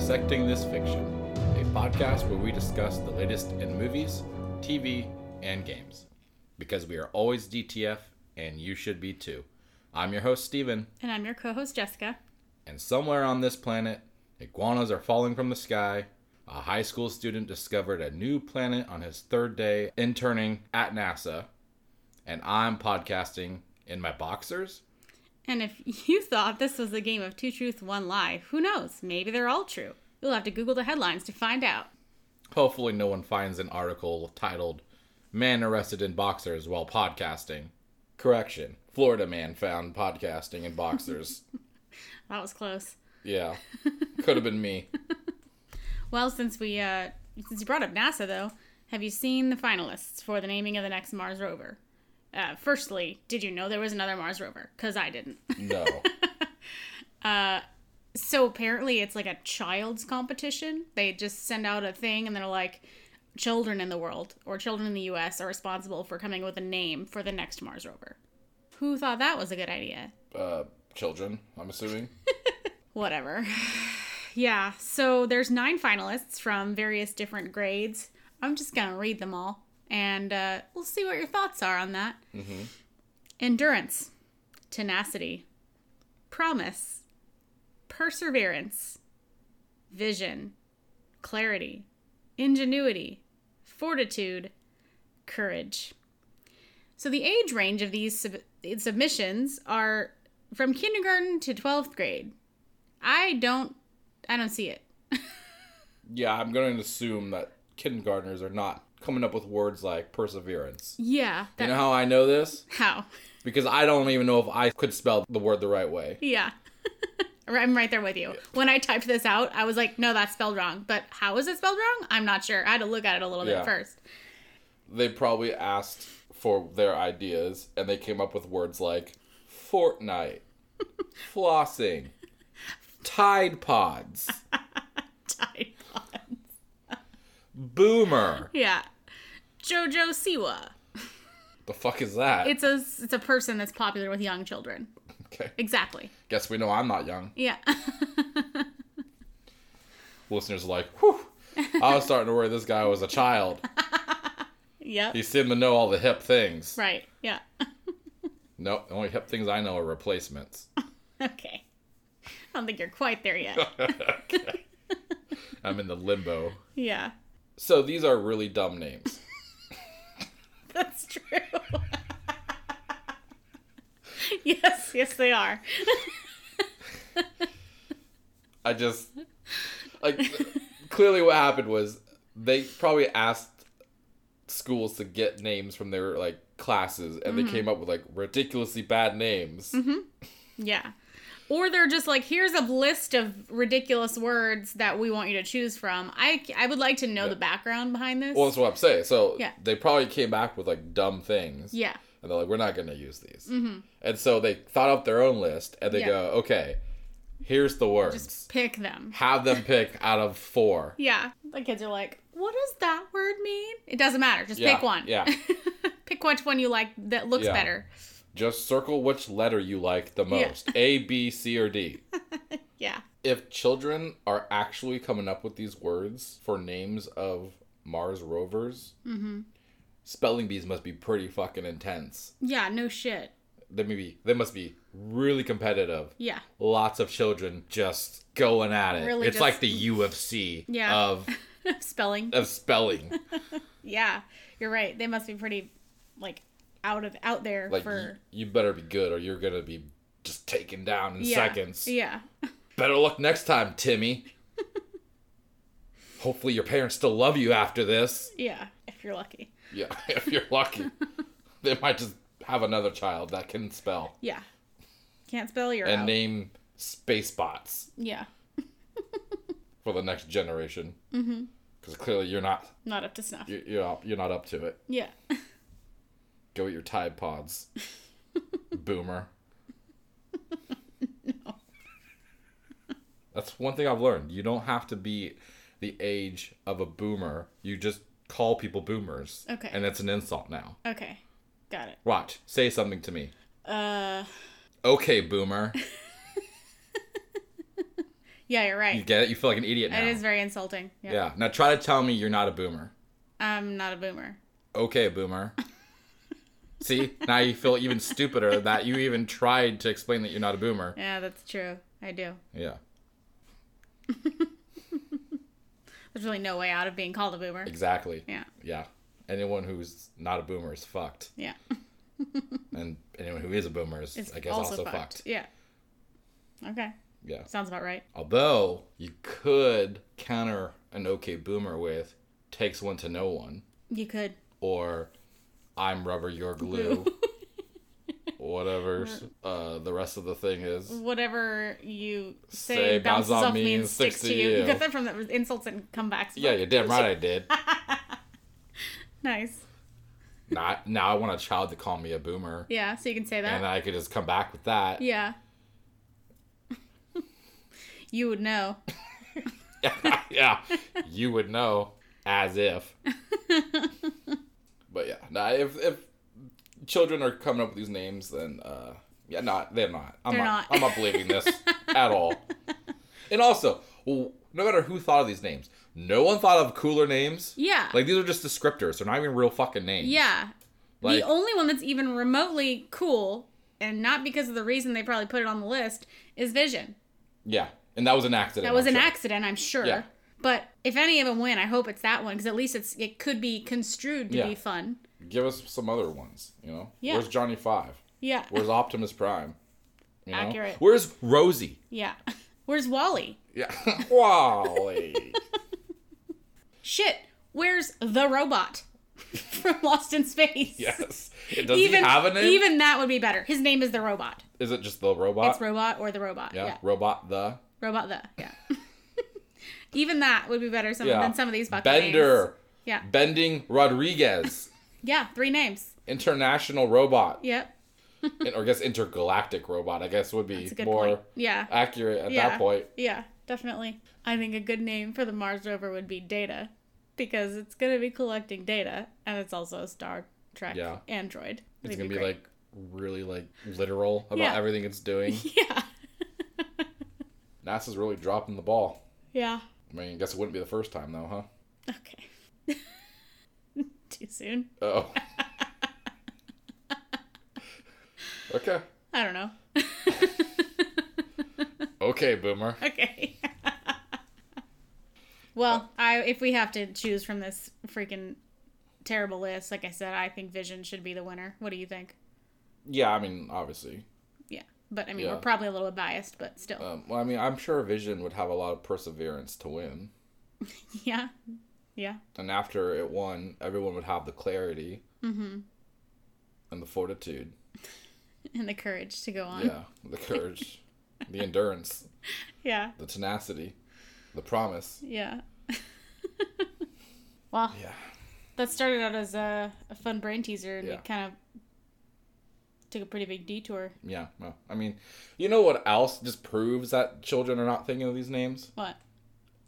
Dissecting This Fiction, a podcast where we discuss the latest in movies, TV, and games. Because we are always DTF, and you should be too. I'm your host, Steven, And I'm your co host, Jessica. and somewhere on this planet, iguanas are falling from the sky. A high school student discovered a new planet on his third day interning at NASA, and I'm podcasting in my boxers. And if you thought this was a game of two truths, one lie, who knows? Maybe they're all true. You'll have to Google the headlines to find out. Hopefully, no one finds an article titled Man Arrested in Boxers While Podcasting. Correction Florida man found podcasting in boxers. That was close. yeah, could have been me. Well, since we uh since you brought up NASA though, have you seen the finalists for the naming of the next Mars rover? Uh, firstly, did you know there was another Mars rover? Because I didn't. No. uh, so apparently, it's like a child's competition. They just send out a thing and they're like, children in the world or children in the U.S. are responsible for coming with a name for the next Mars rover. Who thought that was a good idea? Uh, children, I'm assuming. Whatever. yeah, so there's nine finalists from various different grades. I'm just gonna read them all, and uh, we'll see what your thoughts are on that. Endurance, tenacity, promise, perseverance, vision, clarity, ingenuity, fortitude, courage. So the age range of these sub- submissions are from kindergarten to 12th grade. I don't I don't see it. Yeah, I'm going to assume that kindergartners are not coming up with words like perseverance. Yeah. That, You know how I know this? how? Because I don't even know if I could spell the word the right way. Yeah. I'm right there with you. When I typed this out, I was like, no, that's spelled wrong. But how is it spelled wrong? I'm not sure. I had to look at it a little Yeah. bit first. They probably asked for their ideas and they came up with words like Fortnite, flossing, Tide Pods, Tide Pods. Boomer. Yeah. Jojo Siwa. The fuck is that? It's a it's a person that's popular with young children. okay. Exactly. Guess we know I'm not young. Yeah. Listeners are like, whew. I was starting to worry this guy was a child. yep. He seemed to know all the hip things. Right. Yeah. Nope, the only hip things I know are replacements. okay. I don't think you're quite there yet. okay. I'm in the limbo. yeah. So these are really dumb names. That's true. yes, yes, they are. I just like clearly what happened was they probably asked schools to get names from their like classes and they mm-hmm. came up with like ridiculously bad names. Mm-hmm. Yeah. Or they're just like, here's a list of ridiculous words that we want you to choose from. I, I would like to know the background behind this. Well, that's what I'm saying. So Yeah. they probably came back with like dumb things. yeah. And they're like, we're not going to use these. Mm-hmm. And so they thought up their own list and they Yeah. go, okay, here's the words. Just pick them. Have them pick out of four. Yeah. The kids are like, what does that word mean? It doesn't matter. Just Yeah, pick one. yeah. pick which one you like that looks Yeah. better. Just circle which letter you like the Yeah. most A, B, C, or D. Yeah. if children are actually coming up with these words for names of Mars rovers, Mm-hmm. spelling bees must be pretty fucking intense. Yeah, no shit. They may be, they must be really competitive. Yeah. Lots of children just going at it. Really it's just- like the UFC Yeah. of Spelling. of spelling. Yeah. You're right. They must be pretty like out of out there Like for you, you better be good or you're gonna be just taken down in yeah. seconds. Yeah. Better luck next time, Timmy. Hopefully your parents still love you after this. Yeah. If you're lucky. Yeah, if you're lucky. they might just have another child that can spell Yeah. Can't spell your and out. name space bots Yeah. for the next generation. Mm-hmm. Because clearly you're not Not up to snuff. you're you're, up, you're not up to it. Yeah. Go eat your Tide Pods, boomer. That's one thing I've learned. You don't have to be the age of a boomer. You just call people boomers. Okay. And it's an insult now. Okay. Got it. Watch. Say something to me. Uh Okay, boomer. Yeah, you're right. You get it? You feel like an idiot now. It is very insulting. Yeah. yeah. Now try to tell me you're not a boomer. I'm not a boomer. Okay, boomer. See, now you feel even stupider that you even tried to explain that you're not a boomer. Yeah, that's true. I do. Yeah, There's really no way out of being called a boomer. exactly. Yeah. Yeah. Anyone who's not a boomer is fucked. Yeah. And anyone who is a boomer is, It's I guess, also, fucked. Yeah. Okay. Yeah. Sounds about right. Although you could counter an okay boomer with takes one to know one You could. or I'm rubber, you're glue. Whatever uh, the rest of the thing is. Whatever you say, Say bounces off me and sticks to you. You got that from the insults and comebacks. Yeah, you're damn right I did. Nice. now, now I want a child to call me a boomer. Yeah, so you can say that. And I could just come back with that. yeah. you would know. yeah, you would know as if. But yeah, nah, if if children are coming up with these names, then uh, yeah, not they're not. I'm They're not, not. I'm not believing this at all. And also, no matter who thought of these names, no one thought of cooler names. Yeah. Like these are just descriptors. They're not even real fucking names. yeah. Like the only one that's even remotely cool, and not because of the reason they probably put it on the list, is Vision. yeah, and that was an accident. That was I'm an sure. accident, I'm sure. Yeah. But if any of them win, I hope it's that one because at least it's it could be construed to Yeah. be fun. Give us some other ones. You know, Yeah. where's Johnny Five? Yeah. Where's Optimus Prime? You know? Accurate. Where's Rosie? Yeah. Where's Wally? Yeah, Wally. Shit. Where's the robot from Lost in Space? yes. Does even he have a name? even that would be better. His name is the robot. Is it just the robot? It's robot or the robot. yeah. Yeah. Robot the. Robot the. Yeah. Even that would be better some, Yeah. than some of these bucket Bender. names. Yeah. Bending Rodriguez. Yeah. Three names. International robot. Yep. or I guess intergalactic robot. I guess would be That's a good more point. Yeah. accurate at yeah. that point. Yeah, definitely. I think a good name for the Mars rover would be Data because it's going to be collecting data and it's also a Star Trek Yeah. android. It's It'd gonna be great. like really like literal about Yeah. everything it's doing. Yeah. NASA's really dropping the ball. Yeah. I mean, I guess it wouldn't be the first time though, huh? Okay. Too soon? Oh. okay. I don't know. Okay, boomer. okay. well, uh, I if we have to choose from this freaking terrible list, like I said, I think Vision should be the winner. What do you think? Yeah, I mean, obviously. But I mean, Yeah. we're probably a little bit biased, but still. Um, well, I mean, I'm sure Vision would have a lot of perseverance to win. yeah. Yeah. And after it won, everyone would have the clarity Mm-hmm. and the fortitude. And the courage to go on. Yeah, the courage, the endurance, Yeah. the tenacity, the promise. Yeah. well, Yeah. that started out as a, a fun brain teaser, and Yeah. it kind of took a pretty big detour. Yeah. Well, I mean, you know what else just proves that children are not thinking of these names? What?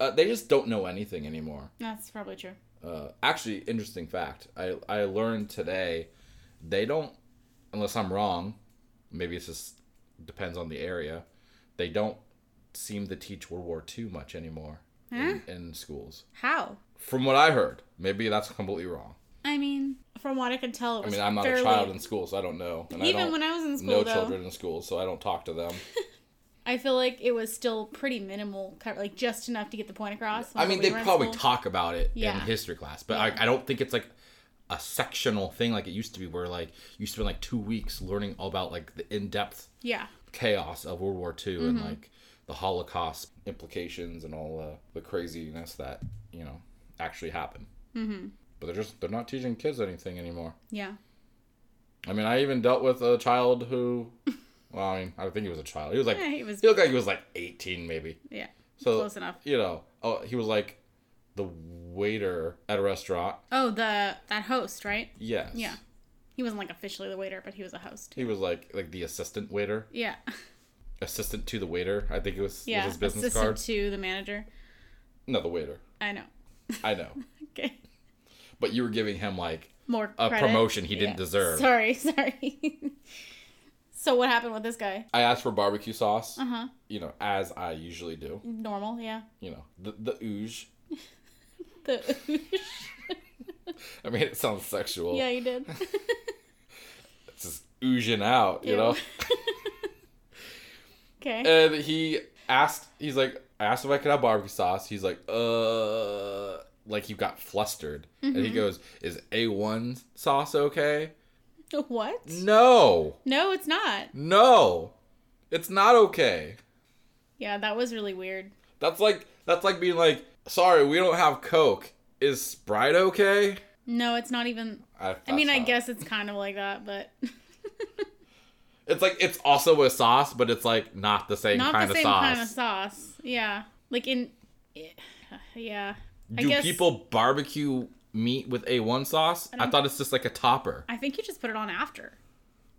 Uh, they just don't know anything anymore. That's probably true. Uh, actually, interesting fact. I, I learned today they don't, unless I'm wrong, maybe it's just depends on the area, they don't seem to teach World War II much anymore in, in schools. How? From what I heard, maybe that's completely wrong. I mean, from what I can tell, it I mean, I'm not fairly... a child in school, so I don't know. And I Even don't when I was in school, no children in school, so I don't talk to them. I feel like it was still pretty minimal, kind of like just enough to get the point across. I mean, we they probably talk about it in history class, but Yeah. I, I don't think it's like a sectional thing like it used to be, where like you spend like two weeks learning all about like the in depth Yeah. chaos of World War II Mm-hmm. and like the Holocaust implications and all uh, the craziness that you know actually happened. Mm-hmm. But they're just they're not teaching kids anything anymore. Yeah. I mean, I even dealt with a child who, well, I mean, I think he was a child. He was like Yeah, he was- he looked like he was like eighteen maybe. Yeah. So Close enough. You know, oh, he was like the waiter at a restaurant. Oh, the that host, right? Yes. Yeah. He wasn't like officially the waiter, but he was a host. He was like like the assistant waiter, Yeah. assistant to the waiter. I think it was Yeah. was his business Assistant card. to the manager. No, the waiter. I know. I know. but you were giving him like More a credit. promotion he didn't deserve. Sorry, sorry. So what happened with this guy? I asked for barbecue sauce, Uh huh. you know, as I usually do. Normal, yeah. You know, the the ooze. The ooze. I mean, it sounds sexual. yeah, you did. It's just oozing out, you Ew. know. okay. And he asked, he's like, I asked if I could have barbecue sauce. He's like, uh, like you got flustered, and he Mm-hmm. goes, "Is A one sauce okay?" what? No, No, it's not. no, it's not okay. Yeah, that was really weird. That's like that's like being like, sorry, we don't have Coke. Is Sprite okay? No, it's not even. I, I mean, I not- guess it's kind of like that, but it's like it's also a sauce, but it's like not the same not kind the of same sauce. kind of sauce. Yeah, like in. Yeah. I Do guess, people barbecue meat with A1 sauce? I, don't- thought it's just like a topper. I think you just put it on after.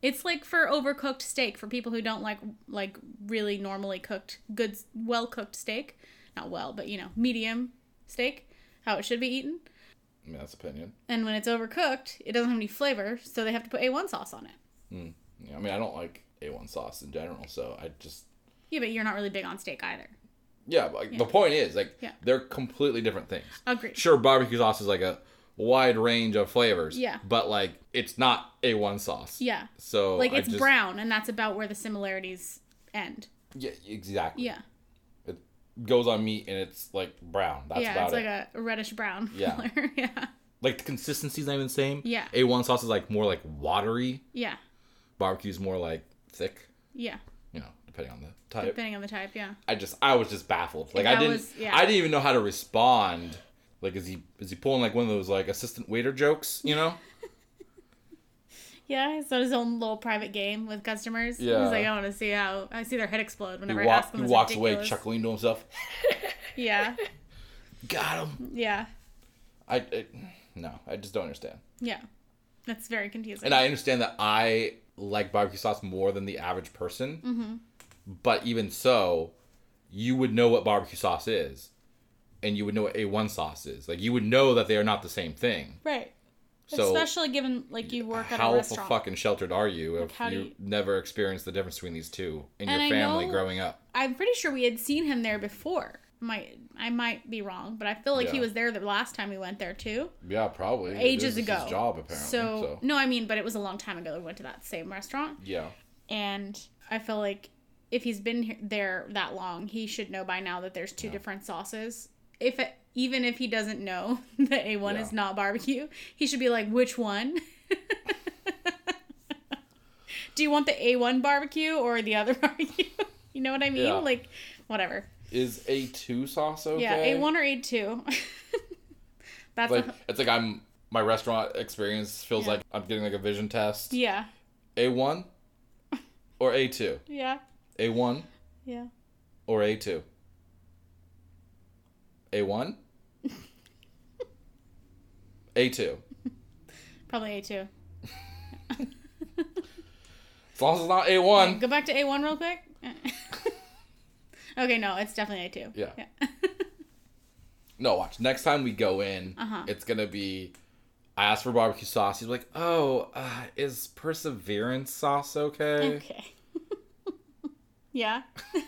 It's like for overcooked steak for people who don't like like really normally cooked, good, well cooked steak. Not well, but you know, medium steak, how it should be eaten. I mean, that's opinion. And when it's overcooked, it doesn't have any flavor, so they have to put A1 sauce on it. Hmm. Yeah, I mean, I don't like A1 sauce in general, so I just Yeah, but you're not really big on steak either. Yeah. But like, the point is, like, Yeah. they're completely different things. Agreed. Sure, barbecue sauce is like a wide range of flavors. Yeah. But like, it's not A1 sauce. Yeah. So Like it's just- brown, and that's about where the similarities end. Yeah, exactly. Yeah. It goes on meat and it's like brown. That's yeah, about it's it. like a reddish brown Yeah. color. yeah. like the consistency's not even the same. Yeah. A1 sauce is like more like watery. Yeah. Barbecue's more like thick. Yeah. Depending on the type. Depending on the type, yeah. I just I was just baffled. Like I didn't was- yeah. I didn't even know how to respond. Like is he is he pulling like one of those like assistant waiter jokes, you know? Yeah, he's got his own little private game with customers. Yeah. He's like, I want to see how I see their head explode he whenever I ask them. he walks away chuckling to himself. Yeah, Got him. yeah, I, I no, I just don't understand. yeah. That's very confusing. And I understand that I like barbecue sauce more than the average person. Mm-hmm. But even so, you would know what barbecue sauce is, and you would know what A1 sauce is. Like you would know that they are not the same thing. right. So Especially given like you work at how a restaurant. How fucking sheltered are you if how do you, you- never experienced the difference between these two in your And I family know- growing up? I'm pretty sure we had seen him there before. Might I might be wrong, but I feel like he Yeah. was there the last time we went there too. Yeah, probably. Ages It is ago. His job apparently. so, So, no, I mean, but it was a long time ago that we went to that same restaurant. yeah, and I feel like if he's been he- there that long, he should know by now that there's two different sauces. If it, even if he doesn't know that A one Yeah. is not barbecue, he should be like, which one? Do you want the A one barbecue or the other barbecue? you know what I mean? Yeah. Like, whatever. is A2 sauce okay? Yeah, A one or A two. That's Like a, it's like I'm my restaurant experience feels Yeah. like I'm getting like a vision test. yeah, A1 or A2? yeah, A1 yeah. or A2? A1? A2. Probably A two. As long as it's not A1. Go back to A one real quick. okay, no, it's definitely A two. Yeah. Yeah. No, watch. Next time we go in, Uh-huh. it's gonna be. I asked for barbecue sauce. He's like, "Oh, uh, is perseverance sauce okay?" okay. Yeah.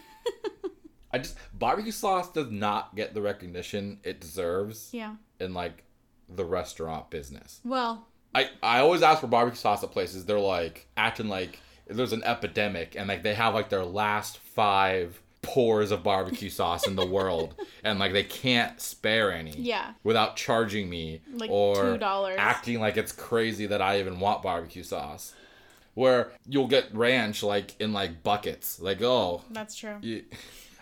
I just barbecue sauce does not get the recognition it deserves Yeah. in like the restaurant business. Well, I I always ask for barbecue sauce at places. They're like acting like there's an epidemic and like they have like their last five pours of barbecue sauce in the world and like they can't spare any Yeah. without charging me Like or $2. acting like it's crazy that I even want barbecue sauce. Where you'll get ranch like in like buckets. Like, oh, that's true. you,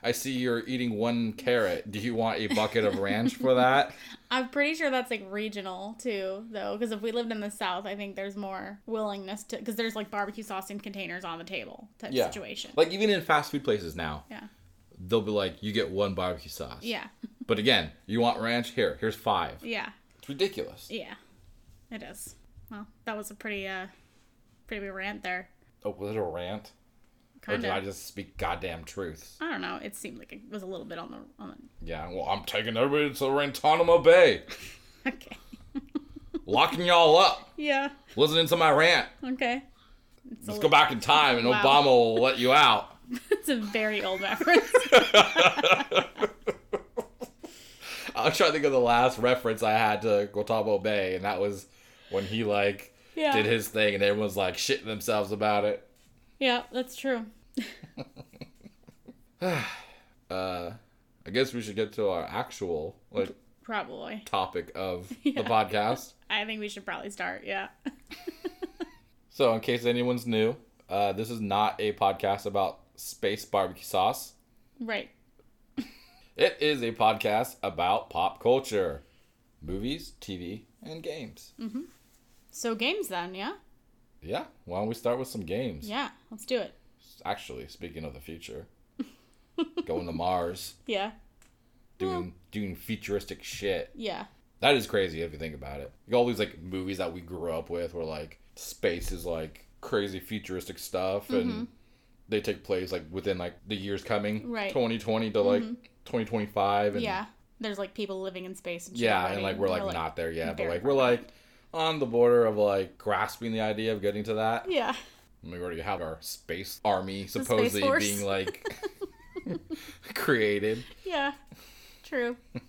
I see you're eating one carrot. Do you want a bucket of ranch for that? I'm pretty sure that's like regional too, though, because if we lived in the South, I think there's more willingness to, because there's like barbecue sauce in containers on the table type Yeah. situation. Like even in fast food places now, yeah. they'll be like, you get one barbecue sauce. Yeah. But again, you want ranch? Here, here's five. Yeah. It's ridiculous. Yeah. It is. Well, that was a pretty, uh, pretty big rant there. Oh, was it a rant? Or Kind did I just speak goddamn truths? I don't know. It seemed like it was a little bit on the, on Yeah, well, I'm taking everybody to Rantanamo Bay. okay. Locking y'all up. Yeah. Listening to my rant. Okay. It's Let's go back in time and Wow. Obama will let you out. It's a very old reference. I was trying to think of the last reference I had to Guantanamo Bay, and that was when he like yeah. did his thing, and everyone's like shitting themselves about it. Yeah, that's true. Uh, I guess we should get to our actual like Probably. topic of Yeah. the podcast. I think we should probably start. Yeah. So, in case anyone's new, uh, this is not a podcast about space barbecue sauce. right. It is a podcast about pop culture, movies, TV, and games. So games then, yeah? Yeah, why don't we start with some games? Yeah, let's do it. Actually, speaking of the future, going to Mars, Yeah. doing doing futuristic shit. Yeah. That is crazy if you think about it. Like all these like movies that we grew up with, where like space is like crazy futuristic stuff, and mm-hmm. they take place like within like the years coming, Right. 2020 to like mm-hmm. 2025, and Yeah. There's like people living in space and shit yeah, and like we're like not there yet, but like we're like on the border of like grasping the idea of getting to that. Yeah. We already have our space army supposedly Force. being like created. Yeah. True.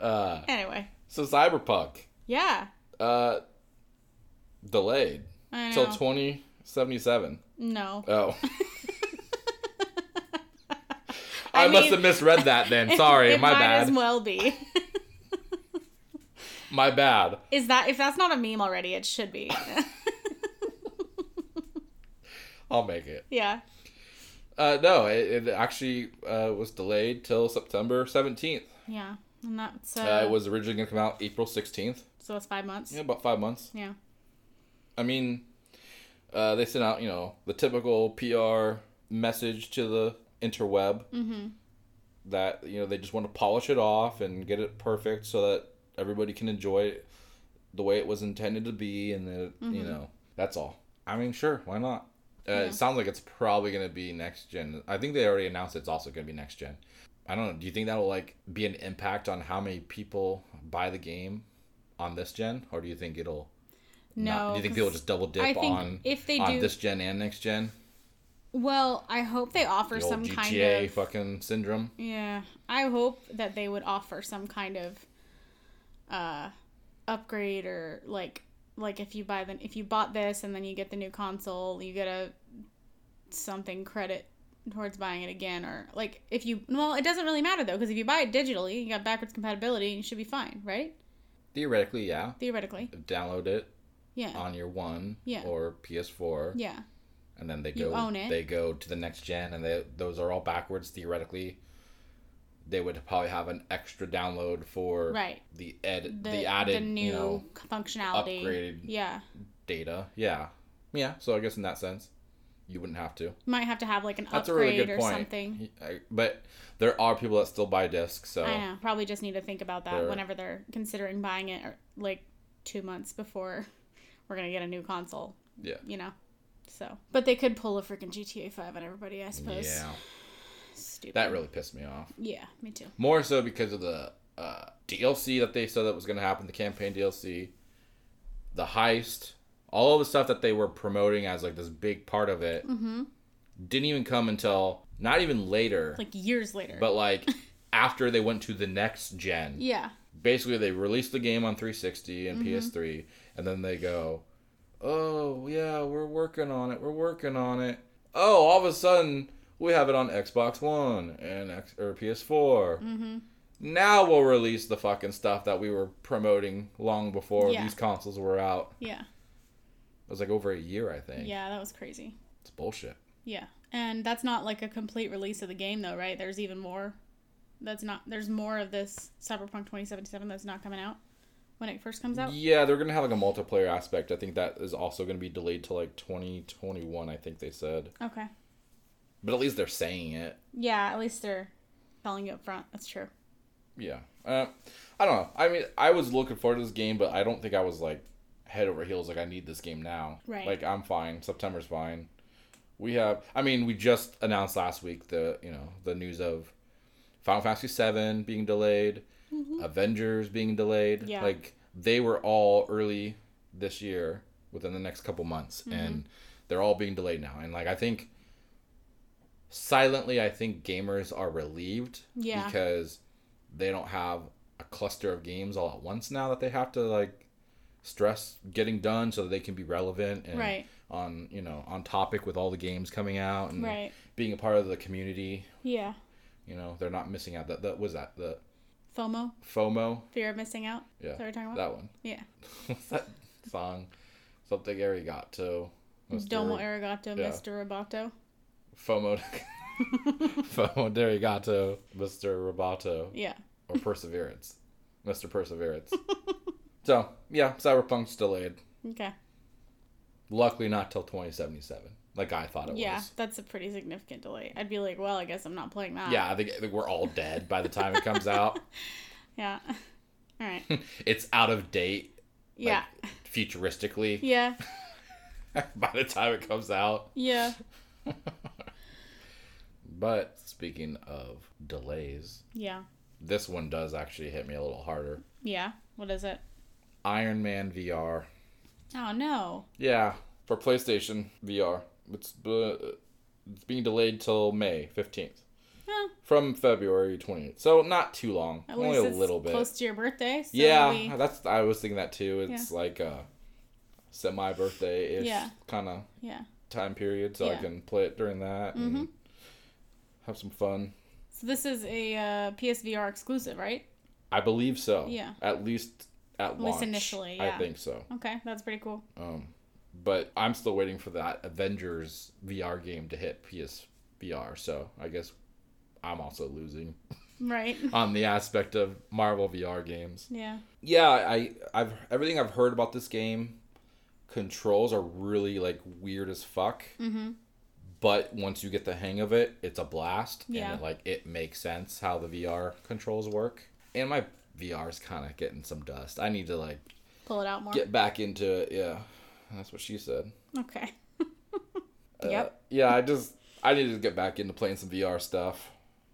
Uh, Anyway. so Cyberpunk, Yeah. uh, delayed till 2077. no. Oh. I, I must have misread that then. Sorry, it my might bad. as well be. My bad. Is that if that's not a meme already, it should be. I'll make it. yeah. Uh, no, it, it actually uh, was delayed till September 17th. Yeah. And that's uh, Uh, it was originally going to come out April 16th. so it's five months. Yeah, about five months. Yeah. I mean, uh, they sent out, you know, the typical PR message to the interweb Mm-hmm. that, you know, they just want to polish it off and get it perfect so that everybody can enjoy it the way it was intended to be. And, that, you know, that's all. I mean, sure, why not? Uh, Yeah. It sounds like it's probably going to be next gen. I think they already announced it's also going to be next gen. I don't know. Do you think that'll like be an impact on how many people buy the game on this gen, or do you think it'll No. not- do you think people just double dip on if they on do- this gen and next gen? Well, I hope they offer The some GTA kind of fucking syndrome. Yeah, I hope that they would offer some kind of uh upgrade or like like if you buy the if you bought this and then you get the new console, you get a something credit towards buying it again or like if you well, it doesn't really matter though because if you buy it digitally, you got backwards compatibility, and you should be fine, right? Theoretically, yeah. Theoretically. Download it Yeah. on your one Yeah. or PS4, Yeah. and then they You go own it. they go to the next gen, and they those are all backwards. Theoretically, they would probably have an extra download for Right. the ed The, the, added the new you know functionality. upgraded Yeah. data. Yeah, yeah. So I guess in that sense, you wouldn't have to. Might have to have like an That's a upgrade really good or point. something. But there are people that still buy discs, so I know. Probably just need to think about that They're- whenever they're considering buying it, or like two months before we're gonna get a new console. yeah, You know. So, but they could pull a freaking GTA Five on everybody, I suppose. yeah. Stupid. That really pissed me off. Yeah, me too. More so because of the uh, DLC that they said that was going to happen, the campaign DLC, the heist, all of the stuff that they were promoting as like this big part of it, Mm-hmm. didn't even come until not even later, Like years later. but like after they went to the next gen. yeah. Basically, they released the game on 360 and Mm-hmm. PS3, and then they go, "Oh yeah, we're working on it. We're working on it." Oh, all of a sudden we have it on Xbox One and X or PS4. Mm-hmm. Now we'll release the fucking stuff that we were promoting long before Yeah. these consoles were out. Yeah. It was like over a year, I think. Yeah, that was crazy. It's bullshit. Yeah. And that's not like a complete release of the game though, right? There's even more that's not there's more of this Cyberpunk 2077 that's not coming out when it first comes out. Yeah, they're gonna have like a multiplayer aspect. I think that is also gonna be delayed to like 2021. I think they said, Okay. But at least they're saying it. Yeah, at least they're telling you up front. That's true. Yeah. Uh, I don't know. I mean, I was looking forward to this game, but I don't think I was like head over heels like I need this game now. Right. Like I'm fine. September's fine. We have. I mean, we just announced last week the you know the news of Final Fantasy VII being delayed, Avengers being delayed. Mm-hmm. Yeah. Like they were all early this year within the next couple months, Mm-hmm. and they're all being delayed now, and like I think silently, I think gamers are relieved Yeah. because they don't have a cluster of games all at once now that they have to like stress getting done so that they can be relevant and Right. on you know on topic with all the games coming out and Right. being a part of the community. Yeah. You know, they're not missing out. That that was that the FOMO, FOMO. fear of missing out. Yeah, Is that you're talking about? that one. Yeah. That song? Something arigato. Mr. Domo arigato, yeah. Mr. Roboto. FOMO. FOMO arigato, Mr. Roboto. Yeah. Or Perseverance. Mr. Perseverance. so, yeah, Cyberpunk's delayed. Okay. Luckily not till 2077, like I thought it Yeah, was. Yeah, that's a pretty significant delay. I'd be like, well, I guess I'm not playing that. Yeah, I think, I think we're all dead by the time it comes out. Yeah. All right. it's out of date Yeah. futuristically Yeah. by the time it comes out. Yeah. But speaking of delays, Yeah. this one does actually hit me a little harder. Yeah. What is it? Iron Man VR. Oh no. Yeah, for PlayStation VR. It's uh, it's being delayed till May 15th Well, from February 28th. So not too long. at Only a little bit. close to your birthday. So yeah, we- that's I was thinking that too. It's like a semi birthday ish Yeah. kind of yeah. time period, so I can play it during that and Mhm. Have some fun. So this is a uh, PSVR exclusive, right? I believe so. Yeah. At least at, At least launch. initially, I think so. Okay, that's pretty cool. Um, but I'm still waiting for that Avengers VR game to hit PSVR. So I guess I'm also losing Right. on the aspect of Marvel VR games. Yeah. Yeah, I I've everything I've heard about this game controls are really like weird as fuck. Mm-hmm. But once you get the hang of it, it's a blast. Yeah. And it, like it makes sense how the VR controls work. And my VR is kind of getting some dust. I need to like Pull it out more. get back into it. Yeah. That's what she said. Okay. Uh, Yep. Yeah, I just I need to get back into playing some VR stuff.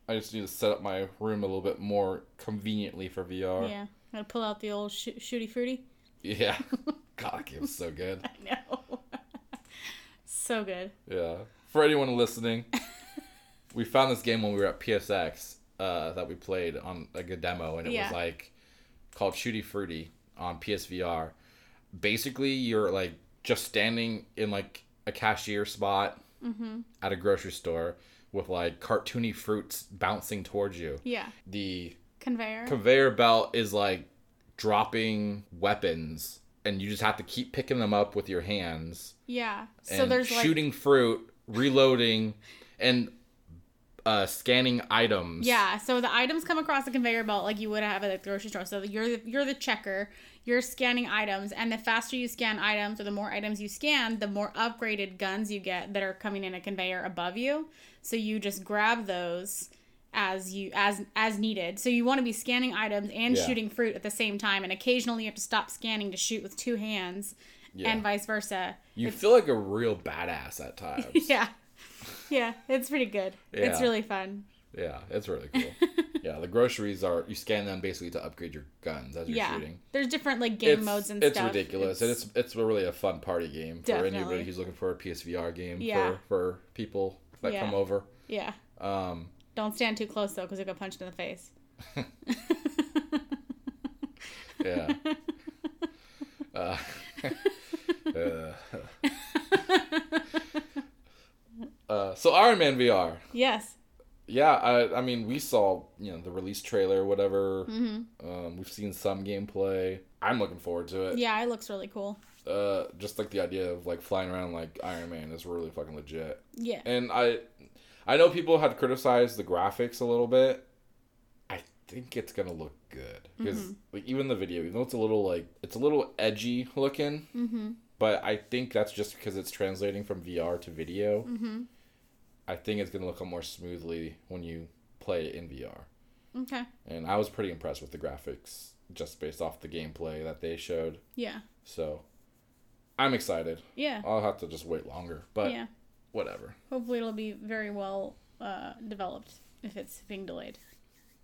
I just need to set up my room a little bit more conveniently for VR. Yeah. Gotta pull out the old sh- shooty fruity. Yeah. God, that game was so good. I know. so good. Yeah. For anyone listening, we found this game when we were at PSX uh, that we played on like a demo, and it Yeah. was like called Shooty Fruity on PSVR. Basically, you're like just standing in like a cashier spot Mm-hmm. at a grocery store with like cartoony fruits bouncing towards you. Yeah. The Conveyor. conveyor belt is like dropping weapons, and you just have to keep picking them up with your hands yeah. and So there's like shooting fruit, reloading, and uh, scanning items. Yeah, so the items come across the conveyor belt like you would have at the grocery store. So you're the, you're the checker, you're scanning items, and the faster you scan items or the more items you scan, the more upgraded guns you get that are coming in a conveyor above you. So you just grab those as you as as needed. So you want to be scanning items and Yeah. shooting fruit at the same time, and occasionally you have to stop scanning to shoot with two hands, Yeah. and vice versa. You feel like a real badass at times. Yeah, yeah, it's pretty good. It's really fun. Yeah, it's really cool. yeah, the groceries are you scan them basically to upgrade your guns as you're yeah, shooting. there's different like game it's, modes and stuff. it's stuff. ridiculous, and it's it's really a fun party game for Definitely. anybody who's looking for a PSVR game Yeah. for for people that Yeah. come over. yeah. Um, Don't stand too close though, because you'll get punched in the face. yeah. uh, uh, so Iron Man VR. yes. Yeah, I I mean we saw you know the release trailer, whatever. Mm-hmm. Um, we've seen some gameplay. I'm looking forward to it. Yeah, it looks really cool. Uh, just like the idea of like flying around like Iron Man is really fucking legit. Yeah. And I, I know people had criticized the graphics a little bit. I think it's gonna look good because Mm-hmm. like even the video, even though it's a little like it's a little edgy looking, Mm-hmm. But I think that's just because it's translating from VR to video. Mm-hmm. I think it's gonna look a more smoothly when you play it in VR. Okay. And I was pretty impressed with the graphics just based off the gameplay that they showed. Yeah. So I'm excited. Yeah. I'll have to just wait longer, but yeah. whatever. Hopefully it'll be very well uh, developed if it's being delayed.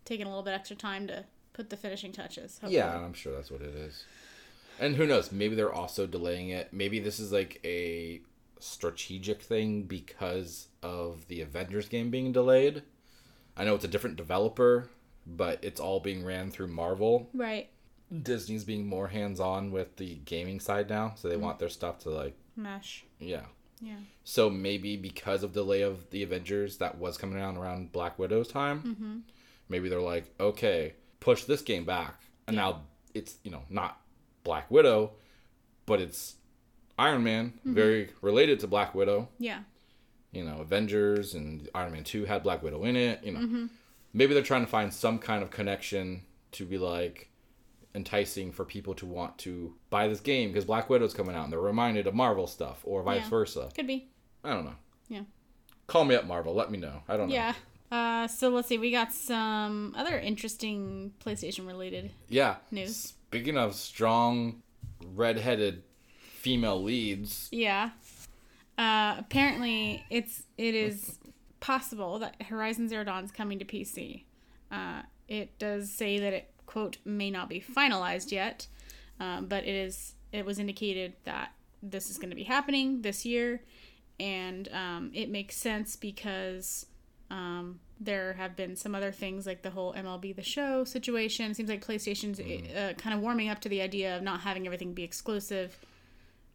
Taking a little bit extra time to put the finishing touches. Hopefully. Yeah, I'm sure that's what it is. And who knows? Maybe they're also delaying it. Maybe this is like a strategic thing because of the Avengers game being delayed. I know it's a different developer, but it's all being ran through Marvel. Right. Disney's being more hands-on with the gaming side now, so they want their stuff to like Mesh. yeah. Yeah. So maybe because of delay of the Avengers that was coming out around Black Widow's time, Mm-hmm. maybe they're like, okay, push this game back, and now it's you know not Black Widow, but it's Iron Man, Mm-hmm. very related to Black Widow. Yeah. You know, Avengers and Iron Man Two had Black Widow in it. You know, Mm-hmm. maybe they're trying to find some kind of connection to be like enticing for people to want to buy this game because Black Widow's coming out and they're reminded of Marvel stuff or vice Yeah. versa. Could be. I don't know. Yeah. Call me up, Marvel. Let me know. I don't know. Yeah. Uh, so let's see. We got some other interesting PlayStation related. Yeah. News. Speaking of strong, redheaded female leads, Yeah. Uh, apparently, it's it is possible that Horizon Zero Dawn is coming to PC. Uh, it does say that it quote may not be finalized yet, um, but it is. It was indicated that this is going to be happening this year, and um, it makes sense because um, there have been some other things like the whole MLB The Show situation. It seems like PlayStation's uh, kind of warming up to the idea of not having everything be exclusive.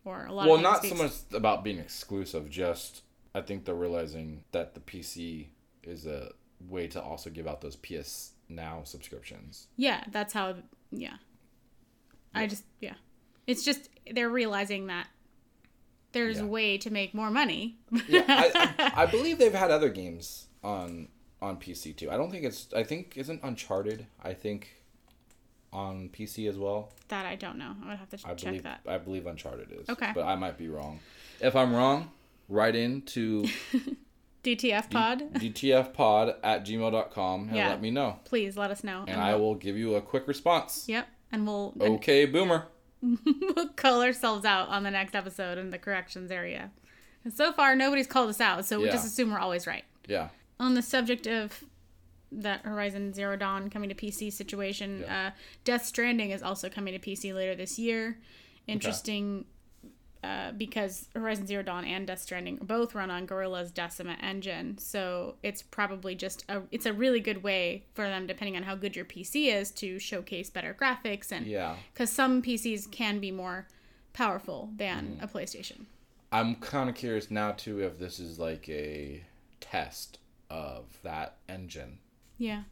Or a lot well, not so much about being exclusive. Just I think they're realizing that the PC is a way to also give out those PS Now subscriptions. Yeah, that's how. Yeah. I just yeah, it's just they're realizing that there's Yeah. a way to make more money. Yeah, I, I, I believe they've had other games on on PC too. I don't think it's. I think isn't Uncharted. I think on PC as well. that I don't know. I would have to I check believe that. I believe Uncharted is. Okay. But I might be wrong. If I'm wrong, write in to DTF pod, dtfpod at gmail.com and Yeah. let me know. please let us know. And I will give you a quick response. Yep, and we'll Okay, boomer. we'll call ourselves out on the next episode in the corrections area. And so far, nobody's called us out, so we just assume we're always right. Yeah. On the subject of that Horizon Zero Dawn coming to PC situation, uh, Death Stranding is also coming to PC later this year. Interesting uh, because Horizon Zero Dawn and Death Stranding both run on Guerrilla's Decima engine, so it's probably just a it's a really good way for them, depending on how good your PC is, to showcase better graphics and Yeah. because some PCs can be more powerful than a PlayStation. I'm kind of curious now too if this is like a test of that engine. Yeah,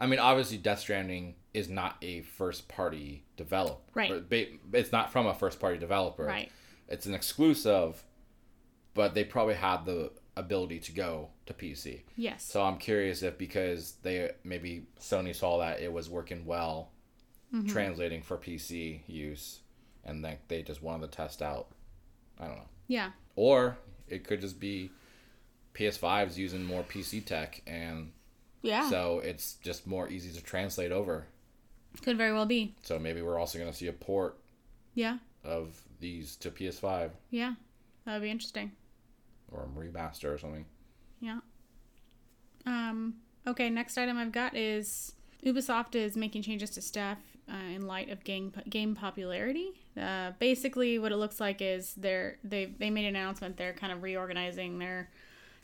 I mean, obviously, Death Stranding is not a first party developer. Right. It's not from a first party developer. right. It's an exclusive, but they probably had the ability to go to PC. Yes. So I'm curious if because they maybe Sony saw that it was working well, Mm-hmm. translating for PC use, and then they just wanted to test out. I don't know. yeah. Or it could just be PS5s using more PC tech, and Yeah. so it's just more easy to translate over. Could very well be. So maybe we're also going to see a port Yeah. of these to PS5 Yeah. That would be interesting. or a remaster or something. Yeah. Um, okay, next item I've got is Ubisoft is making changes to staff uh, in light of game game popularity. Uh, basically, what it looks like is they're they they made an announcement. They're kind of reorganizing their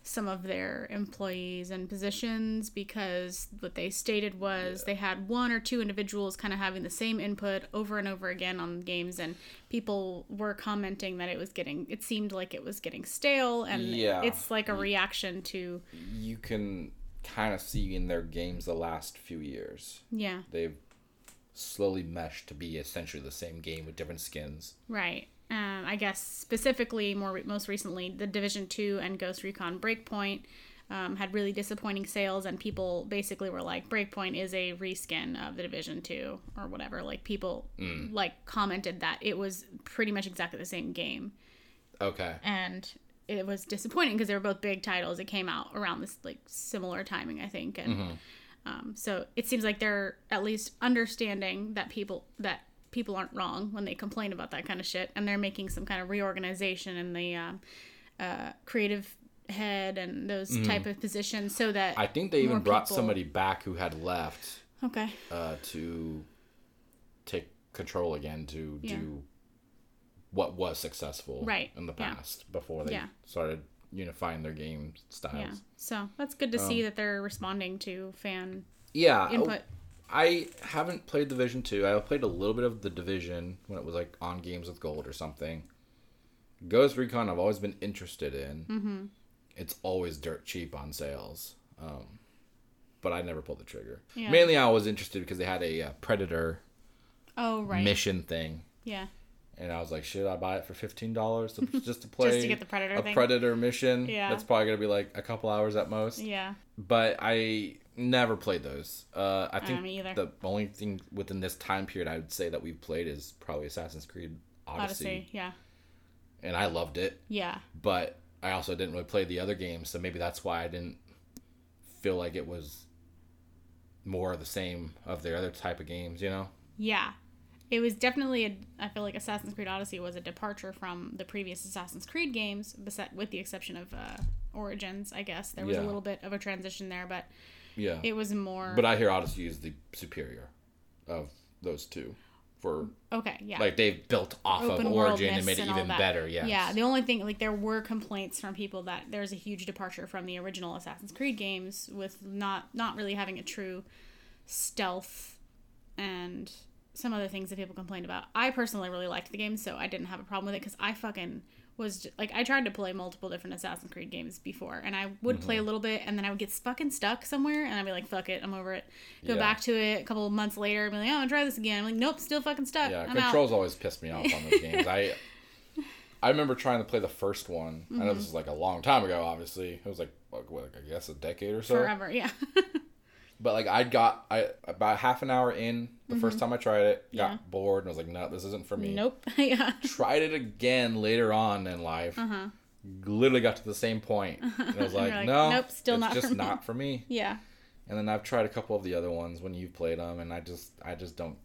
some of their employees and positions because what they stated was they had one or two individuals kind of having the same input over and over again on games and people were commenting that it was getting it seemed like it was getting stale and Yeah. it's like a reaction to You can kind of see in their games the last few years. yeah They've slowly meshed to be essentially the same game with different skins. right um, i guess specifically more re- most recently the division 2 and ghost recon breakpoint um, had really disappointing sales and people basically were like breakpoint is a reskin of the division 2 or whatever. Like people like commented that it was pretty much exactly the same game. Okay. and it was disappointing because they were both big titles. It came out around this like similar timing, I think, and um, so it seems like they're at least understanding that people that people aren't wrong when they complain about that kind of shit, and they're making some kind of reorganization in the um, uh, creative head and those type of positions so that I think they even brought people- somebody back who had left okay uh, to take control again to Yeah. do what was successful Right, in the yeah. past before they Yeah. started unifying their game styles. Yeah. So that's good to see that they're responding to fan Yeah. input. I haven't played Division 2. I played a little bit of the Division when it was like on Games with Gold or something. Ghost Recon I've always been interested in. Mm-hmm. It's always dirt cheap on sales. Um, but I never pulled the trigger. Yeah. Mainly I was interested because they had a uh, Predator Oh right. mission thing. Yeah. And I was like, should I buy it for fifteen dollars just to play just to get the Predator a thing? Predator mission? Yeah. that's probably gonna be like a couple hours at most. Yeah. But I never played those. Uh, I think me either. the only thing within this time period I would say that we've played is probably Assassin's Creed Odyssey, Odyssey. Yeah. and I loved it. Yeah. But I also didn't really play the other games, so maybe that's why I didn't feel like it was more of the same of their other type of games. You know? Yeah. It was definitely a. I feel like Assassin's Creed Odyssey was a departure from the previous Assassin's Creed games, with the exception of uh, Origins. I guess there was Yeah. a little bit of a transition there, but Yeah. it was more. But I hear Odyssey is the superior of those two. For okay, yeah. like they've built off Open of Origin and made it and even better. Yeah. Yeah, the only thing like there were complaints from people that there's a huge departure from the original Assassin's Creed games with not not really having a true stealth and some other things that people complained about. I personally really liked the game, so I didn't have a problem with it because I fucking was like I tried to play multiple different Assassin's Creed games before, and I would play a Mm-hmm. little bit, and then I would get fucking stuck somewhere, and I'd be like, "Fuck it, I'm over it." Go Yeah. back to it a couple of months later, and be like, "Oh, gonna try this again." I'm like, "Nope, still fucking stuck." Yeah, I'm out." controls always pissed me off on those games. I I remember trying to play the first one. I Mm-hmm. know this is like a long time ago. Obviously, it was like like what, I guess a decade or so. forever. Yeah. But like I got I about half an hour in the first time I tried it, got Mm-hmm. Yeah. bored and was like, no, this isn't for me. nope. yeah. Tried it again later on in life. Uh-huh. Literally got to the same point, and I was like, like, no, nope, still it's not just for me." not for me. Yeah. And then I've tried a couple of the other ones when you've played them, and I just I just don't.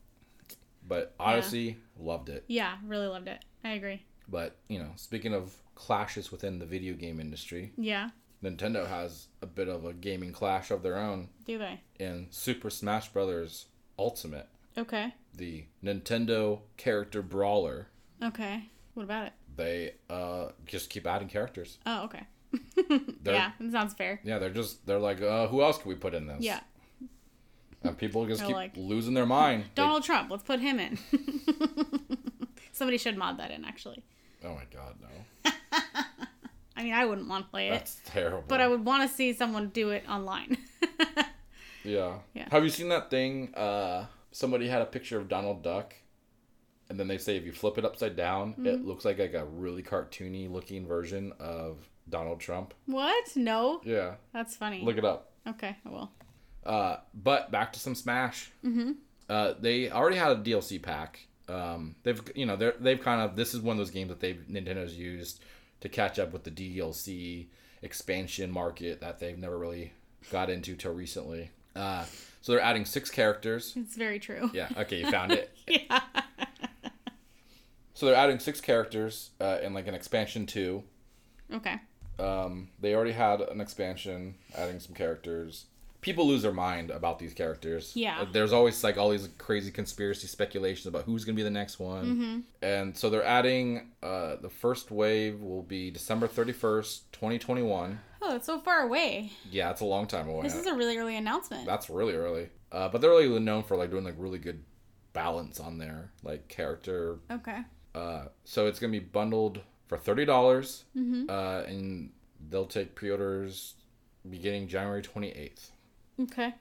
But Odyssey, loved it. Yeah. Really loved it. I agree. But you know, speaking of clashes within the video game industry, Yeah. Nintendo has a bit of a gaming clash of their own Do they? in Super Smash Bros. Ultimate, Okay. the Nintendo character brawler. Okay. What about it? They uh just keep adding characters. Oh, okay. Yeah, that sounds fair. yeah, they're just they're like, uh, who else can we put in this? Yeah. and people just keep like, losing their mind. They- Donald Trump. Let's put him in. Somebody should mod that in, actually. oh my god, no, I mean, I wouldn't want to play it, that's terrible. but I would want to see someone do it online. Yeah. Yeah. Have you seen that thing? Uh, somebody had a picture of Donald Duck, and then they say if you flip it upside down, Mm-hmm. it looks like like a really cartoony looking version of Donald Trump. what? No. Yeah. That's funny. Look it up. Okay, I will. Uh, but back to some Smash. Mm-hmm. Uh, they already had a DLC pack. Um, they've you know they're they've kind of this is one of those games that they've Nintendo's used to catch up with the DLC expansion market that they've never really got into till recently. Uh, so they're adding six characters. It's very true. Yeah. Okay, you found it. Yeah. So they're adding six characters uh, in like an expansion two. Okay. Um, they already had an expansion adding some characters. People lose their mind about these characters. Yeah. Uh, There's always like all these crazy conspiracy speculations about who's gonna be the next one. Mm-hmm. And so they're adding. Uh, the first wave will be December 31st, 2021. Oh, it's so far away. Yeah, it's a long time away. This is a really early announcement. That's really early. Uh, but they're really known for like doing like really good balance on their like character Okay. Uh, so it's gonna be bundled for thirty dollars, Mm-hmm. uh, and they'll take pre-orders beginning January twenty eighth. Okay.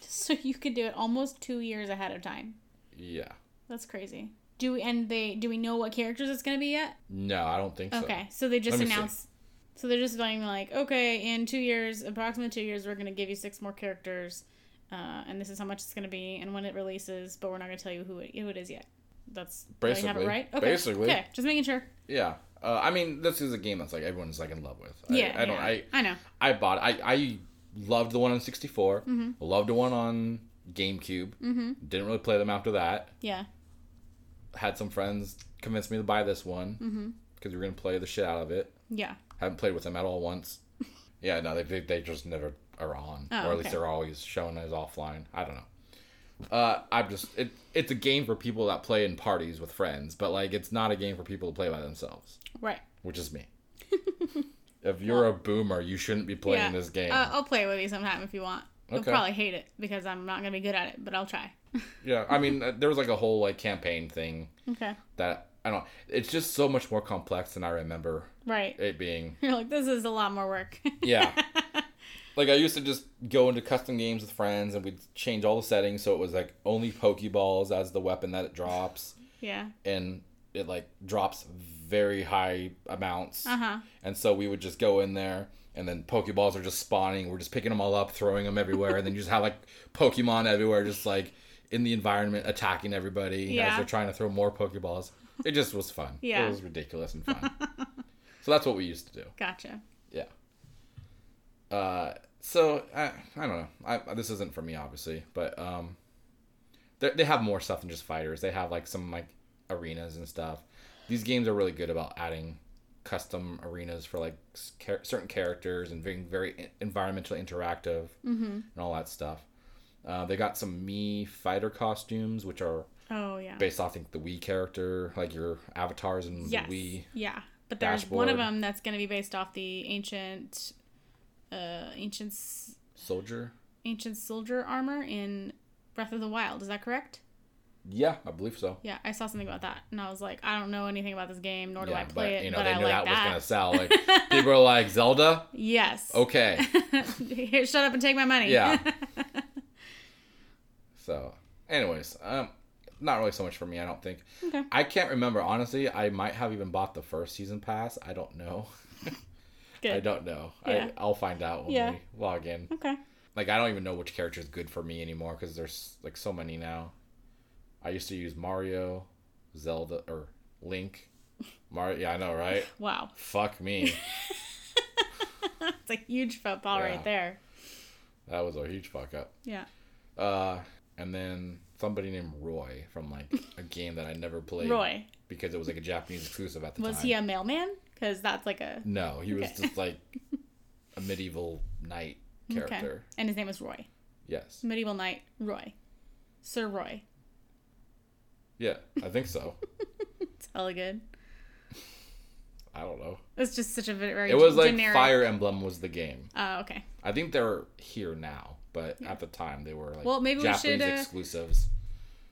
So you could do it almost two years ahead of time. Yeah. That's crazy. Do we, and they do we know what characters it's gonna be yet? No, I don't think so. Okay, so they just Let me see. announced. So they're just being like, okay, in two years, approximately two years, we're gonna give you six more characters, uh, and this is how much it's gonna be, and when it releases, but we're not gonna tell you who it, who it is yet. That's I have it Basically. right? Okay. Basically. Okay, just making sure. Yeah. Uh, I mean, this is a game that's like everyone's like in love with. I, Yeah, I don't. yeah. I I know. I bought. I I loved the one on 64. Mm-hmm. Loved the one on GameCube. Mm-hmm. Didn't really play them after that. Yeah. Had some friends convince me to buy this one because we were gonna play the shit out of it. Yeah. Haven't played with them at all once. yeah, no, they, they they just never are on, Oh, or at least okay. they're always shown as offline. I don't know, Uh, I'm just it. It's a game for people that play in parties with friends, but like it's not a game for people to play by themselves, Right. which is me. if you're a boomer, you shouldn't be playing this game. Uh, I'll play it with you sometime if you want. You'll Okay. probably hate it because I'm not gonna be good at it, but I'll try. yeah, I mean, uh, there was like a whole like campaign thing okay. that I don't. It's just so much more complex than I remember Right. it being. You're like, this is a lot more work. Yeah. like I used to just go into custom games with friends and we'd change all the settings so it was like only Pokeballs as the weapon that it drops yeah. and it like drops very high amounts. Uh huh. And so we would just go in there and then Pokeballs are just spawning. We're just picking them all up, throwing them everywhere, and then you just have like Pokemon everywhere, just like in the environment attacking everybody Yeah. as they're trying to throw more Pokeballs. It just was fun. Yeah. It was ridiculous and fun. so that's what we used to do. Gotcha. Yeah. Uh, so I, I don't know. I, this isn't for me, obviously, but um, they they have more stuff than just fighters. They have like some like arenas and stuff. These games are really good about adding custom arenas for like char- certain characters and being very environmentally interactive and all that stuff. Uh, they got some Mii Fighter costumes, which are Oh yeah. based off I think the Wii character, like your avatars and Yes. the Wii. Yeah. But there's one of them that's gonna be based off the ancient, uh, ancient, s- Soldier. ancient soldier armor in Breath of the Wild. Is that correct? Yeah, I believe so. Yeah, I saw something about that, and I was like, I don't know anything about this game, nor do I but play it, you know but they I knew like that, was that. gonna sell. Like people are like Zelda. Yes. Okay, Here, shut up and take my money. Yeah. so, anyways, um, not really so much for me. I don't think. okay. I can't remember honestly. I might have even bought the first season pass. I don't know. Good. I don't know. Yeah. I I'll find out when Yeah. we log in. Okay. Like I don't even know which character is good for me anymore because there's like so many now. I used to use Mario, Zelda, or Link. Mario. Yeah, I know, right? Wow. Fuck me. it's a huge football Yeah. right there. That was a huge fuck up. Yeah. Uh, and then somebody named Roy from like a game that I never played Roy. because it was like a Japanese exclusive at the Was time. Was he a mailman? Because that's like a No, he was just like a medieval knight character. and his name was Roy. Yes. Medieval knight Roy. Sir Roy. Yeah, I think so. It's hella good. I don't know. It's just such a very It was like. Fire Emblem was the game. Oh, okay. I think they're here now, but at the time they were like Well, maybe we Japanese should, uh, exclusives.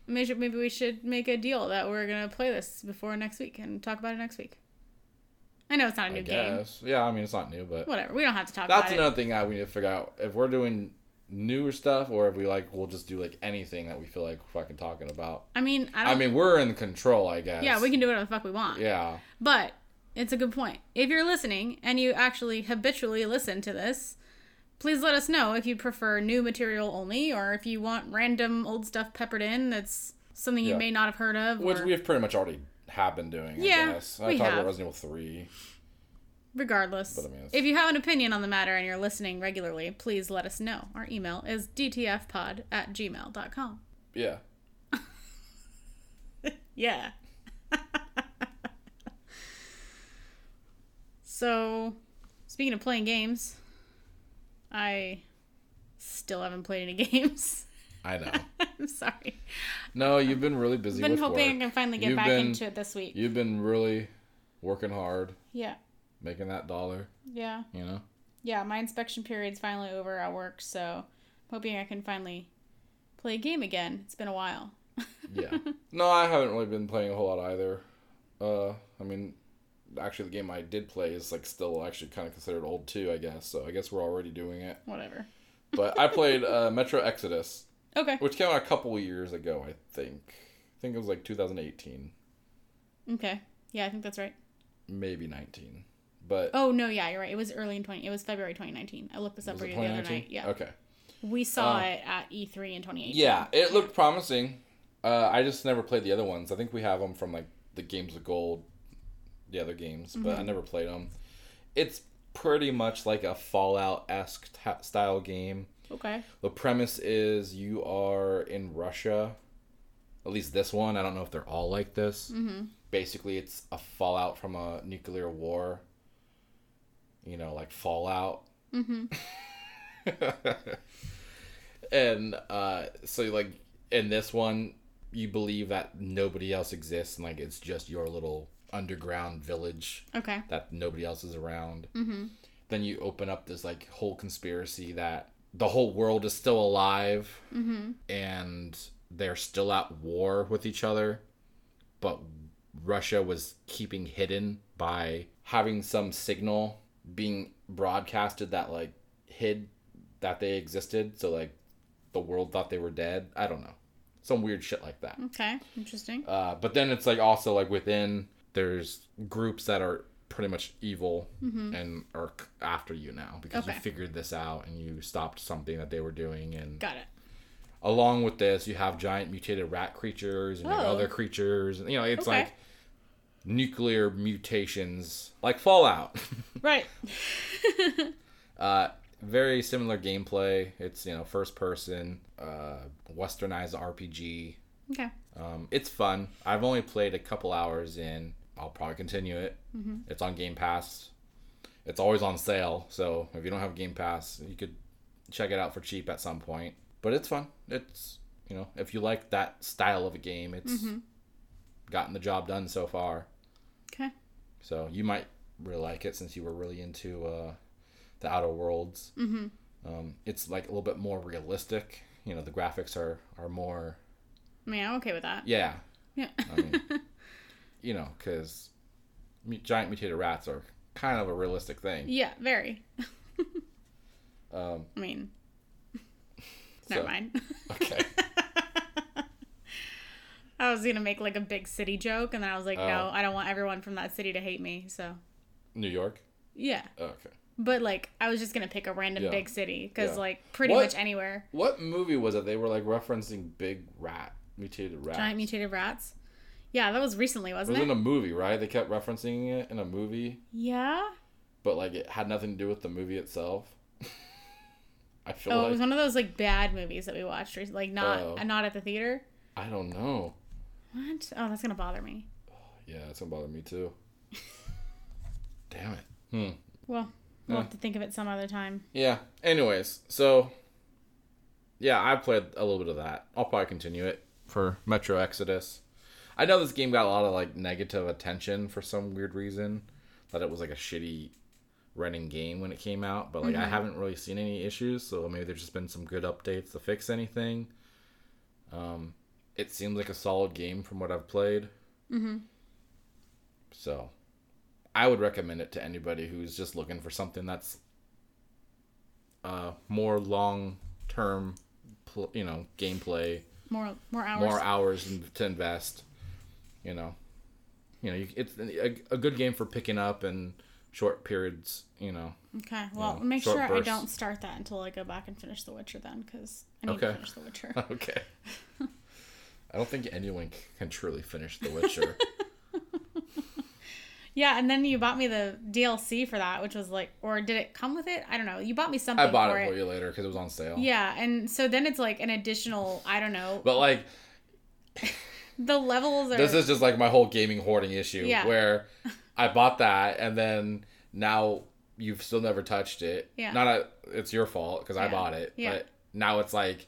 Maybe maybe we should make a deal that we're gonna play this before next week and talk about it next week. I know it's not a new game. guess. Yeah, I mean it's not new, but Whatever. We don't have to talk about it. that's another thing that we need to figure out if we're doing newer stuff or if we like we'll just do like anything that we feel like fucking talking about. I mean, I don't. I mean, we're in control, I guess. yeah, we can do whatever the fuck we want. Yeah. But it's a good point. If you're listening and you actually habitually listen to this, please let us know if you prefer new material only or if you want random old stuff peppered in that's something you Yeah. may not have heard of. Which or, we've pretty much already have been doing, I Yeah, guess. I we talked have. about Resident Evil 3. Regardless. I mean, if you have an opinion on the matter and you're listening regularly, please let us know. Our email is dtfpod at gmail.com. Yeah. Yeah. so, speaking of playing games, I still haven't played any games. I know. I'm sorry. No, you've been really busy I've Been hoping work. I can finally get You've back been- into it this week. You've been really working hard, Yeah. Making that dollar, Yeah. you know? Yeah, my inspection period's finally over at work, so I'm hoping I can finally play a game again. It's been a while. Yeah. no, I haven't really been playing a whole lot either. Uh, I mean, actually, the game I did play is like still actually kind of considered old too, I guess. So I guess we're already doing it. Whatever. But I played uh, Metro Exodus, Okay. which came out a couple years ago, I think. I think it was like 2018, Okay. Yeah, I think that's right. maybe 19. But Oh no, yeah, you're right. It was early in twenty. It was February 2019. I looked this up for you the other night. Yeah, Okay. we saw Uh, it at E3 in 2018. Yeah, it looked promising. Uh, I just never played the other ones. I think we have them from like the Games of Gold, the other games, but Mm-hmm. I never played them. It's pretty much like a Fallout esque ta- style game. Okay. The premise is you are in Russia. At least this one. I don't know if they're all like this. Mm-hmm. Basically, it's a fallout from a nuclear war. You know, like Fallout. Mm-hmm. and uh, so like in this one, you believe that nobody else exists and like it's just your little underground village Okay. that nobody else is around. Mm-hmm. Then you open up this like whole conspiracy that the whole world is still alive and they're still at war with each other, but Russia was keeping hidden by having some signal being broadcasted that like hid that they existed. So like the world thought they were dead. I don't know. Some weird shit like that. Okay. Interesting. Uh, but then it's like also like within there's groups that are pretty much evil and are after you now because you figured this out and you stopped something that they were doing and Got it. along with this you have giant mutated rat creatures and Oh. other creatures and you know it's Okay. like nuclear mutations like fallout Right. uh very similar gameplay it's you know first person uh westernized rpg Okay. Um, it's fun. I've only played a couple hours in. I'll probably continue it. It's on Game Pass. It's always on sale, so if you don't have Game Pass, you could check it out for cheap at some point. But it's fun. It's you know, if you like that style of a game, it's gotten the job done so far. Okay. So you might really like it since you were really into uh, the Outer Worlds. Mm-hmm. Um, it's like a little bit more realistic. You know, the graphics are are more I mean, I'm okay with that. yeah Yeah. I mean, you know, because giant mutated rats are kind of a realistic thing. yeah. Very. Um, I mean. Never So- mind. okay. I was gonna make like a big city joke, and then I was like, no, Oh. I don't want everyone from that city to hate me. So New York. yeah, Oh, okay. but like I was just gonna pick a random Yeah. big city because Yeah. like pretty What- much anywhere. What movie was it? They were like referencing big rat mutated rats. Giant mutated rats. Yeah, that was recently, wasn't was it? in a movie, right? They kept referencing it in a movie, yeah. but like it had nothing to do with the movie itself. I feel like Oh, it was one of those like bad movies that we watched, recently. like not Oh. not at the theater. I don't know. What? Oh, that's gonna bother me. Yeah, it's gonna bother me too. Damn it. Hmm. Well, we'll Yeah. have to think of it some other time. Yeah. Anyways, so yeah, I played a little bit of that. I'll probably continue it for Metro Exodus. I know this game got a lot of like negative attention for some weird reason, that it was like a shitty running game when it came out, but like I haven't really seen any issues, so maybe there's just been some good updates to fix anything. Um, it seems like a solid game from what I've played. Mm-hmm. So, I would recommend it to anybody who's just looking for something that's uh, more long term, pl- you know, gameplay, More more hours. more hours in- to invest. You know, you know, you, it's a, a good game for picking up and short periods. You know, Okay. Well, Yeah, make sure bursts. I don't start that until I go back and finish The Witcher then, because I need Okay. to finish The Witcher. okay. I don't think anyone can truly finish The Witcher. yeah, and then you bought me the DLC for that, which was like, or did it come with it? I don't know. You bought me something I bought for it it. for you later because it was on sale. Yeah, and so then it's like an additional. I don't know. But like, the levels are. this is just like my whole gaming hoarding issue Yeah. where I bought that and then now you've still never touched it. Yeah. Not a, it's your fault because I bought it. Yeah. But now it's like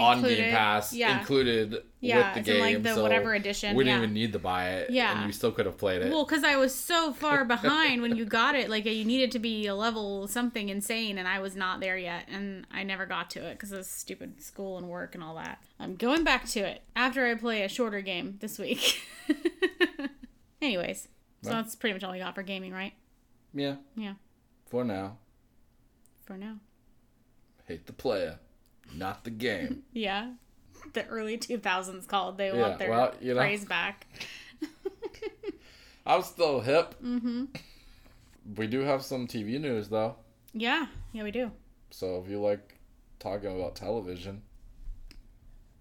on Game Pass Yeah. included Yeah, with the game. like, the so whatever edition, We didn't yeah. even need to buy it. Yeah. And you still could have played it. Well, because I was so far behind when you got it, like you needed to be a level something insane, and I was not there yet, and I never got to it because of stupid school and work and all that. I'm going back to it after I play a shorter game this week. Anyways, so Well. that's pretty much all I got for gaming, right? yeah. Yeah, For now. for now. Hate the player, not the game. Yeah, the early 2000s called. They Yeah, want their well, you know. praise back. I'm still hip. Mm-hmm. We do have some TV news though. Yeah, yeah, we do. So if you like talking about television,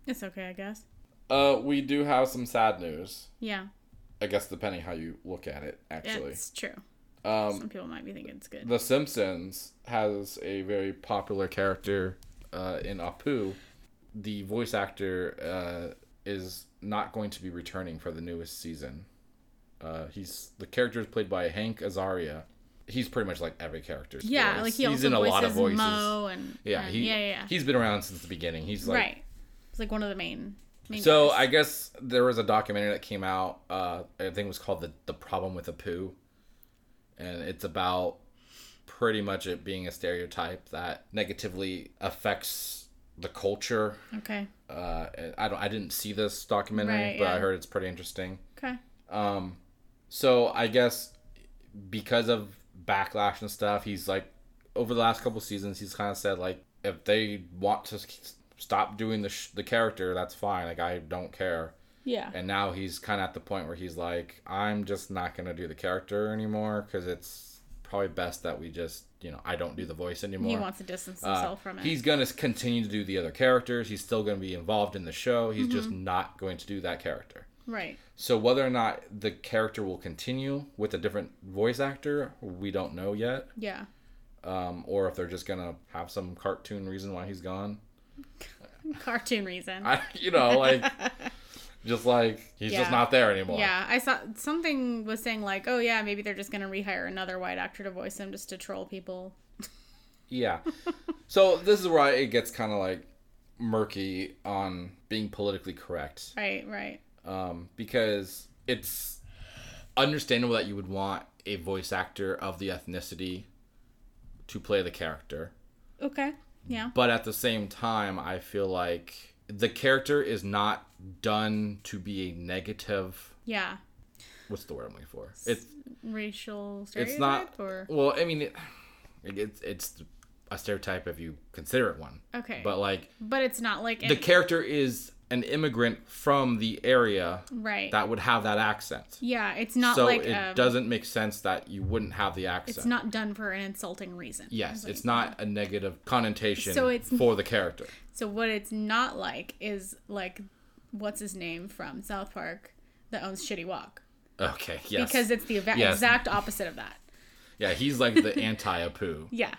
It's okay, I guess. uh, we do have some sad news. Yeah, I guess depending how you look at it, actually. it's true. Um, Some people might be thinking it's good. The Simpsons has a very popular character uh, in Apu. The voice actor uh, is not going to be returning for the newest season. Uh, he's the character is played by Hank Azaria. He's pretty much like every character. Yeah, voice. like he he's in a lot of voices. Moe and Yeah, and- he, yeah, yeah. He's been around since the beginning. He's like right. He's like one of the main. main So guys. I guess there was a documentary that came out. Uh, I think it was called the the problem with Apu, and it's about pretty much it being a stereotype that negatively affects the culture. okay. Uh, I don't. I didn't see this documentary, Right, but I heard it's pretty interesting. Okay. Um, so I guess because of backlash and stuff, he's like over the last couple seasons, he's kind of said like if they want to stop doing the sh- the character, that's fine. Like I don't care. Yeah. And now he's kind of at the point where he's like, I'm just not gonna do the character anymore because it's probably best that we just you know I don't do the voice anymore. He wants to distance Uh, himself from it. He's going to continue to do the other characters. He's still going to be involved in the show. He's just Mm-hmm. not going to do that character. right. So whether or not the character will continue with a different voice actor, we don't know yet. Yeah. Um, or if they're just going to have some cartoon reason why he's gone. Cartoon reason. I, you know, like just like he's Yeah. just not there anymore. yeah, I saw something was saying like, oh yeah, maybe they're just gonna rehire another white actor to voice him just to troll people. Yeah. so this is where it gets kind of like murky on being politically correct. Right. Right. um, because it's understandable that you would want a voice actor of the ethnicity to play the character. Okay. Yeah. But at the same time, I feel like the character is not done to be a negative. Yeah. What's the word I'm looking for? It's Racial stereotype it's not. or Well, I mean, it, it's it's a stereotype if you consider it one. okay, But like but it's not like the any- character is an immigrant from the area right. that would have that accent. yeah, it's not so like it um, doesn't make sense that you wouldn't have the accent. It's not done for an insulting reason. Yes, is it's not a negative connotation So it's- for the character. So what it's not like is like what's his name from South Park that owns Shitty Wok Okay, yes. because it's the eva- Yes. exact opposite of that. yeah, he's like the anti-Apu. Yeah.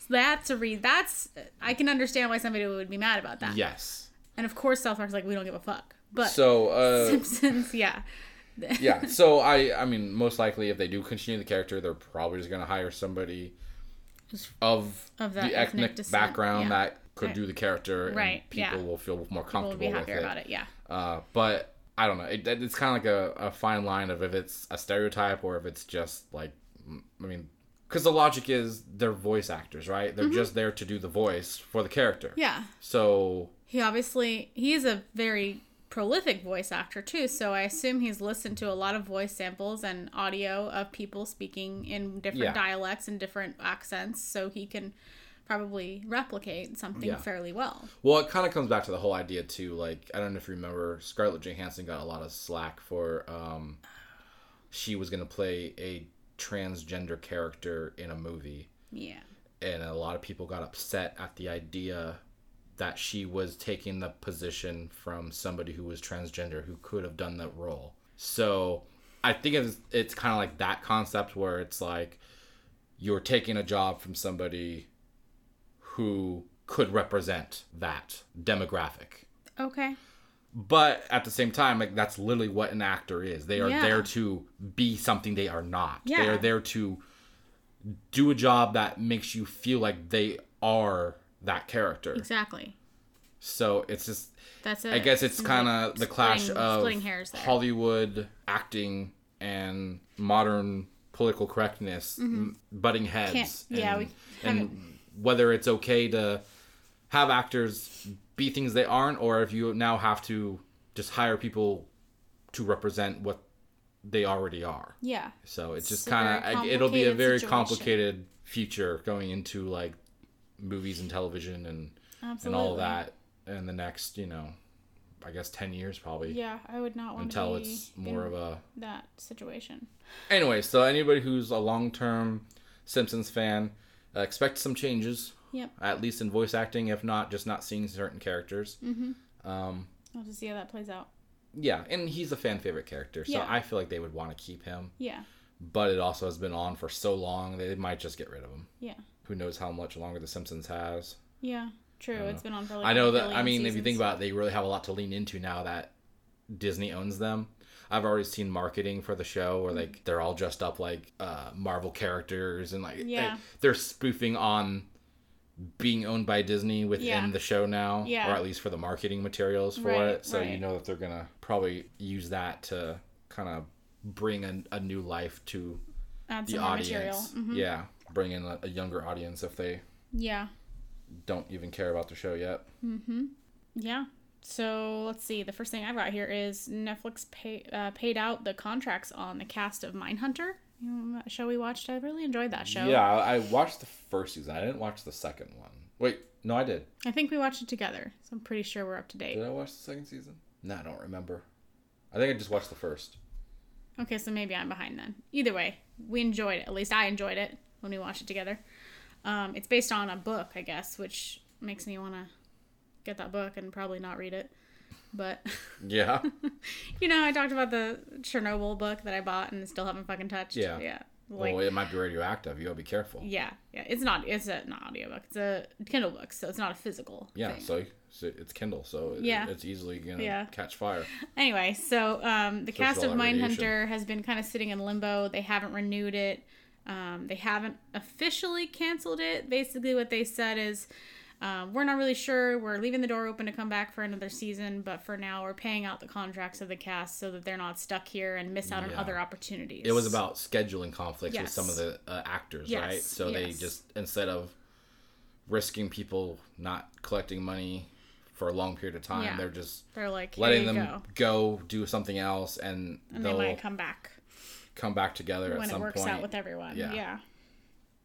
So that's a re that's I can understand why somebody would be mad about that. yes. And of course South Park's like we don't give a fuck. But So, uh, Simpsons, yeah. yeah. So I, I mean, most likely, if they do continue the character, they're probably just gonna hire somebody of, Of that the ethnic ethnic background yeah. that could Right. do the character, and Right, people yeah. will feel more comfortable be with happier about it, yeah. Uh, but I don't know. It, it's kind of like a, a fine line of if it's a stereotype or if it's just like, I mean, because the logic is they're voice actors, right? They're just there to do the voice for the character. Mm-hmm. Yeah. So He obviously he is a very prolific voice actor too, so I assume he's listened to a lot of voice samples and audio of people speaking in different Yeah. dialects and different accents, so he can probably replicate something Yeah. fairly well. Well, it kind of comes back to the whole idea too. Like, I don't know if you remember, Scarlett Johansson got a lot of slack for um, she was gonna play a transgender character in a movie, Yeah. and a lot of people got upset at the idea that she was taking the position from somebody who was transgender who could have done that role. So, I think it's it's kind of like that concept where it's like you're taking a job from somebody who could represent that demographic. Okay. But at the same time, like that's literally what an actor is. They are Yeah. there to be something they are not. Yeah. They are there to do a job that makes you feel like they are that character. Exactly. So it's just That's it. I guess it's kind like of the clash splitting- of splitting. Hollywood acting and modern political correctness m- butting heads. Mm-hmm. Can't- yeah, and, we and whether it's okay to have actors be things they aren't, or if you now have to just hire people to represent what they already are. Yeah. So it's just kind of it'll be a very situation. complicated future going into like movies and television and Absolutely. and all that in the next, you know, I guess 10 years probably Yeah, I would not want until it's more of a that situation. Anyway, so anybody who's a long-term Simpsons fan, uh, expect some changes. Yep. At least in voice acting, if not just not seeing certain characters. Mm-hmm. Um, I'll just see how that plays out. yeah, and he's a fan favorite character, so Yeah. I feel like they would want to keep him. Yeah. But it also has been on for so long they might just get rid of him. Yeah. Who knows how much longer the Simpsons has? Yeah. True. It's been on for like I know that. I mean, if you think about it, they really have a lot to lean into now that Disney owns them. I've already seen marketing for the show where like they're all dressed up like uh, Marvel characters and like they- Yeah. they're spoofing on being owned by Disney within Yeah. the show now, Yeah. or at least for the marketing materials for Right, it. So you know that they're gonna probably use that to kind of bring a, a new life to Add the some more material. audience. Mhm. Yeah, bring in a, a younger audience if they Yeah. don't even care about the show yet. Yeah. So let's see. The first thing I've got here is Netflix pay, uh, paid out the contracts on the cast of Mindhunter. You know, that show we watched. I really enjoyed that show. Yeah, I I watched the first season. I didn't watch the second one. Wait, no, I did. I think we watched it together, so I'm pretty sure we're up to date. Did I watch the second season? No, I don't remember. I think I just watched the first. Okay, so maybe I'm behind then. Either way, we enjoyed it. At least I enjoyed it when we watched it together. Um, it's based on a book, I guess, which makes me want to get that book and probably not read it. But Yeah. you know, I talked about the Chernobyl book that I bought and still haven't fucking touched. Yeah. Yeah. Like, well, it might be radioactive. You gotta be careful. yeah, yeah. It's not. It's a not audiobook. It's a Kindle book, so it's not a physical. Yeah, thing. so, so it's Kindle, so it, Yeah. it's easily gonna Yeah. catch fire. Anyway, so um, the cast of. Mindhunter has been kind of sitting in limbo. They haven't renewed it. Um, they haven't officially canceled it. Basically, what they said is, um, we're not really sure. We're leaving the door open to come back for another season, but for now, we're paying out the contracts of the cast so that they're not stuck here and miss out on other opportunities. It was about scheduling conflicts with some of the uh, actors, Yes, right? So they just instead of risking people not collecting money for a long period of time, Yeah. they're just They're like letting them go. go. do something else, and, and they might come back come back together when it works point. out with everyone. Yeah. yeah.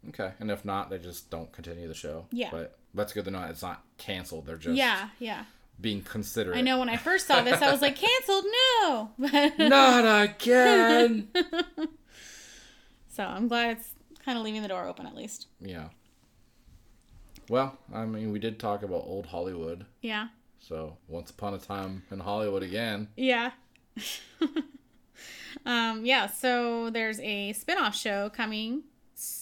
Okay, and if not, they just don't continue the show. Yeah. but that's good to know. It's not canceled. They're just Yeah, yeah. being considerate. I know when I first saw this, I was like, canceled, no. But Not again. so I'm glad it's kind of leaving the door open at least. yeah. Well, I mean, we did talk about old Hollywood. Yeah. So, once upon a time in Hollywood again. Yeah. um, yeah, so there's a spin-off show coming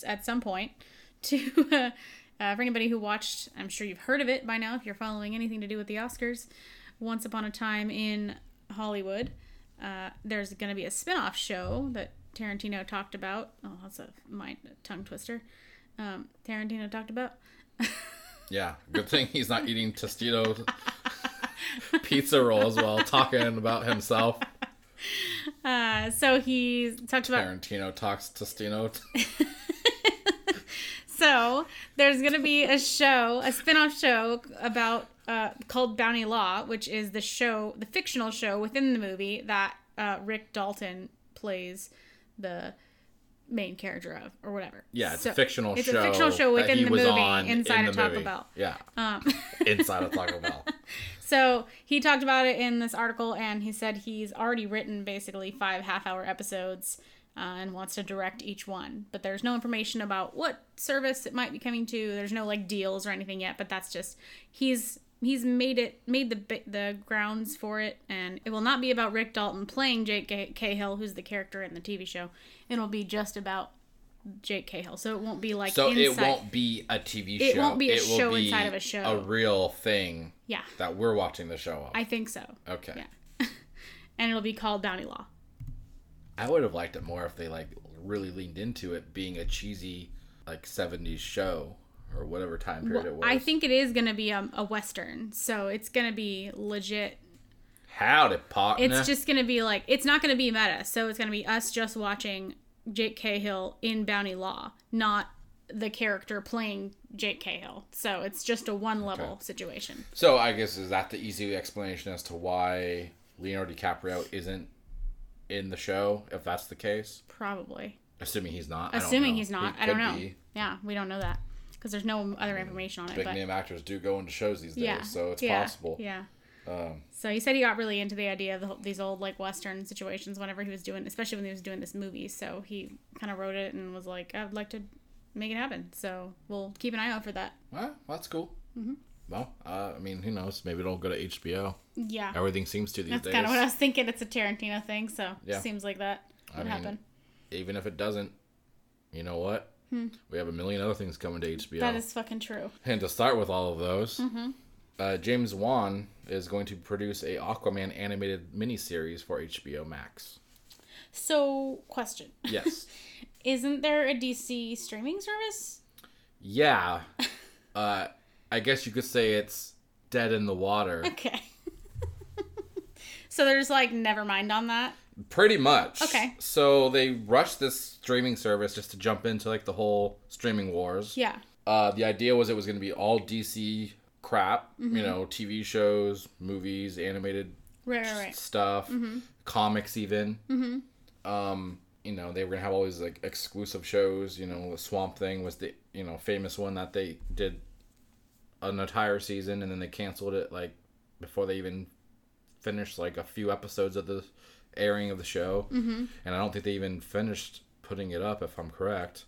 at some point to uh, uh, for anybody who watched, I'm sure you've heard of it by now if you're following anything to do with the Oscars. Once upon a time in Hollywood, uh, there's going to be a spin-off show that Tarantino talked about. Oh, that's a mind tongue twister. Um, Tarantino talked about. Yeah, good thing he's not eating Tostito pizza rolls while talking about himself. Uh, so he talked about Tarantino talks Tostino. So there's gonna be a show, a spin-off show about uh, called Bounty Law, which is the show, the fictional show within the movie that uh, Rick Dalton plays the main character of, or whatever. Yeah, it's So- a fictional it's show. a fictional show within the movie inside in of Taco movie. Bell. Yeah, Um, inside of Taco Bell. so he talked about it in this article, and he said he's already written basically five half-hour episodes. Uh, and wants to direct each one, but there's no information about what service it might be coming to. There's no like deals or anything yet, but that's just he's he's made it made the the grounds for it, and it will not be about Rick Dalton playing Jake Ca- Cahill, who's the character in the TV show. It'll be just about Jake Cahill, so it won't be like So it won't be a TV show. It won't be a will show be inside of a show. A real thing Yeah, that we're watching the show of. I think so. okay. Yeah. and it'll be called Bounty Law. I would have liked it more if they like really leaned into it being a cheesy like 70s show or whatever time period it was. I think it is going to be a, a western, so it's going to be legit. Howdy, partner. It's just going to be like it's not going to be meta, so it's going to be us just watching Jake Cahill in Bounty Law, not the character playing Jake Cahill. So it's just a one level Okay. situation. So I guess is that the easy explanation as to why Leonardo DiCaprio isn't in the show? If that's the case, Probably. assuming he's not. I don't Assuming he's not. I don't know. be. Yeah, we don't know that because there's no other information on it. Big but name actors do go into shows these days, yeah, so it's yeah, possible. Yeah. Um, So he said he got really into the idea of the, these old like Western situations whenever he was doing, especially when he was doing this movie. So he kind of wrote it and was like, "I'd like to make it happen." So we'll keep an eye out for that. well, that's cool. Mm-hmm. Well, uh, I mean, who knows? Maybe it'll go to HBO. Yeah, Everything seems to these that's days. kind of what I was thinking. It's a Tarantino thing, so Yeah. seems like that I would mean, happen. Even if it doesn't, you know what? We have a million other things coming to HBO. Hmm. That is fucking true. And to start with all of those, Mm-hmm. uh, James Wan is going to produce a Aquaman animated miniseries for HBO Max. So, question: Yes. Isn't there a DC streaming service? yeah. Uh, I guess you could say it's dead in the water. Okay. so there's like never mind on that. Pretty much. Okay. So they rushed this streaming service just to jump into like the whole streaming wars. Yeah. Uh, the idea was it was going to be all DC crap, Mm-hmm. you know, TV shows, movies, animated Right, right, right. stuff, Mm-hmm. comics, even. Mm-hmm. Um, you know, they were gonna have all these like exclusive shows. You know, the Swamp Thing was the you know famous one that they did an entire season, and then they canceled it like before they even finished like a few episodes of the airing of the show. Mm-hmm. And I don't think they even finished putting it up, if I'm correct.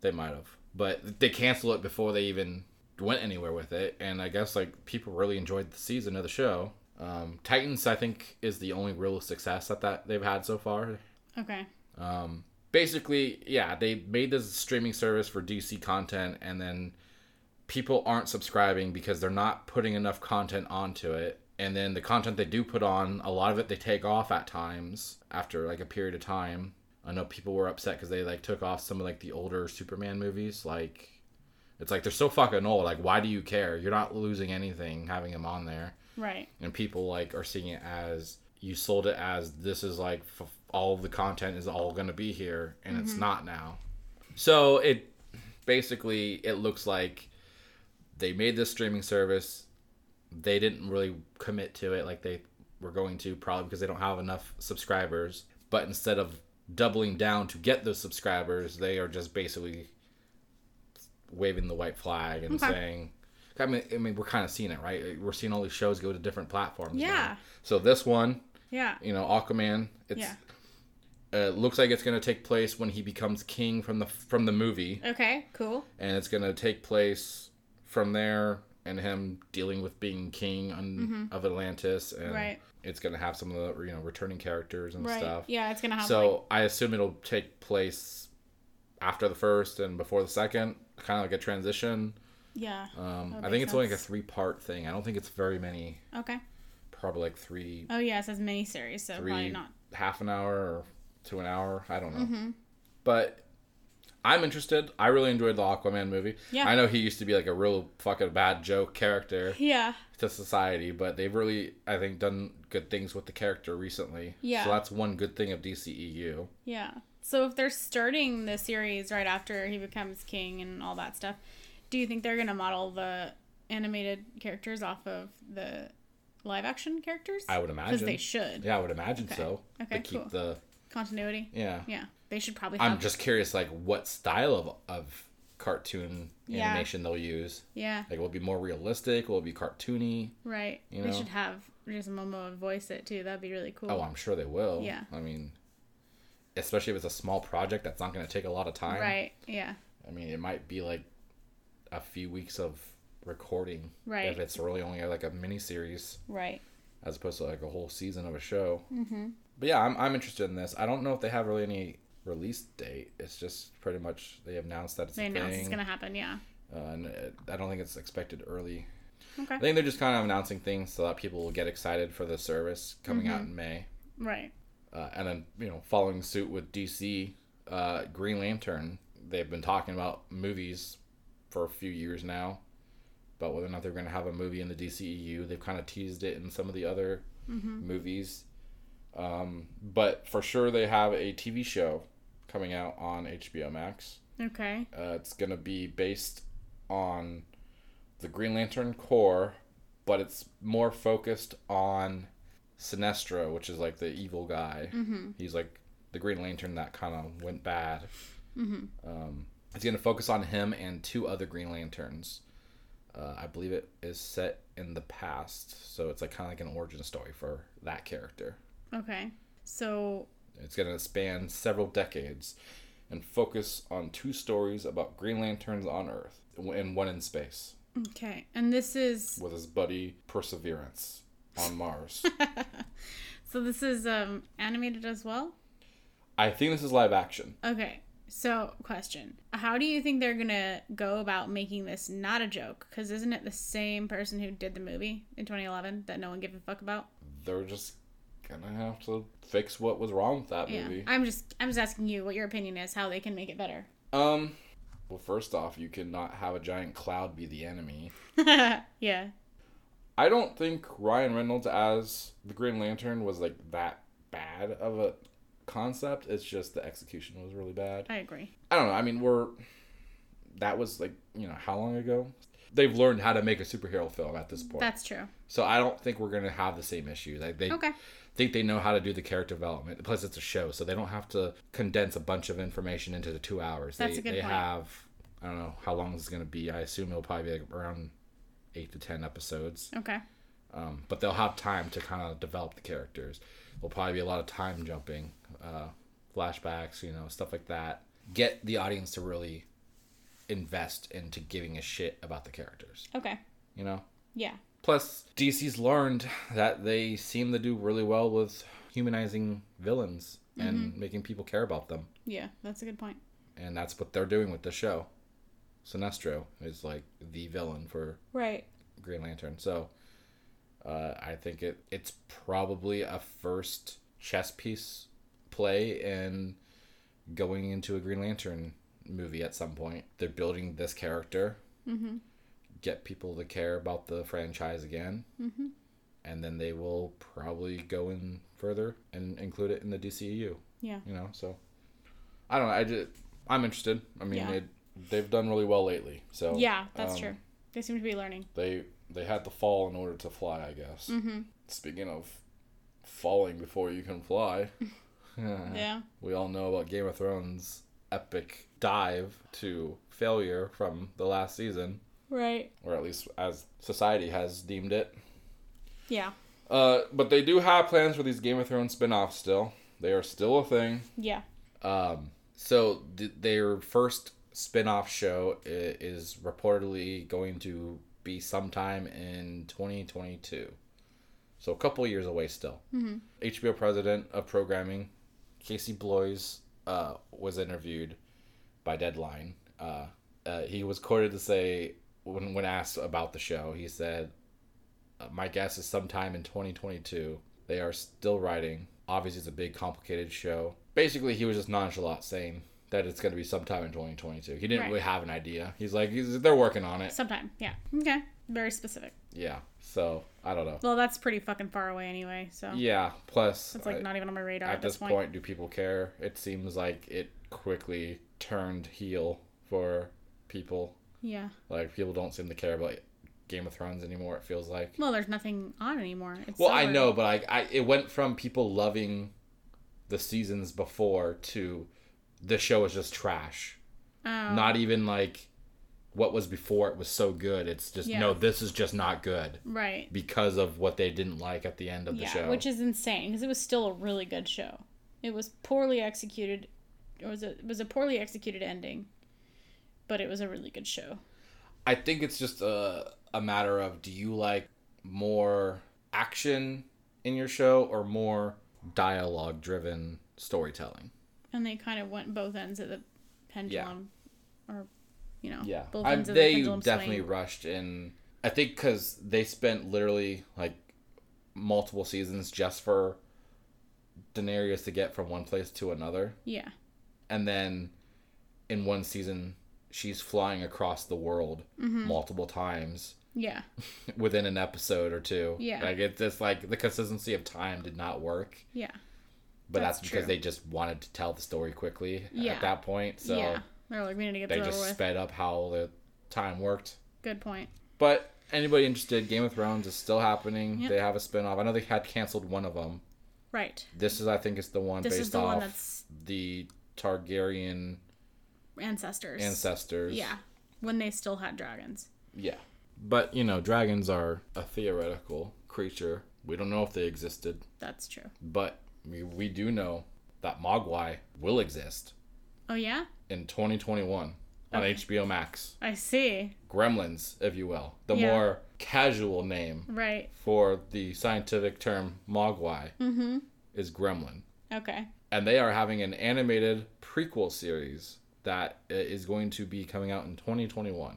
They might have, but they canceled it before they even went anywhere with it. And I guess like people really enjoyed the season of the show. Um, Titans, I think, is the only real success that, that they've had so far. Okay. Um, basically, yeah, they made this streaming service for DC content, and then people aren't subscribing because they're not putting enough content onto it. And then the content they do put on, a lot of it they take off at times after like a period of time. I know people were upset because they like took off some of like the older Superman movies. Like, it's like they're so fucking old. Like, why do you care? You're not losing anything having them on there Right. and people like are seeing it as you sold it as this is like f- all of the content is all going to be here and it's mm-hmm. not now so it basically it looks like they made this streaming service they didn't really commit to it like they were going to probably because they don't have enough subscribers but instead of doubling down to get those subscribers they are just basically waving the white flag and Okay. saying I mean, I mean, we're kind of seeing it, right? We're seeing all these shows go to different platforms. now. Yeah. So this one, Yeah. you know, Aquaman, it's Yeah. uh, looks like it's going to take place when he becomes king from the from the movie, Okay. Cool. and it's going to take place from there and him dealing with being king on, of Atlantis, and Mm-hmm. Right. it's going to have some of the you know returning characters and Right. stuff. Yeah. It's gonna have So like I assume it'll take place after the first and before the second, kind of like a transition. yeah. Um, I think it's only like a three part thing. I don't think it's very many. Okay. Probably like three, Oh yeah, it says miniseries, so probably not. half an hour or to an hour. I don't know. Mm-hmm. But I'm interested. I really enjoyed the Aquaman movie. Yeah. I know he used to be like a real fucking bad joke character Yeah. to society, but they've really, I think, done good things with the character recently. Yeah. So that's one good thing of DCEU. Yeah. So if they're starting the series right after he becomes king and all that stuff, do you think they're gonna model the animated characters off of the live action characters? I would imagine. Because they should. Yeah, I would imagine Okay. so. Okay, To keep cool. the Continuity. yeah. Yeah. They should probably have I'm just curious, like what style of of cartoon Yeah. animation they'll use. Yeah. Like, will it be more realistic? Will it be cartoony? Right. You They should have just Momoa voice it too. That'd be really cool. Oh, I'm sure they will. Yeah. I mean, especially if it's a small project that's not going to take a lot of time. Right. Yeah. I mean, it might be like a few weeks of recording. Right. If it's really only like a mini series Right. as opposed to like a whole season of a show. Mm-hmm. But yeah, I'm, I'm interested in this. I don't know if they have really any release date. It's just pretty much they announced that it's They announced it's gonna happen. Yeah. uh, and it, I don't think it's expected early. Okay. I think they're just kind of announcing things so that people will get excited for the service coming out in May. Right. Uh, and then, you know, following suit with DC, uh, Green Lantern, they've been talking about movies for a few years now. But whether or not they're going to have a movie in the DCEU, they've kind of teased it in some of the other movies. Um, but for sure, they have a TV show coming out on HBO Max. Okay. Uh, it's going to be based on the Green Lantern Corps, but it's more focused on Sinestro, which is like the evil guy. Mm-hmm. He's like the Green Lantern that kind of went bad. Mm-hmm. Um, it's going to focus on him and two other Green Lanterns. Uh, I believe it is set in the past, so it's like kind of like an origin story for that character. Okay. So It's going to span several decades and focus on two stories about Green Lanterns on Earth and one in space okay, and this is with his buddy Perseverance on Mars. so this is um animated as well. I think this is live action. Okay. So, question. How do you think they're going to go about making this not a joke? Cuz isn't it the same person who did the movie in 2011 that no one gave a fuck about? They're just gonna have to fix what was wrong with that Yeah. movie. I'm just I'm just asking you what your opinion is how they can make it better. Um, Well, first off, you cannot have a giant cloud be the enemy. yeah. I don't think Ryan Reynolds as the Green Lantern was like that bad of a concept. It's just the execution was really bad. I agree. I don't know. I mean, we're that was like you know how long ago? They've learned how to make a superhero film at this point. That's true. so I don't think we're gonna have the same issues. Like they Okay. Think they know how to do the character development. Plus, it's a show, so they don't have to condense a bunch of information into the two hours. That's they a good they point. have I don't know how long this is gonna be. I assume it'll probably be like around eight to ten episodes. Okay. Um, but they'll have time to kind of develop the characters. There'll probably be a lot of time jumping, uh, flashbacks, you know, stuff like that. Get the audience to really invest into giving a shit about the characters, Okay. you know? Yeah. Plus, DC's learned that they seem to do really well with humanizing villains and making people care about them. Yeah. That's a good point. And that's what they're doing with the show. Sinestro is like the villain for Right. Green Lantern. So uh, I think it it's probably a first chess piece play in going into a Green Lantern movie at some point. They're building this character, Mm-hmm. Get people to care about the franchise again, Mm-hmm. and then they will probably go in further and include it in the DCEU. Yeah. You know, so I don't know. I just I'm interested. I mean, Yeah. it, they've done really well lately. So Yeah, that's um, true. They seem to be learning. they they had to fall in order to fly, I guess. Mm-hmm. Speaking of falling before you can fly, Yeah. we all know about Game of Thrones' epic dive to failure from the last season, Right. or at least as society has deemed it. Yeah. Uh, but they do have plans for these Game of Thrones spin-offs still. They are still a thing. Yeah. Um, so th- their first spin-off show is reportedly going to be sometime in 2022. So a couple years away still. Mhm. HBO president of programming, Casey Bloys, uh, was interviewed by Deadline. Uh, uh, he was quoted to say, when, when asked about the show, he said, uh, My guess is sometime in 2022. They are still writing. Obviously, it's a big, complicated show. Basically, he was just nonchalant saying that it's going to be sometime in 2022. He didn't Right. really have an idea. He's like, he's, they're working on it. Sometime. Yeah. Okay. Very specific. Yeah. So, I don't know. Well, that's pretty fucking far away anyway. So Yeah. Plus, it's like I- not even on my radar at this point. point, do people care? It seems like it quickly turned heel for people. Yeah. Like people don't seem to care about Game of Thrones anymore. It feels like. Well, there's nothing on anymore. It's Well, I know, but like I, it went from people loving the seasons before to the show is just trash. Oh. Not even like what was before it was so good. It's just Yeah. no, this is just not good right. because of what they didn't like at the end of the show. which is insane because it was still a really good show. It was poorly executed. It was a it was a poorly executed ending, but it was a really good show. I think it's just a a matter of do you like more action in your show or more dialogue driven storytelling? And they kind of went both ends of the pendulum, or you know, Yeah, both I, ends of the they pendulum definitely swing. rushed in. I think because they spent literally like multiple seasons just for Daenerys to get from one place to another, Yeah, and then in one season she's flying across the world Mm-hmm. multiple times yeah, within an episode or two. Yeah. like it's just like the consistency of time did not work. yeah, But that's, That's because they just wanted to tell the story quickly Yeah. at that point. So yeah. They're like, we need to get they just sped up how the time worked. Good point. But anybody interested, Game of Thrones is still happening. Yep. They have a spin-off. I know they had canceled one of them. Right. This is, I think, is the one This based is the off one that's the Targaryen ancestors. ancestors. Yeah, when they still had dragons. Yeah. But, you know, dragons are a theoretical creature. We don't know if they existed. That's true. But we, we do know that Mogwai will exist Oh yeah, in 2021 on Okay. HBO Max. I see. Gremlins, if you will. The Yeah. more casual name Right. for the scientific term Mogwai Mm-hmm. is Gremlin. Okay. And they are having an animated prequel series that i- is going to be coming out in 2021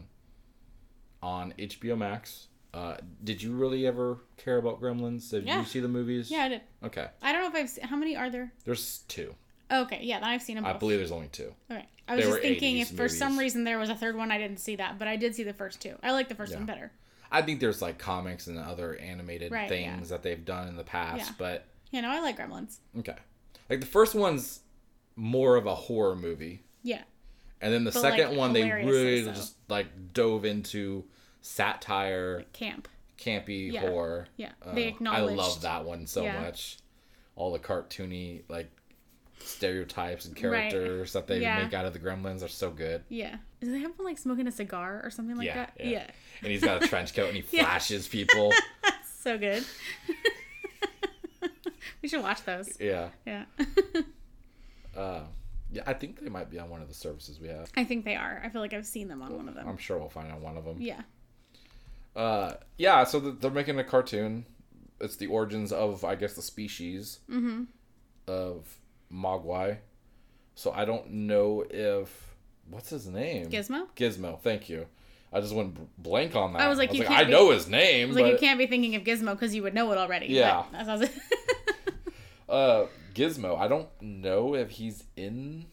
on HBO Max. Uh, did you really ever care about Gremlins? Did Yeah. you see the movies? Yeah, I did. Okay. I don't know if I've seen. How many are there? There's two. Okay, yeah, then I've seen them. I believe there's only two. Okay. I was They just thinking 80s if for some reason there was a third one, I didn't see that, but I did see the first two. I like the first Yeah. one better. I think there's like comics and other animated Right, things yeah. that they've done in the past, Yeah. but You know, I like Gremlins. okay. Like the first one's more of a horror movie. Yeah. And then the But, second like, one, they really so. just like dove into satire, Camp. campy Yeah. horror. Yeah. Uh, they I love that one so Yeah. much. All the cartoony like stereotypes and Right. characters that they Yeah. make out of the Gremlins are so good. Yeah. Do they have one like smoking a cigar or something like that? yeah. Yeah. And he's got a trench coat and he flashes people. So good. we should watch those. yeah. Yeah. Uh, yeah, I think they might be on one of the services we have. I think they are. I feel like I've seen them on one of them. I'm sure we'll find on one of them. Yeah. Uh, yeah, so th- they're making a cartoon. It's the origins of, I guess, the species Mm-hmm. of Mogwai. So I don't know if what's his name? Gizmo? Gizmo. Thank you. I just went blank on that. I was like, I can't be- know his name, I was like, you can't be thinking of Gizmo because you would know it already. Yeah. But That sounds uh, Gizmo. I don't know if he's in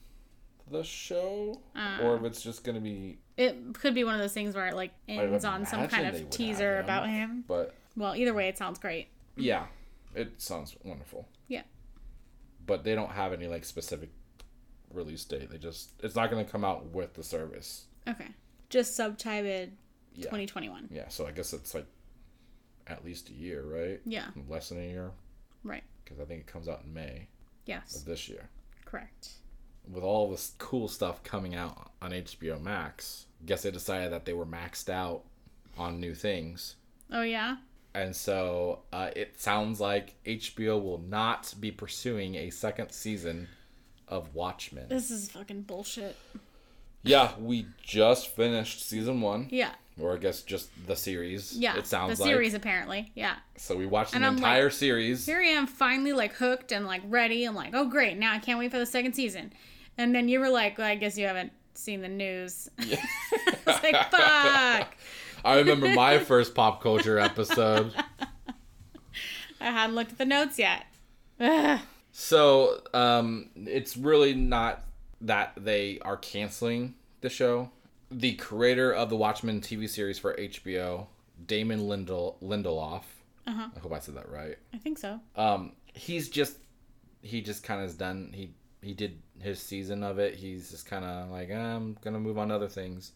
the show Uh. or if it's just gonna be. it could be one of those things where it like ends on some kind of teaser him. about him. But Well, either way, it sounds great. yeah, it sounds wonderful. Yeah. But they don't have any like specific release date. They just it's not gonna come out with the service. Okay. Just subtitled Yeah. 2021. Yeah, so I guess it's like at least a year, right? Yeah. Less than a year, Right. Because I think it comes out in May Yes. of this year. Correct. With all this cool stuff coming out on HBO Max, guess they decided that they were maxed out on new things. Oh yeah. And so uh, it sounds like HBO will not be pursuing a second season of Watchmen. This is fucking bullshit. Yeah, we just finished season one, Yeah. Or I guess just the series. Yeah. it sounds the like. series apparently. Yeah. So we watched And an I'm like, entire series. Here I am finally like hooked and like ready. I'm like, oh great, now I can't wait for the second season. And then you were like, well, I guess you haven't seen the news. Yeah. I was like, fuck. I remember my first pop culture episode. I hadn't looked at the notes yet. Ugh. So um, it's really not that they are canceling the show. The creator of the Watchmen TV series for HBO, Damon Lindel Lindelof. Uh-huh. I hope I said that right. I think so. Um, he's just he just kind of is done. He he did his season of it. He's just kind of like I'm gonna move on to other things.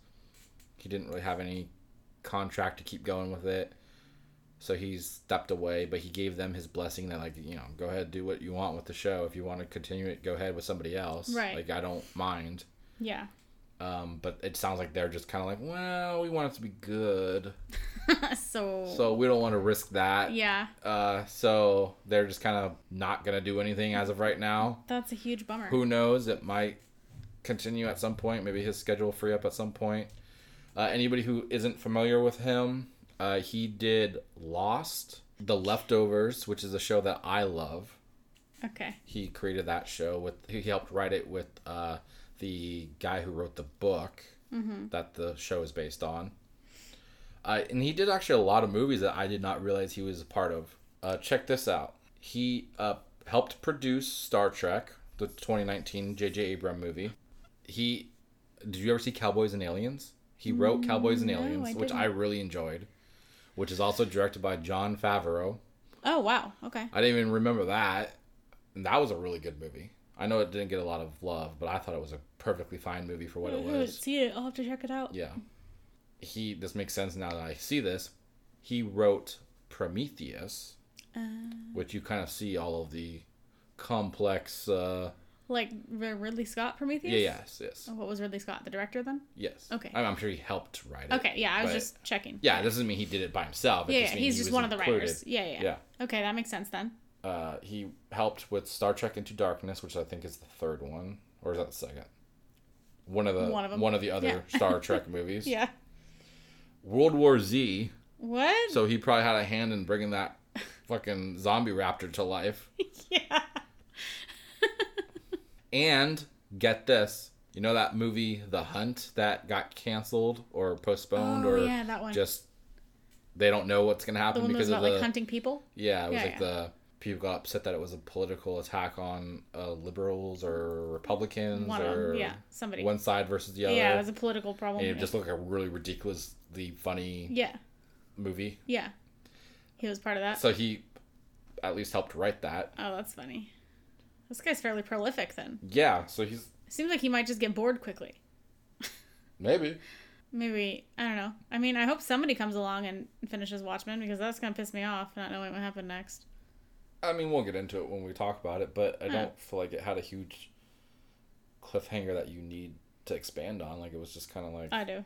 He didn't really have any contract to keep going with it, so he's stepped away. But he gave them his blessing that like you know go ahead do what you want with the show. If you want to continue it, go ahead with somebody else. Right. Like I don't mind. Yeah. Um, but it sounds like they're just kind of like, well, we want it to be good, so, so we don't want to risk that. yeah, Uh, so they're just kind of not gonna do anything as of right now. that's a huge bummer. Who knows? It might continue at some point. Maybe his schedule will free up at some point. Uh, anybody who isn't familiar with him, uh, he did Lost, The Leftovers, which is a show that I love. Okay. He created that show with. He helped write it with uh, the guy who wrote the book that the show is based on. Uh, and he did actually a lot of movies that I did not realize he was a part of. Uh, check this out. He uh, helped produce Star Trek, the 2019 J.J. Abrams movie. He did you ever see Cowboys and Aliens? He wrote Cowboys and no, Aliens, I which. I really enjoyed, which is also directed by Jon Favreau. Oh wow. Okay. I didn't even remember that. And that was a really good movie. I know it didn't get a lot of love, but I thought it was a perfectly fine movie for what it haven't was. seen it. I'll have to check it out. Yeah. He this makes sense now that I see this. He wrote Prometheus, Uh, which you kind of see all of the complex uh like Ridley Scott Prometheus. yeah, yes, yes. Oh, what was Ridley Scott the director then? Yes. Okay. I'm, I'm sure he helped write it. Okay. Yeah, I was just checking. Yeah, it doesn't mean he did it by himself. It Yeah, just yeah, he's he just one of the included. writers. Yeah, yeah, Yeah. Okay, that makes sense then. Uh, he helped with Star Trek Into Darkness, which I think is the third one, or is that the second? One of the One of one of the other Yeah. Star Trek movies. Yeah. World War Z. What? So he probably had a hand in bringing that fucking zombie raptor to life. yeah. And get this, you know that movie The Hunt that got canceled or postponed Oh or yeah, that one. just they don't know what's gonna happen one that was because of the like hunting people. yeah it was Yeah, like yeah. the people got upset that it was a political attack on uh, liberals or Republicans One or yeah, somebody. one side versus the other. yeah, it was a political problem. and it just looked like a really ridiculously funny yeah, movie. yeah. He was part of that. So he at least helped write that. oh, that's funny. This guy's fairly prolific then. Yeah, so he's Seems like he might just get bored quickly. maybe. Maybe I don't know. I mean, I hope somebody comes along and finishes Watchmen because that's gonna piss me off not knowing what happened next. I mean, we'll get into it when we talk about it, but I hmm. don't feel like it had a huge cliffhanger that you need to expand on. Like it was just kind of like I do.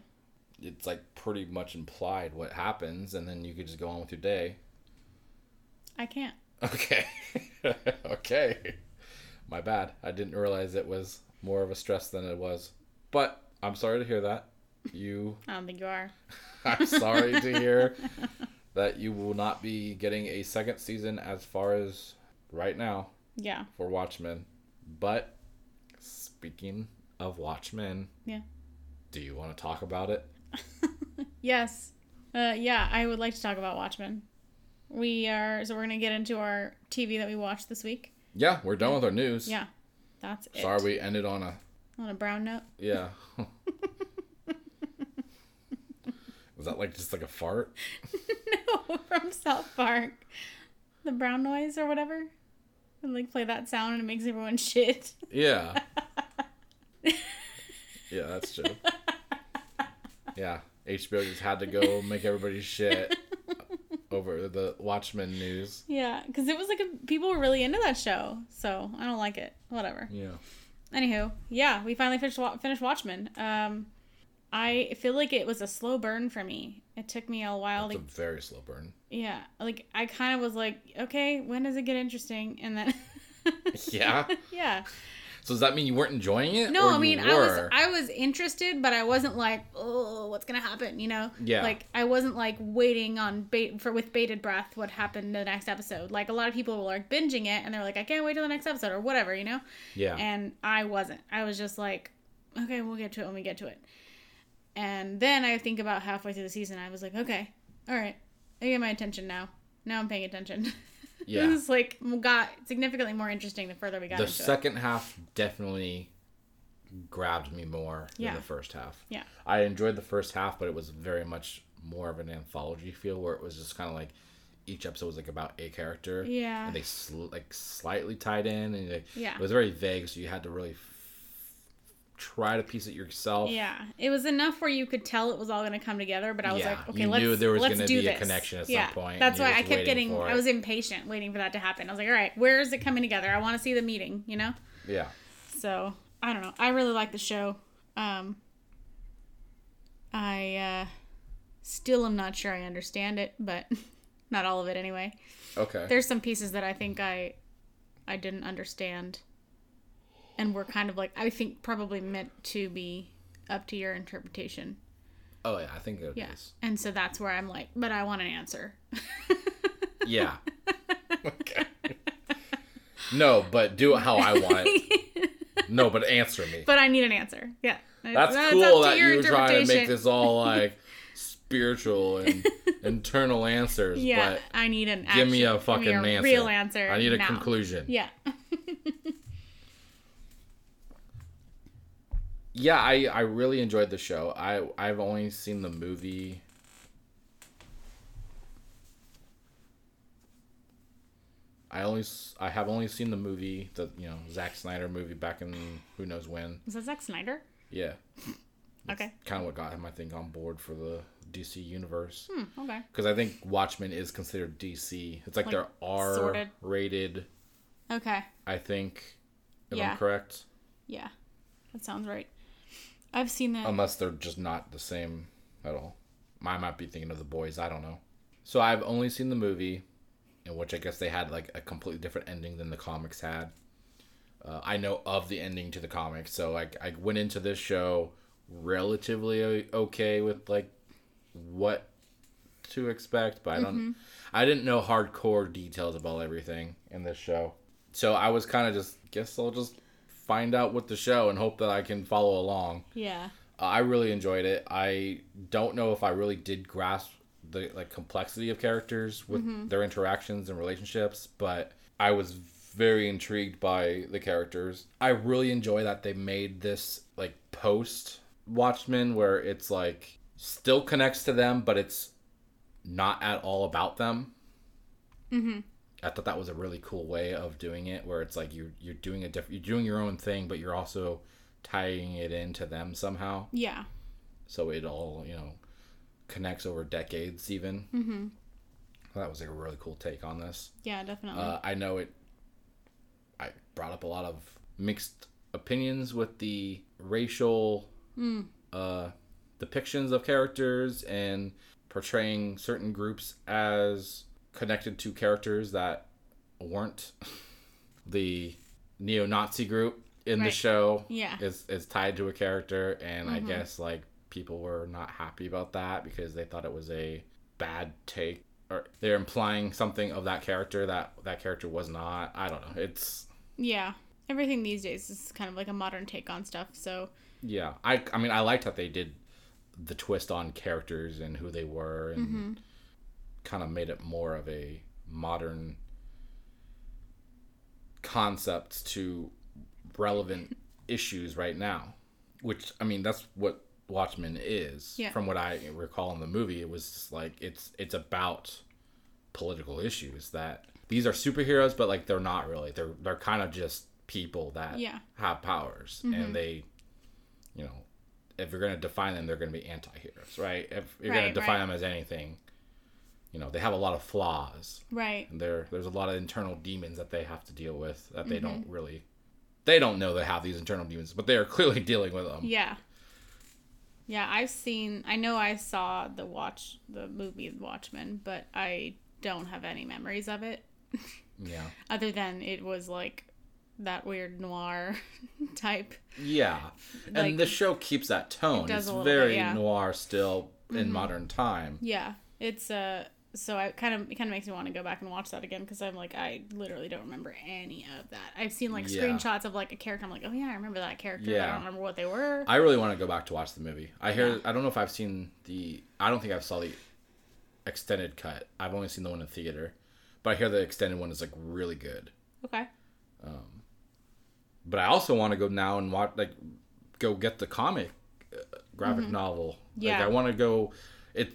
it's like pretty much implied what happens, and then you could just go on with your day. I can't. Okay, okay, my bad. I didn't realize it was more of a stress than it was, but I'm sorry to hear that. You, I don't think you are. I'm sorry to hear that you will not be getting a second season as far as right now. Yeah. for Watchmen. But speaking of Watchmen, Yeah. do you want to talk about it? Yes. Uh, yeah, I would like to talk about Watchmen. We are so we're gonna get into our TV that we watched this week. Yeah, we're done with our news. Yeah, that's it. Sorry we ended on a On a brown note. yeah. Was that like just like a fart? from South Park. The brown noise or whatever. And like play that sound and it makes everyone shit. Yeah. yeah, that's true. Yeah, HBO just had to go make everybody shit over the Watchmen news. Yeah, because it was like a, people were really into that show, so I don't like it. Whatever. Yeah. Anywho, yeah, we finally finished finished Watchmen. Um, I feel like it was a slow burn for me. It took me a while It's to a very slow burn. yeah, like I kind of was like, okay, when does it get interesting? And then Yeah? yeah. So does that mean you weren't enjoying it? No, I mean, I was? I was interested, but I wasn't like, oh, what's gonna happen? You know? Yeah. Like I wasn't like waiting on bait for with bated breath what happened the next episode. Like a lot of people were like binging it, and they're like, I can't wait till the next episode or whatever, you know? Yeah. And I wasn't. I was just like, okay, we'll get to it when we get to it. And then I think about halfway through the season, I was like, okay, all right, I get my attention now. Now I'm paying attention. Yeah. it was like got significantly more interesting the further we got the into it. second half definitely grabbed me more than the first half. Yeah. I enjoyed the first half, but it was very much more of an anthology feel where it was just kind of like each episode was like about a character. Yeah. And they sl- like slightly tied in and like, Yeah. it was very vague, so you had to really try to piece it yourself. Yeah, it was enough where you could tell it was all going to come together. But I was Yeah, like, okay, you let's knew there was gonna do be a connection at some yeah, point, and That's why I kept getting. I was impatient, waiting for that to happen. I was like, all right, where is it coming together? I want to see the meeting. You know. Yeah. So I don't know. I really like the show. Um, I uh, still am not sure I understand it, but not all of it anyway. Okay. There's some pieces that I think I I didn't understand, and were kind of like I think probably meant to be up to your interpretation. oh yeah, I think it is. Yeah. And so that's where I'm like, but I want an answer. Yeah. okay. No, but do it how I want it. No, but answer me. But I need an answer. Yeah. That's It's cool that your you're trying to make this all like spiritual and internal answers. Yeah, But I need an give me a fucking me a answer. real answer. I need a now. conclusion. Yeah. Yeah, I, I really enjoyed the show. I I've only seen the movie. I only I have only seen the movie, the you know Zack Snyder movie back in who knows when. Is that Zack Snyder? Yeah, Okay. kind of what got him I think on board for the DC universe. Hmm, okay. because I think Watchmen is considered DC. It's like, Like, they're R sorted. rated. Okay. I think, if Yeah. I'm correct, Yeah. That sounds right. I've seen that. unless they're just not the same at all. I might be thinking of the boys. I don't know. So I've only seen the movie, in which I guess they had like a completely different ending than the comics had. Uh, I know of the ending to the comics, so like I went into this show relatively okay with like what to expect, but I don't. I didn't know hardcore details about everything in this show, so I was kind of just guess I'll just find out with the show and hope that I can follow along. yeah. Uh, I really enjoyed it. I don't know if I really did grasp the like complexity of characters with their interactions and relationships, but I was very intrigued by the characters. I really enjoy that they made this like post Watchmen where it's like still connects to them, but it's not at all about them. Mm-hmm. I thought that was a really cool way of doing it, where it's like you're you're doing a different, you're doing your own thing, but you're also tying it into them somehow. Yeah. So it all you know connects over decades, even. Mm-hmm. That was like a really cool take on this. Yeah, definitely. Uh, I know it. I brought up a lot of mixed opinions with the racial Hmm. uh, depictions of characters and portraying certain groups as connected to characters that weren't the neo-Nazi group in the show. Yeah. is is tied to a character, and I mm-hmm. guess like people were not happy about that because they thought it was a bad take or they're implying something of that character that that character was not. I don't know. It's yeah. Everything these days is kind of like a modern take on stuff. So yeah. I I mean I liked that they did the twist on characters and who they were and mm-hmm. Kind of made it more of a modern concept to relevant issues right now. Which I mean that's what Watchmen is. Yeah. From what I recall in the movie, it was just like it's it's about political issues that these are superheroes, but like they're not really. They're they're kind of just people that Yeah. have powers, and mm-hmm. they, you know, if you're gonna define them, they're gonna be anti-heroes, right? If you're gonna define right. them as anything, you know, they have a lot of flaws, right. and there there's a lot of internal demons that they have to deal with that they don't Mm-hmm. really. They don't know they have these internal demons, but they are clearly dealing with them. Yeah. Yeah, I've seen I know I saw the watch the movie Watchmen, but I don't have any memories of it Yeah. other than it was like that weird noir type. Yeah, Like, and the show keeps that tone. does It's a very bit, yeah. Mm-hmm. noir still in modern time. Yeah, it's uh so I kind of it kind of makes me want to go back and watch that again because I'm like I literally don't remember any of that. I've seen like Yeah. screenshots of like a character. I'm like, oh yeah, I remember that character. but I don't remember what they were. I really want to go back to watch the movie. I hear. I don't know if I've seen the. I don't think I've saw the extended cut. I've only seen the one in theater, but I hear the extended one is like really good. okay. Um, But I also want to go now and watch like go get the comic uh, graphic novel. Mm-hmm. Yeah. Like I want to go. It.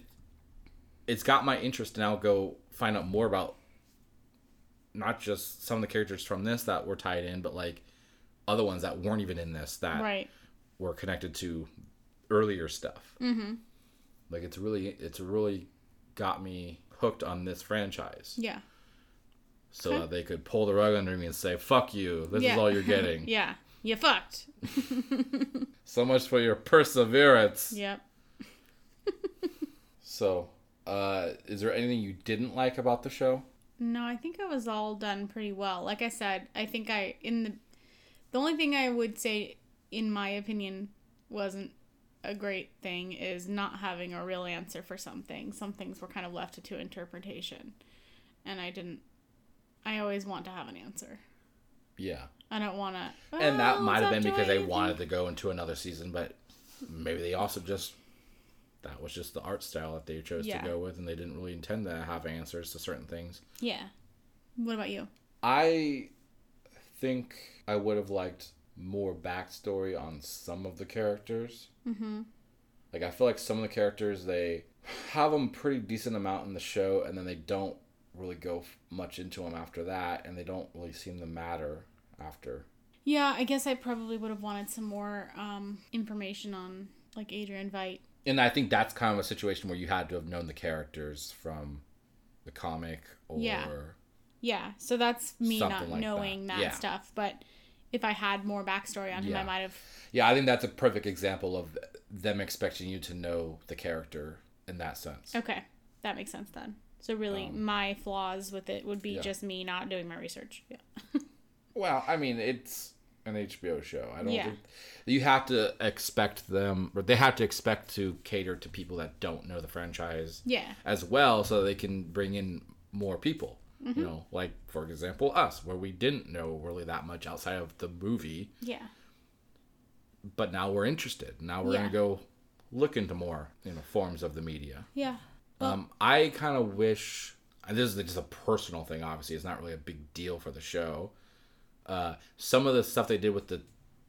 It's got my interest to now go find out more about. Not just some of the characters from this that were tied in, but like other ones that weren't even in this that Right. were connected to earlier stuff. Mm-hmm. Like it's really, it's really got me hooked on this franchise, Yeah. so that they could pull the rug under me and say, "Fuck you! This Yeah. is all you're getting." Yeah. You fucked. So much for your perseverance. Yep. So, uh, is there anything you didn't like about the show? No, I think it was all done pretty well. Like I said, I think I in the the only thing I would say in my opinion wasn't a great thing is not having a real answer for something. Some things were kind of left to interpretation. And I didn't I always want to have an answer. Yeah, I don't want to and that might have been because they wanted to go into another season, but maybe they also just that was just the art style that they chose Yeah. to go with, and they didn't really intend to have answers to certain things. Yeah. What about you? I think I would have liked more backstory on some of the characters. Mm-hmm. Like I feel like some of the characters they have them pretty decent amount in the show, and then they don't really go f- much into them after that, and they don't really seem to matter after. Yeah, I guess I probably would have wanted some more um, information on like Adrian Veidt. And I think that's kind of a situation where you had to have known the characters from the comic or Yeah. Yeah, so that's me not like knowing that. that, Yeah. stuff. But if I had more backstory on him, Yeah. I might have. Yeah, I think that's a perfect example of them expecting you to know the character in that sense. Okay, that makes sense then. So really, my flaws with it would be Um, yeah. just me not doing my research. Yeah. Well, I mean, it's an HBO show. I don't Yeah. think you have to expect them, or they have to expect to cater to people that don't know the franchise Yeah. as well, so they can bring in more people. Mm-hmm. You know, like for example, us, where we didn't know really that much outside of the movie, Yeah. but now we're interested. Now we're Yeah. gonna go look into more, you know, forms of the media. Yeah. Um, I kind of wish and this is just a personal thing. Obviously, it's not really a big deal for the show. Uh, some of the stuff they did with the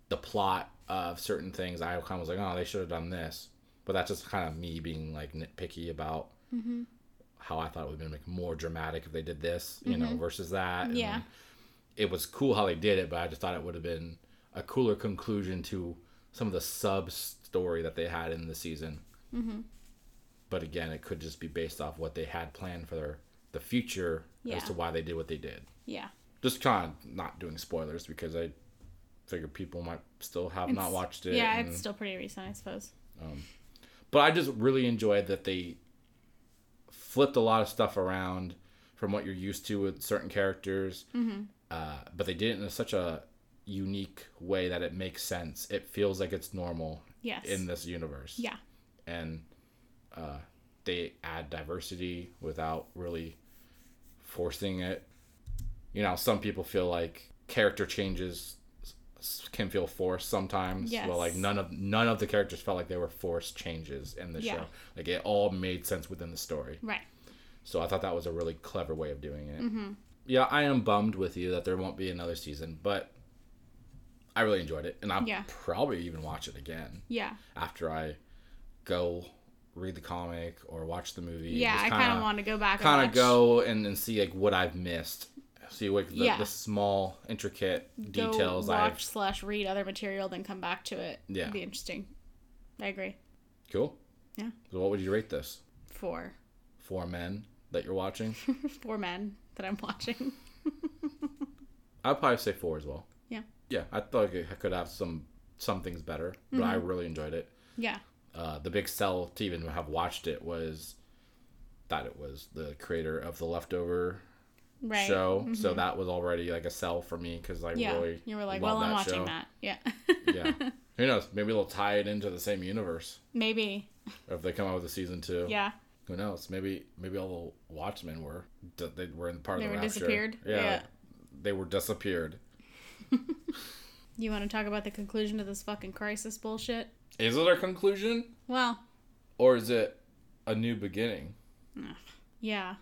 the plot of certain things, I kind of was like, oh, they should have done this. But that's just kind of me being like nitpicky about Mm-hmm. how I thought it would have been like more dramatic if they did this, you know, versus that. And Mm-hmm. Yeah. It was cool how they did it, but I just thought it would have been a cooler conclusion to some of the sub story that they had in the season. Mm-hmm. But again, it could just be based off what they had planned for their the future Yeah. as to why they did what they did. Yeah. Just kind of not doing spoilers because I figure people might still have not watched it. Yeah, and- it's still pretty recent, I suppose. but I just really enjoyed that they flipped a lot of stuff around from what you're used to with certain characters. Mm-hmm. Uh, but they did it in such a unique way that it makes sense. It feels like it's normal Yes. in this universe. yeah. And uh, they add diversity without really forcing it. You know, some people feel like character changes can feel forced sometimes. Yes. Well, like none of none of the characters felt like they were forced changes in the Yeah. show. Like it all made sense within the story. Right. So I thought that was a really clever way of doing it. Mm-hmm. Yeah, I am bummed with you that there won't be another season, but I really enjoyed it, and I'll Yeah. probably even watch it again Yeah. after I go read the comic or watch the movie. Yeah, Just I kind of want to go back kind of go and, and see like what I've missed. See like the, Yeah. the small intricate go details watch I've. slash read other material, then come back to it. Yeah. It'd be interesting. I agree. Cool. Yeah. So what would you rate this? Four. Four men that you're watching. Four men that I'm watching. I'd probably say four as well. Yeah. Yeah, I thought I could have some some things better, but I Mm-hmm. really enjoyed it. Yeah. uh, the big sell to even have watched it was that it was the creator of the leftover Right. show so mm-hmm. that was already like a sell for me because i Yeah. really you were like, well, I'm watching show. that. Yeah. yeah who knows maybe they'll tie it into the same universe Maybe. if they come out with a season two Yeah. who knows maybe maybe all the watchmen were they were in part They of the were rapture. disappeared? yeah, Yeah. they were disappeared You want to talk about the conclusion to this fucking crisis bullshit? is it a conclusion Well, or is it a new beginning yeah.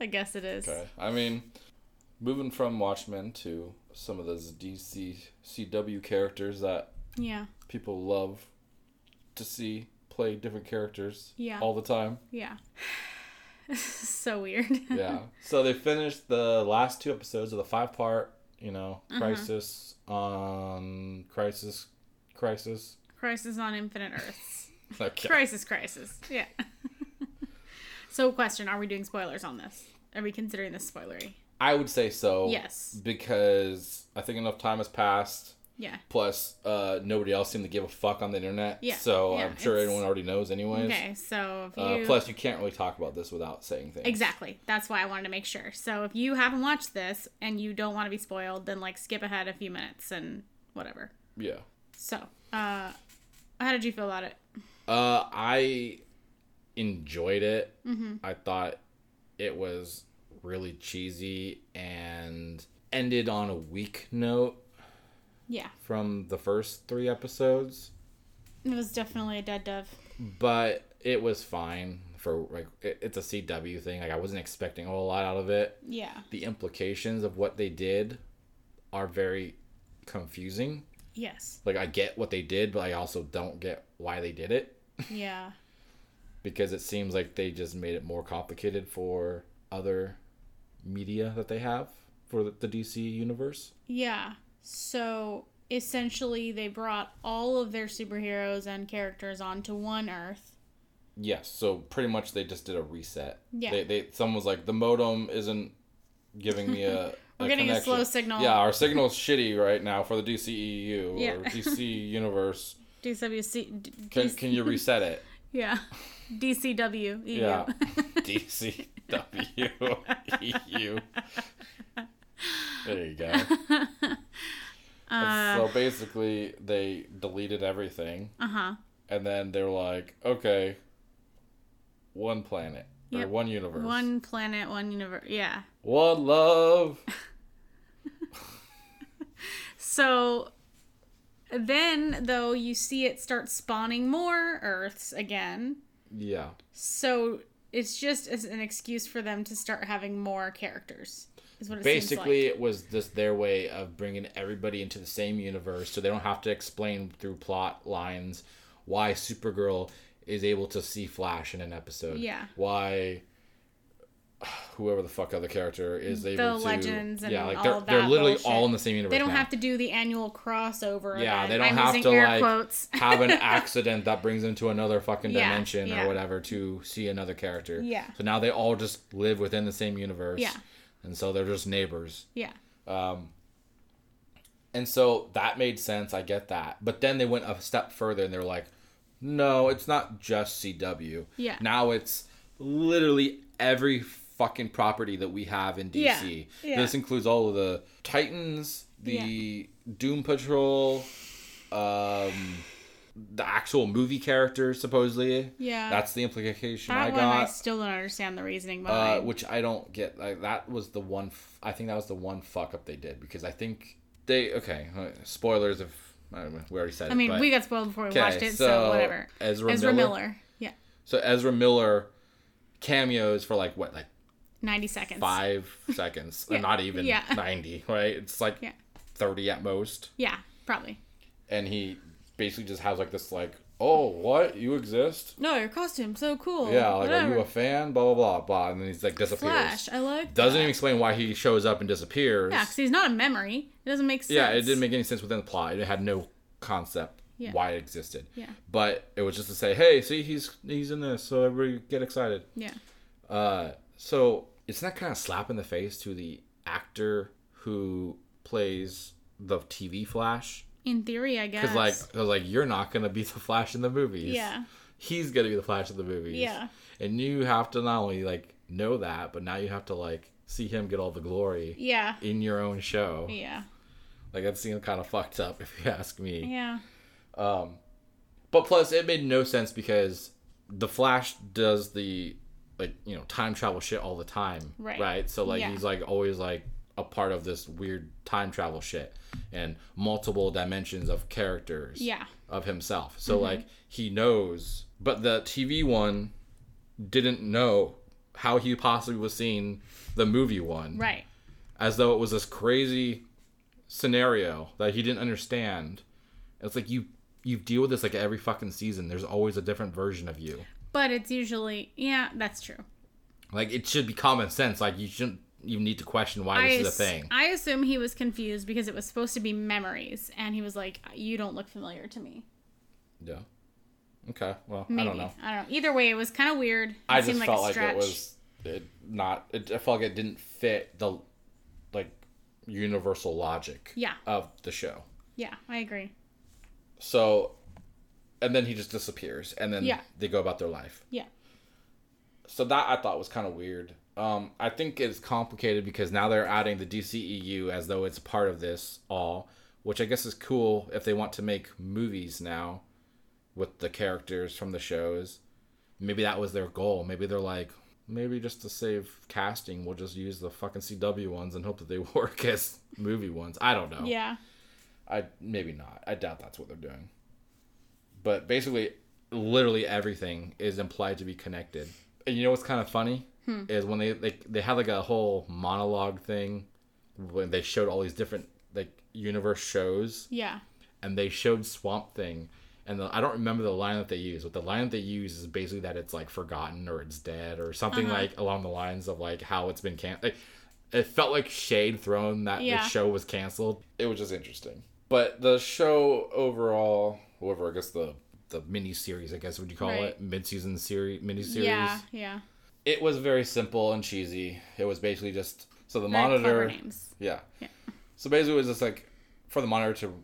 I guess it is. Okay. I mean, moving from Watchmen to some of those DC CW characters that Yeah. people love to see play different characters Yeah. all the time. Yeah. so weird. Yeah. so they finished the last two episodes of the five part, you know, Uh-huh. Crisis on Crisis Crisis. crisis on Infinite Earths. Okay. Crisis, crisis. Yeah. so, question: Are we doing spoilers on this? Are we considering this spoilery? I would say so. Yes. Because I think enough time has passed. Yeah. Plus, uh, nobody else seemed to give a fuck on the internet. Yeah, So yeah, I'm sure it's- everyone already knows, anyways. Okay. So if Uh, plus, you can't really talk about this without saying things. exactly, that's why I wanted to make sure. So if you haven't watched this and you don't want to be spoiled, then like skip ahead a few minutes and whatever. Yeah. So, uh, how did you feel about it? Uh, I enjoyed it. Mm-hmm. I thought it was really cheesy and ended on a weak note Yeah, from the first three episodes, it was definitely a dead dove. but it was fine for like it, it's a CW thing. Like I wasn't expecting a whole lot out of it. Yeah. The implications of what they did are very confusing. Yes. Like I get what they did, but I also don't get why they did it. Yeah. because it seems like they just made it more complicated for other media that they have for the, DC universe. Yeah. So essentially, they brought all of their superheroes and characters onto one Earth. Yes, so pretty much they just did a reset. Yeah. They, they someone was like the modem isn't giving me a. We're a getting a slow signal. Yeah, our signal's shitty right now for the DCEU Yeah. or DC universe. DWC. D- Can can you reset it? Yeah. DCW. EU. Yeah. DCW EU. There you go. Uh so basically, they deleted everything, Uh huh. and then they're like, okay, one planet or one universe, One planet, one universe. Yeah. one love. So then, though, you see it start spawning more Earths again. Yeah, So it's just as an excuse for them to start having more characters. Is what it Basically, seems it was just their way of bringing everybody into the same universe, so they don't have to explain through plot lines why Supergirl is able to see Flash in an episode. Yeah. Why whoever the fuck other character is The able to legends and yeah, like they're they're literally bullshit. all in the same universe. They don't now. have to do the annual crossover. Yeah, event. they don't I'm have to like quotes. have an accident that brings them to another fucking Yeah, dimension yeah. or whatever to see another character. Yeah. So now they all just live within the same universe. Yeah. And so they're just neighbors. yeah. um And so that made sense. I get that. But then they went a step further and they're like, no, it's not just CW. Yeah. Now it's literally every fucking property that we have in DC. Yeah, yeah. This includes all of the Titans, the Doom Patrol, um, the actual movie characters, supposedly. Yeah. That's the implication That I one I got. still don't understand the reasoning Uh, behind. which I don't get. Like that was the one. F- I think that was the one fuck up they did because I think they. Okay, uh, spoilers if I don't know, we already said I it. mean, but, we got spoiled before we watched it, so, whatever. Ezra, Ezra Miller. Miller. Yeah. So Ezra Miller cameos for like what, like 90 seconds. five seconds, Yeah, not even yeah. ninety, right? It's like Yeah. thirty at most, Yeah, probably. and he basically just has like this like, oh, what you exist? No, your costume's so cool. Yeah, like are you a fan? Blah blah blah blah, and then he's like disappears. Flash? I like. Doesn't that. even explain why he shows up and disappears. Yeah, because he's not a memory. It doesn't make sense. Yeah, it didn't make any sense within the plot. It had no concept Yeah. why it existed. Yeah. But it was just to say, hey, see, he's he's in this, so everybody get excited. Yeah. Uh, so isn't that kind of slap in the face to the actor who plays the TV Flash? In theory, I guess. Because like, cause like you're not gonna be the Flash in the movies. Yeah. He's gonna be the Flash in the movies. Yeah. And you have to not only like know that, but now you have to like see him get all the glory Yeah. in your own show. Yeah. Like that seems kind of fucked up if you ask me. Yeah. Um, But plus, it made no sense because the Flash does the like you know time travel shit all the time, Right. Right. So like Yeah. he's like always like a part of this weird time travel shit and multiple dimensions of characters. Yeah. Of himself. So Mm-hmm. like he knows, but the TV one didn't know how he possibly was seeing the movie one Right. as though it was this crazy scenario that he didn't understand. It's like you you deal with this like every fucking season. There's always a different version of you. But it's usually yeah, that's true. Like it should be common sense. Like you shouldn't even need to question why I, this is a thing. I assume he was confused because it was supposed to be memories, and he was like, "You don't look familiar to me." yeah. Okay. Well, Maybe I don't know. I don't know. Either way, it was kind of weird. It I just seemed felt like it was it not. It, I felt like it didn't fit the like universal logic. Yeah. Of the show. Yeah, I agree. So, and then he just disappears, and then Yeah. they go about their life. Yeah. So that I thought was kind of weird. Um, I think it's complicated because now they're adding the DCEU as though it's part of this all, which I guess is cool if they want to make movies now with the characters from the shows. Maybe that was their goal. Maybe they're like, maybe just to save casting, we'll just use the fucking CW ones and hope that they work as movie ones. I don't know. Yeah. I maybe not. I doubt that's what they're doing. But basically, literally everything is implied to be connected. And you know what's kind of funny is when they they they had like a whole monologue thing when they showed all these different like universe shows Yeah. and they showed Swamp Thing. And the, I don't remember the line that they use, but the line that they use is basically that it's like forgotten or it's dead or something Uh-huh. like along the lines of like how it's been canceled. Like, it felt like shade thrown that Yeah. the show was canceled. It was just interesting. But the show overall, whatever, I guess the the mini series, I guess would you call Right. it, mid season series, mini series. Yeah. Yeah. It was very simple and cheesy. It was basically just so the Very monitor. names. Yeah. Yeah. So basically, it was just like for the monitor to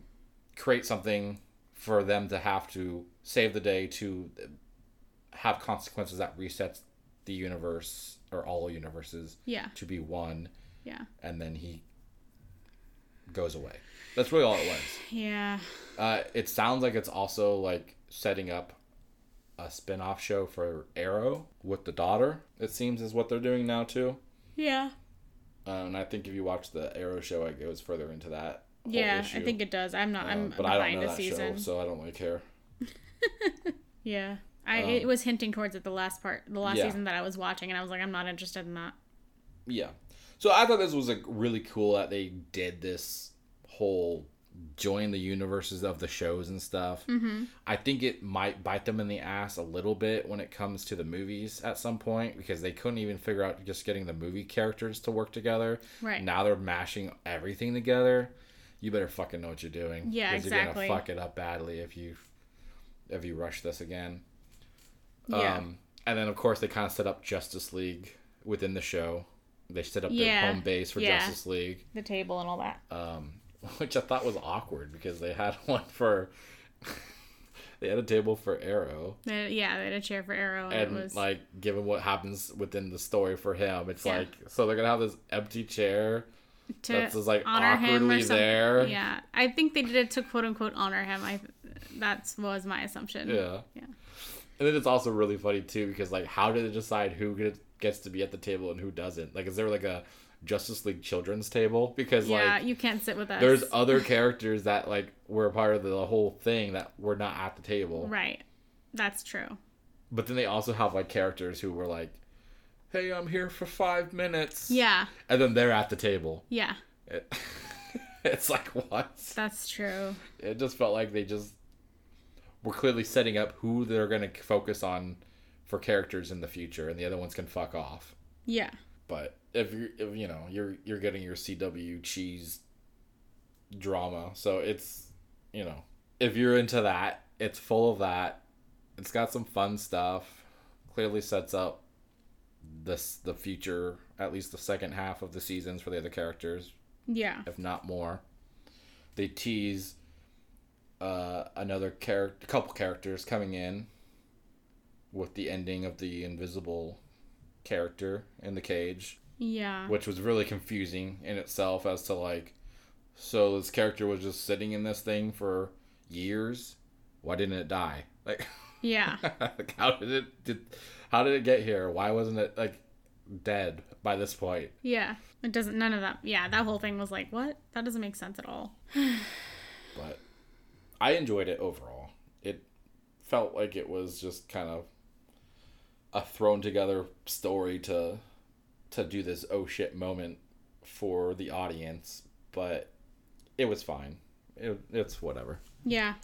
create something for them to have to save the day to have consequences that resets the universe or all universes Yeah. to be one, Yeah. and then he goes away. That's really all it was. Yeah. Uh, it sounds like it's also like setting up a spin-off show for Arrow with the daughter. It seems is what they're doing now too. Yeah. Uh, and I think if you watch the Arrow show, it goes further into that. Yeah. issue. I think it does. I'm not. Uh, I'm but I don't behind know that season. show, so I don't really care. Yeah. I Um, it was hinting towards it the last part, the last Yeah. season that I was watching, and I was like, I'm not interested in that. Yeah. So I thought this was like really cool that they did this whole join the universes of the shows and stuff. Mm-hmm. I think it might bite them in the ass a little bit when it comes to the movies at some point because they couldn't even figure out just getting the movie characters to work together. Right. Now they're mashing everything together. You better fucking know what you're doing. Yeah, exactly. You're gonna fuck it up badly if you if you rush this again. Yeah. Um, and then of course they kind of set up Justice League within the show. They set up Yeah. their home base for Yeah. Justice League, the table and all that. um, which I thought was awkward because they had one for they had a table for Arrow, They, yeah, they had a chair for Arrow, and, and it was like given what happens within the story for him, it's Yeah. like so they're gonna have this empty chair to that's just like honor him or awkwardly there. Yeah, I think they did it to quote unquote honor him. I that was my assumption. Yeah. Yeah. And then it's also really funny too because like how did they decide who gets to be at the table and who doesn't? Like is there like a Justice League children's table? Because Yeah, like you can't sit with us. there's other characters that like were a part of the whole thing that were not at the table. right. That's true. But then they also have like characters who were like, "Hey, I'm here for five minutes." Yeah. And then they're at the table. Yeah. It, it's like what? That's true. It just felt like they just were clearly setting up who they're gonna focus on for characters in the future, and the other ones can fuck off. Yeah. But if you if you know you're you're getting your CW cheese drama, so it's you know if you're into that, it's full of that. It's got some fun stuff. Clearly sets up this the future, at least the second half of the seasons for the other characters, Yeah. if not more. They tease uh, another character, couple characters coming in with the ending of the invisible character in the cage, Yeah. which was really confusing in itself as to like, so this character was just sitting in this thing for years. Why didn't it die? Like, Yeah. like how did it did? How did it get here? Why wasn't it like dead by this point? Yeah. It doesn't. None of that. Yeah. That whole thing was like, what? That doesn't make sense at all. but I enjoyed it overall. It felt like it was just kind of a thrown together story to to do this oh shit moment for the audience, but it was fine. It, it's whatever. Yeah.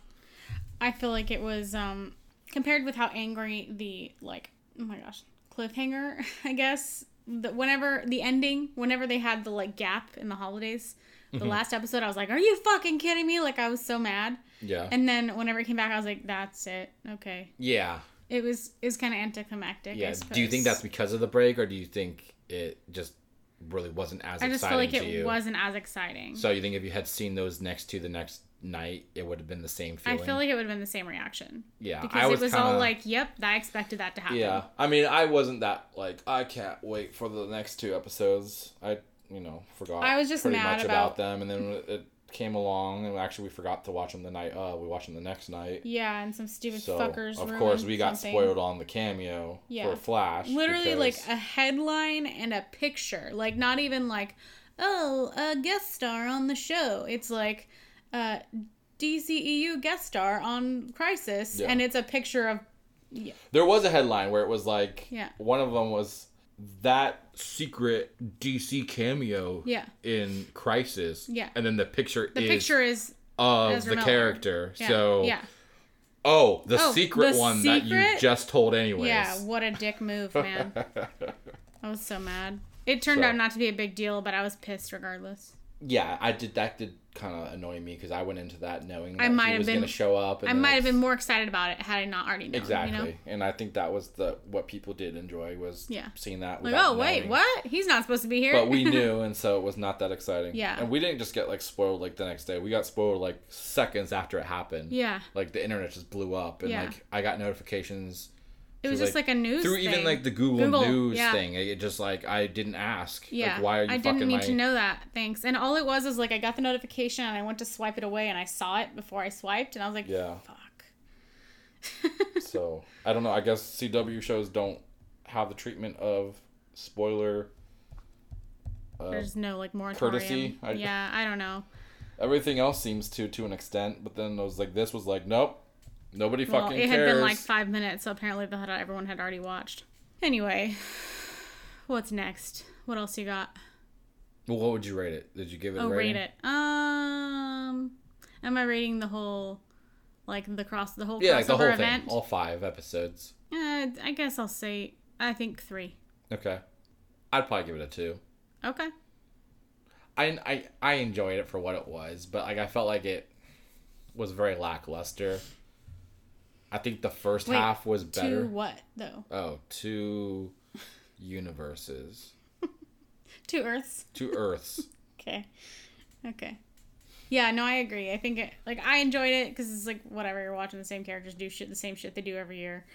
I feel like it was um compared with how angry the like oh my gosh, cliffhanger, I guess. The, whenever the ending, whenever they had the like gap in the holidays, the last episode, I was like, "Are you fucking kidding me?" Like I was so mad. Yeah. And then whenever it came back, I was like, "That's it. Okay." yeah. It was it was kind of anticlimactic. I Yeah. Do you think that's because of the break, or do you think it just really wasn't as exciting? I just feel like it you? wasn't as exciting. So you think if you had seen those next to the next night, it would have been the same feeling. I feel like it would have been the same reaction yeah. because I it was all kinda- like, "Yep, I expected that to happen." Yeah, I mean, I wasn't that like I can't wait for the next two episodes. I you know forgot. I was just pretty mad much about- them, and then it came along, and actually we forgot to watch them the night. Uh, we watched them the next night. Yeah, and some stupid So fuckers. of course we got something. spoiled on the cameo Yeah. for Flash. Literally, like a headline and a picture. Like not even like, oh, a guest star on the show. It's like, uh, DCEU guest star on Crisis, Yeah. and it's a picture of there was a headline where it was like Yeah. one of them was that secret DC cameo Yeah. in Crisis. Yeah. and then the picture the is picture is of Ezra the Miller. character. yeah, So yeah, Oh, the Oh, secret the one that you just told anyways. yeah. What a dick move, man! I was so mad. It turned So- out not to be a big deal, but I was pissed regardless. Yeah, I did. That did kind of annoy me because I went into that knowing that I might he have was been- going to show up. And I might have been more excited about it had I not already known. exactly, You know? and I think that was the what people did enjoy was Yeah. seeing that. Like, oh wait, knowing. what? He's not supposed to be here. But we knew, and so it was not that exciting. Yeah. and we didn't just get like spoiled like the next day. We got spoiled like seconds after it happened. yeah, like the internet just blew up, and Yeah. like I got notifications it was just like, a news through thing. even like the Google, Google, News yeah. thing. It just like I didn't ask. Yeah, like, why are you I didn't need my... to know that. Thanks. And all it was is like I got the notification and I went to swipe it away and I saw it before I swiped and I was like, Yeah. fuck. So I don't know. I guess CW shows don't have the treatment of spoiler. Uh, There's no like more courtesy? I- Yeah, I don't know. everything else seems to to an extent, but then it was like this was like nope, Nobody Well, fucking it cares. had been like five minutes, so apparently the everyone had already watched. Anyway, what's next? What else you got? well, what would you rate it? Did you give it Oh, a rating? rate it. Um, am I rating the whole, like the cross, the whole Yeah, like the whole event? thing. All five episodes. Uh, I guess I'll say I think three. Okay. I'd probably give it a two. Okay. I, I I enjoyed it for what it was, but like I felt like it was very lackluster. I think the first Wait, half was better. To what though? Oh, two universes, Two Earths. two Earths. Okay. Okay. Yeah, no, I agree. I think it, like I enjoyed it because it's like whatever you're watching the same characters do shit the same shit they do every year,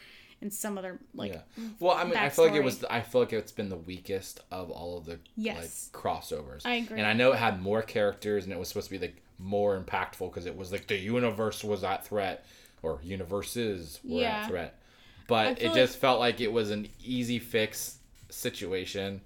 and some other like yeah. Well, I mean, I feel like it was. I feel like it's been the weakest of all of the Yes. like crossovers. I agree. And I know it had more characters, and it was supposed to be like more impactful because it was like the universe was at threat, or universes were Yeah. at threat. But it just felt like it was an easy fix situation.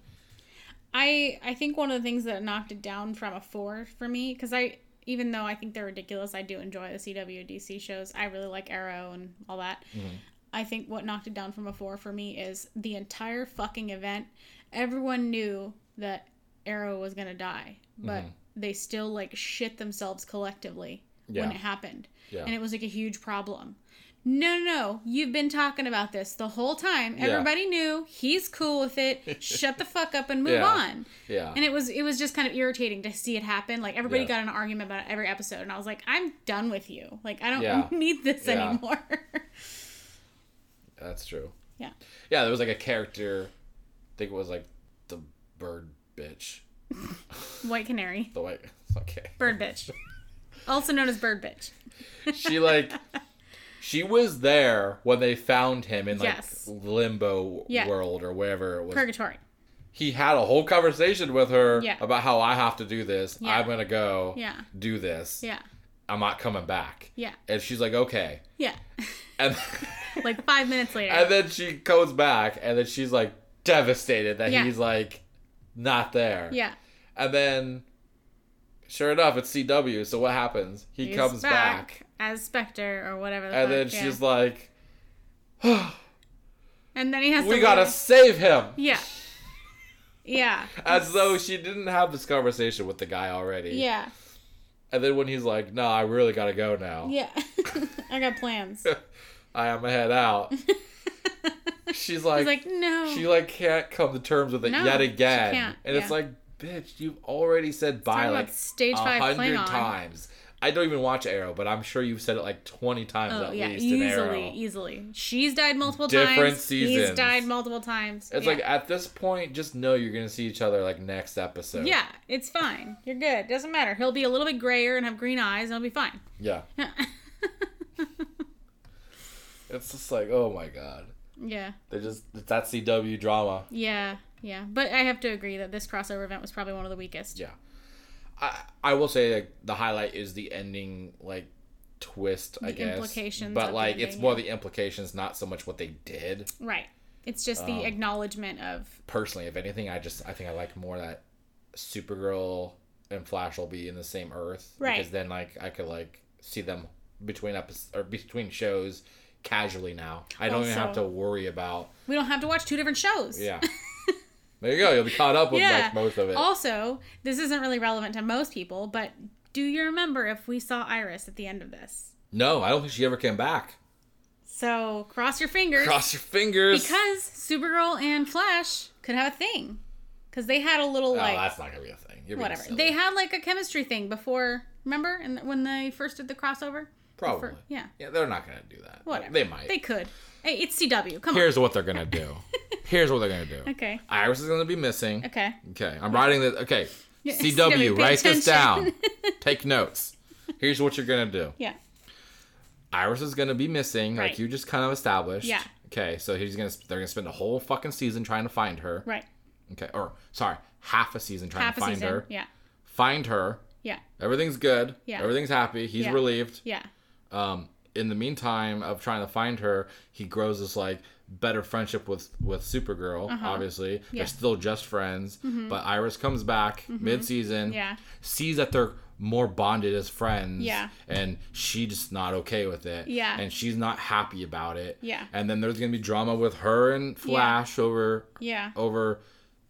I I think one of the things that knocked it down from a four for me because I even though I think they're ridiculous, I do enjoy the CW DC shows. I really like Arrow and all that. Mm-hmm. I think what knocked it down from a four for me is the entire fucking event. Everyone knew that Arrow was gonna die, but mm-hmm. they still like shit themselves collectively when it happened, Yeah. and it was like a huge problem. No, no, no. You've been talking about this the whole time. Yeah. Everybody knew. He's cool with it. Shut the fuck up and move Yeah. on. Yeah. And it was it was just kind of irritating to see it happen. Like everybody Yeah. got an argument about it every episode, and I was like, I'm done with you. Like I don't Yeah. need this Yeah. anymore. That's true. Yeah. Yeah, there was like a character. I think it was like the bird bitch. White canary, The white. Okay. bird bitch, also known as bird bitch. She like. She was there when they found him in like Yes. limbo Yeah. world or wherever it was. Purgatory. he had a whole conversation with her Yeah. about how I have to do this. Yeah. I'm gonna go Yeah. do this. Yeah. I'm not coming back. Yeah. And she's like, okay. Yeah. And like five minutes later. and then she goes back, and then she's like devastated that he's like not there. yeah. And then, sure enough, it's CW. So what happens? He He's comes back, as Spectre or whatever. The and fuck, then yeah. she's like, and then he has "We to gotta leave. save him." Yeah. Yeah. As though she didn't have this conversation with the guy already. Yeah. And then when he's like, "No, I really gotta go now. Yeah. I got plans. I am a head out." She's like, He's like, no. she like can't come to terms with it No, yet again, can't, and it's like, bitch, you've already said bye like stage a five hundred times. I don't even watch Arrow, but I'm sure you've said it like twenty times Oh at yeah, least in Arrow. easily, easily. She's died multiple Different times. seasons. He's died multiple times. It's yeah. like at this point, just know you're gonna see each other like next episode. yeah, it's fine. You're good. Doesn't matter. He'll be a little bit grayer and have green eyes, and he'll be fine. Yeah. It's just like, oh my god. yeah, They just it's that CW drama. yeah, yeah. But I have to agree that this crossover event was probably one of the weakest. Yeah. I I will say like the highlight is the ending like twist, I guess. implications But like the it's more yeah. the implications, not so much what they did. Right. It's just the Um, acknowledgement of Personally, if anything, I just I think I like more that Supergirl and Flash will be in the same Earth. Right. Because then like I could like see them between episodes or between shows casually now. I don't even have to worry about we don't have to watch two different shows. yeah. there you go. You'll be caught up with Yeah. like most of it. Also, this isn't really relevant to most people, but do you remember if we saw Iris at the end of this? no, I don't think she ever came back. So cross your fingers. Cross your fingers. Because Supergirl and Flash could have a thing. Because they had a little, oh, like, that's not gonna be a thing. You're whatever. silly. They had, like, a chemistry thing before, remember? And when they first did the crossover? Probably. Before- yeah. Yeah, they're not gonna do that. Whatever. They might. They could. Hey, it's CW. Come on. Here's what they're gonna do. Here's what they're gonna do. Okay. Iris is gonna be missing. Okay. Okay, I'm writing this. Okay, Yeah, CW, write this down. Take notes. Here's what you're gonna do. Yeah. Iris is gonna be missing, Right. like you just kind of established. Yeah. Okay, so he's gonna they're gonna spend a whole fucking season trying to find her. Right. Okay, or sorry, half a season trying Half to a find season. her. Yeah. Find her. Yeah. Everything's good. Yeah. Everything's happy. He's Yeah. relieved. Yeah. um, in the meantime of trying to find her, he grows this like better friendship with with Supergirl. Obviously, Uh-huh. Yeah. Mm-hmm. they're still just friends. But Iris comes back mid season, Yeah. sees that they're more bonded as friends. Yeah. And she's just not okay with it. Yeah. And she's not happy about it. Yeah. And then there's gonna be drama with her and Flash over Yeah. over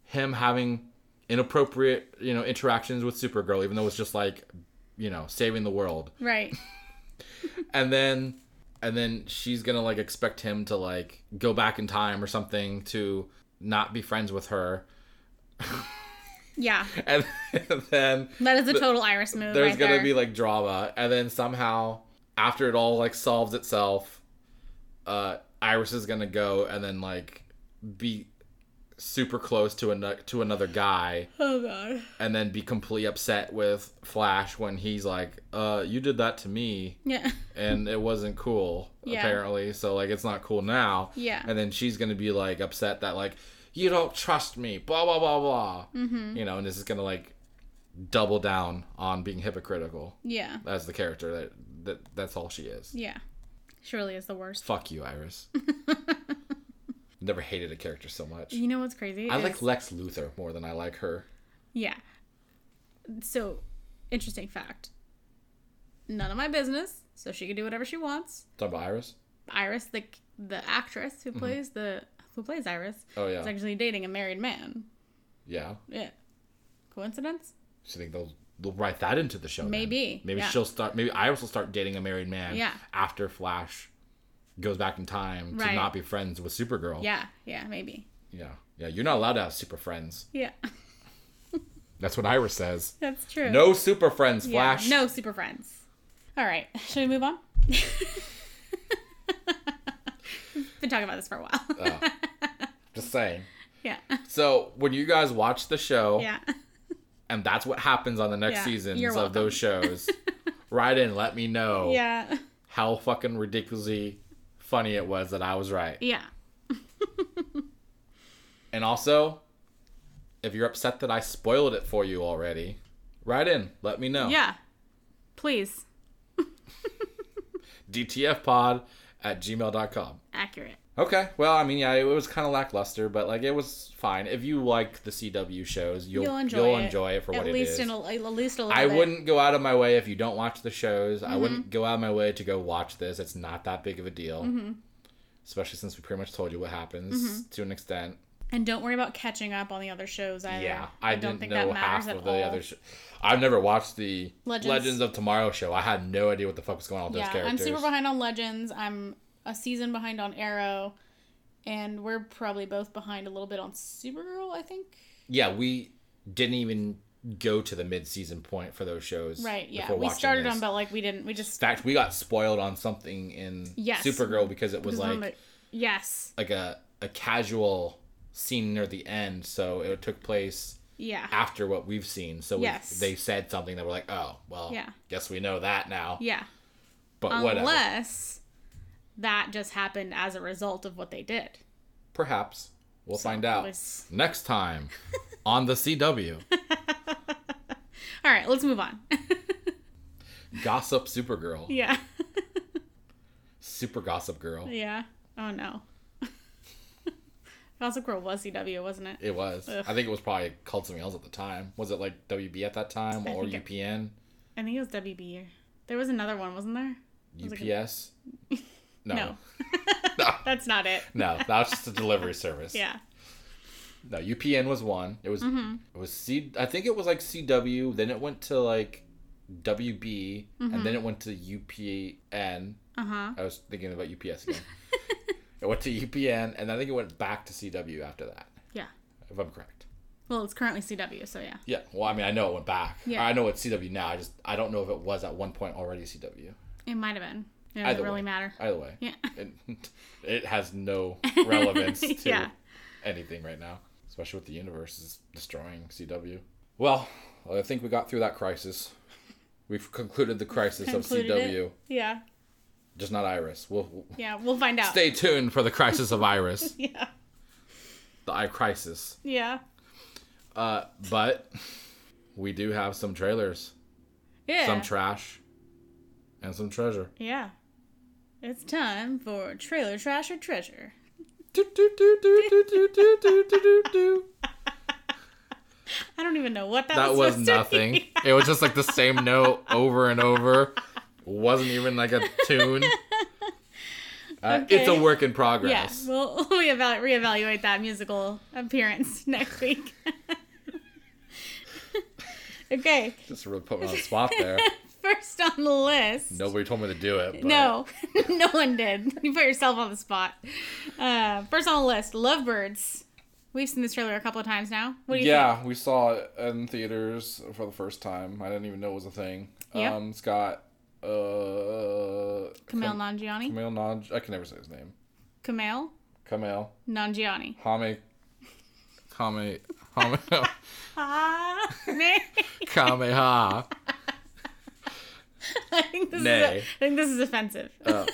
him having inappropriate, you know, interactions with Supergirl, even though it's just like, you know, saving the world. Right. And then and then she's gonna like expect him to like go back in time or something to not be friends with her. Yeah. And then That is a total Iris move. there's right gonna there. be like drama. And then somehow after it all like solves itself, uh Iris is gonna go and then like be super close to another to another guy Oh god. and then be completely upset with Flash when he's like, "Uh, you did that to me, Yeah. and it wasn't cool, Yeah. apparently. So like, it's not cool now." Yeah. And then she's gonna be like upset that like, "You don't trust me," blah blah blah blah. Mm-hmm. You know, and this is gonna like double down on being hypocritical Yeah. as the character that that that's all she is. Yeah. Surely is the worst. Fuck you, Iris. Never hated a character so much. You know what's crazy? I is- like Lex Luthor more than I like her. Yeah. So, interesting fact. None of my business. So she can do whatever she wants. Talk about Iris. Iris, the the actress who plays the who plays Iris, Mm-hmm. Oh yeah, is actually dating a married man. yeah. Yeah. Coincidence? So you think they'll they'll write that into the show? then? Maybe, Maybe yeah. she'll start. Maybe Iris will start dating a married man. Yeah. After Flash goes back in time to Right. not be friends with Supergirl. Yeah. Yeah. Maybe. Yeah. Yeah. You're not allowed to have super friends. Yeah. That's what Iris says. That's true. No super friends, Yeah, Flash. No super friends. All right. Should we move on? Been talking about this for a while. Oh. Just saying. yeah. So when you guys watch the show, Yeah. and that's what happens on the next Yeah, seasons of those shows, write in. Let me know Yeah. how fucking ridiculously funny it was that I was right. Yeah. And also, if you're upset that I spoiled it for you already, write in. Let me know. Yeah. Please. DTFpod at gmail.com. Accurate. Okay. Well, I mean, yeah, it was kind of lackluster, but like it was fine. If you like the CW shows, you'll You'll enjoy you'll it. enjoy it for At what it least is. in a, at least a little I bit. wouldn't go out of my way if you don't watch the shows. I Mm-hmm. wouldn't go out of my way to go watch this. It's not that big of a deal. Mm-hmm. Especially since we pretty much told you what happens to an extent. And don't worry about catching up on the other shows either. Yeah, I, don't didn't think know that matters half at of the all. Sh- I've never watched the Legends. Legends. of Tomorrow show. I had no idea what the fuck was going on with yeah, those characters. I'm super behind on Legends. I'm a season behind on Arrow, and we're probably both behind a little bit on Supergirl. I think. Yeah, we didn't even go to the mid-season point for those shows. Right. Yeah. We started this. on, but like we didn't. We just. In fact, we got spoiled on something in Yes. Supergirl because it was because like the- yes. like a a casual scene near the end, so it took place Yeah. after what we've seen. So we, Yes. they said something that we're like, oh, well, Yeah. guess we know that now. Yeah. But whatever. Unless that just happened as a result of what they did. Perhaps we'll find out was- next time on the CW. All right, let's move on. Gossip Supergirl. yeah. Super Gossip Girl. yeah. Oh no. Gossip Girl was CW, wasn't it? It was. Ugh. I think it was probably called something else at the time. Was it like WB at that time I or think it- UPN? I think it was WB. There was another one, wasn't there? Was UPS? No. No. No. That's not it. No, that was just a delivery service. Yeah. No, UPN was one. It was Mm-hmm. it was C I think it was like CW, then it went to like WB, Mm-hmm. and then it went to UPN. Uh huh. I was thinking about UPS again. it went to UPN, and I think it went back to CW after that, Yeah. if I'm correct. Well, it's currently CW, so yeah. Yeah. Well, I mean, I know it went back. Yeah. I know it's CW now. I just I don't know if it was at one point already CW. It might have been. It doesn't really way. matter. Either way, Yeah. it, it has no relevance to Yeah. anything right now, especially with the universe is destroying CW. Well, I think we got through that crisis. We've concluded the crisis Concluded of it. CW, Yeah. just not Iris. We'll, we'll Yeah. We'll find out. stay tuned for the crisis of Iris, Yeah. the I crisis. Yeah. Uh, but we do have some trailers, Yeah. some trash, and some treasure. yeah. It's time for trailer trash or treasure. Do, do, do, do, do, do, do, do, do, do, do. I don't even know what that, That was. was nothing. It was just like the same note over and over. Wasn't even like a tune. Uh, It's a work in yeah, progress. we'll reevaluate, reevaluate that musical appearance next week. okay, Just put me on the spot there. First on the list. Nobody told me to do it. But No, no one did. You put yourself on the spot. Uh, first on the list, Lovebirds. We've seen this trailer a couple of times now. What do you think? Yeah, we saw it in theaters for the first time. I didn't even know it was a thing. Yep. Um, it's got uh, Kumail Kam- Nanjiani. Kumail Nanj. I can never say his name. Kumail Kumail. Nanjiani. Hame. Hame. Hame. Nay. Kameha. I think this is. Nay. A, I think this is offensive. Uh,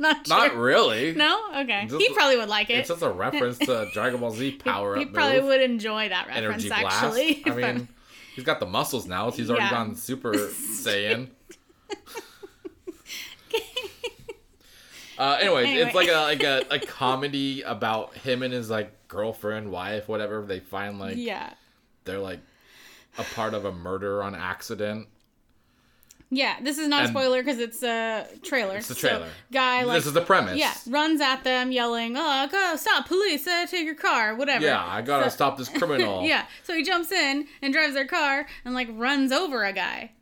Not sure. not really. No. Okay. Just- he probably would like it. It's just a reference to Dragon Ball Z power he up probably move. would enjoy that reference. Energy blast. Actually, I mean, he's got the muscles now. He's already Yeah. gone Super Saiyan. Uh, anyways, Anyway. it's like a like a, a comedy about him and his like girlfriend, wife, whatever. They find like yeah, they're like a part of a murder on accident. Yeah. This is not a spoiler because it's a trailer. It's a So, trailer. guy like this is the premise. yeah runs at them yelling, "Oh, go stop, police! Uh, take your car, whatever." Yeah, I gotta So- stop this criminal. yeah, so he jumps in and drives their car and like runs over a guy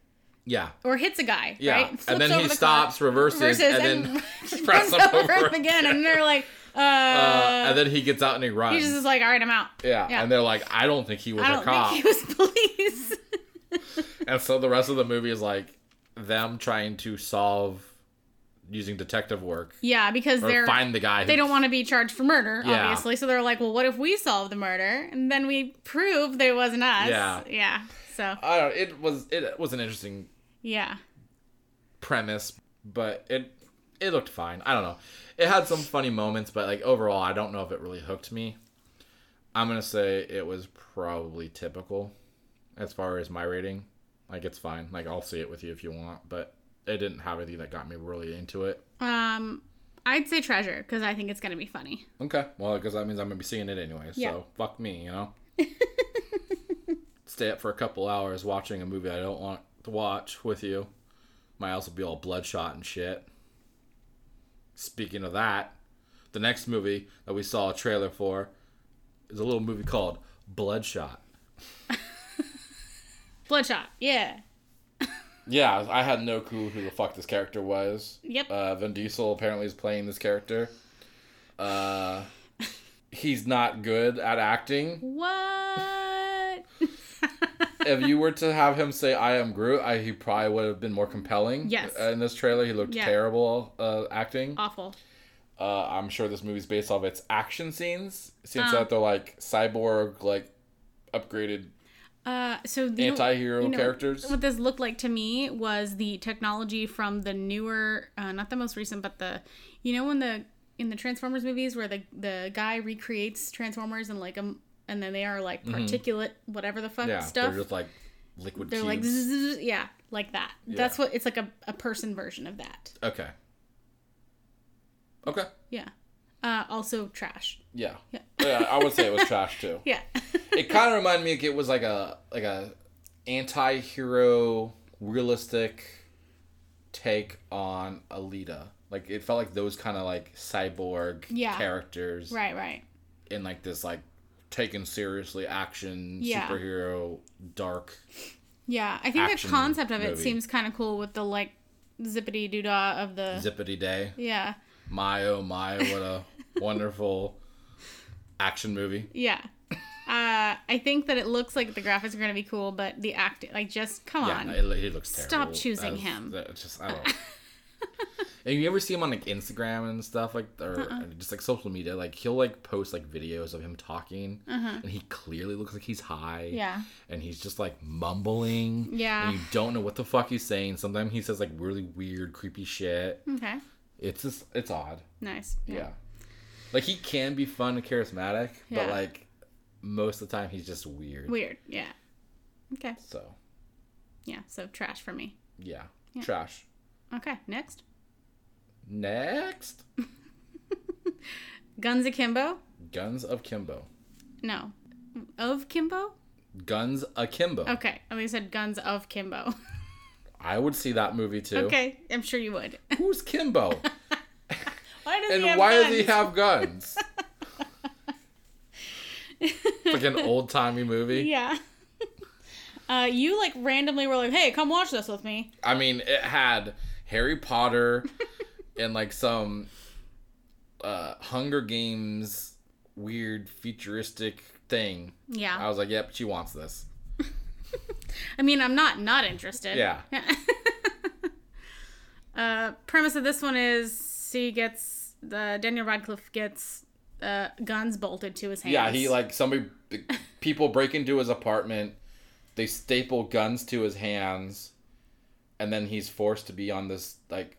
Yeah. or hits a guy. Yeah. right? And then he the stops, car, reverses, and then runs over, over again, and they're like, uh, Uh, and then he gets out and he runs. He's just is like, "All right, I'm out." yeah. yeah. And they're like, I don't think he was I a don't cop. think he was police. And so the rest of the movie is like them trying to solve using detective work yeah, because they're find the guy. They don't want to be charged for murder, Yeah. obviously. So they're like, well, what if we solve the murder and then we prove that it wasn't us? Yeah. Yeah. So I don't. It was it was an interesting yeah. premise, but it it looked fine. I don't know. It had some funny moments, but like overall, I don't know if it really hooked me. I'm gonna say it was probably typical as far as my rating. Like it's fine. Like I'll see it with you if you want, but it didn't have anything that got me really into it. Um, I'd say treasure because I think it's gonna be funny. Okay, well, because that means I'm gonna be seeing it anyway. Yeah. So fuck me, you know. Stay up for a couple hours watching a movie I don't want to watch with you. My house will be all bloodshot and shit. Speaking of that, the next movie that we saw a trailer for is a little movie called Bloodshot. Bloodshot. Yeah. Yeah, I had no clue who the fuck this character was. Yep. Uh, Vin Diesel apparently is playing this character. Uh, he's not good at acting. What? if you were to have him say "I am Groot," I, he probably would have been more compelling. Yes. uh, In this trailer, he looked Yeah. terrible uh, acting. Awful. Uh, I'm sure this movie's based off its action scenes. It seems Oh. that they're like cyborg, like upgraded Uh, so know- anti-hero you know, characters. What this looked like to me was the technology from the newer, uh, not the most recent, but the, you know, when the in the Transformers movies where the the guy recreates Transformers and like um, and then they are like particulate whatever the fuck Mm-hmm. yeah, stuff. they're just like liquid They're like, zzz, yeah, like that. That's what it's like a, a person version of that. okay. Okay. Yeah. Uh, also trash. Yeah. Yeah. yeah. I would say it was trash too. Yeah. it kind of reminded me like it was like a like a anti-hero realistic take on Alita. Like it felt like those kind of like cyborg Yeah. characters right. Right. in like this like taken seriously action Yeah. superhero dark. Yeah. I think the concept of it movie. seems kind of cool with the like zippity doo dah of the. Zippity day. yeah. My oh my, what a wonderful action movie. Yeah. Uh, I think that it looks like the graphics are going to be cool, but the acting, like, just come Yeah, on. it, he looks terrible. Stop choosing him. just I don't. and you ever see him on like Instagram and stuff like, or Uh-uh. just like social media? Like he'll like post like videos of him talking, and he clearly looks like he's high. Uh-huh. Yeah. And he's just like mumbling. Yeah. And you don't know what the fuck he's saying. Sometimes he says like really weird, creepy shit. Okay. It's just it's odd. Nice. Yeah. Like he can be fun and charismatic, Yeah. but like most of the time he's just weird. Weird. Yeah. Okay. So Yeah. So trash for me. yeah. trash. Okay. Next. Next, Guns Akimbo? Guns of Kimbo. No. Of Kimbo? Guns Akimbo. Okay, and they said Guns of Kimbo. I would see that movie too. okay, I'm sure you would. Who's Kimbo? Why does and he have why guns? does he have guns? like an old timey movie. Yeah. Uh, you like randomly were like, "Hey, come watch this with me." I mean, it had Harry Potter and like some uh, Hunger Games weird futuristic thing. Yeah. I was like, yep, she wants this. I mean, I'm not not interested. Yeah. uh, premise of this one is he gets the Daniel Radcliffe gets uh, guns bolted to his hands. Yeah, he like somebody people break into his apartment, they staple guns to his hands, and then he's forced to be on this like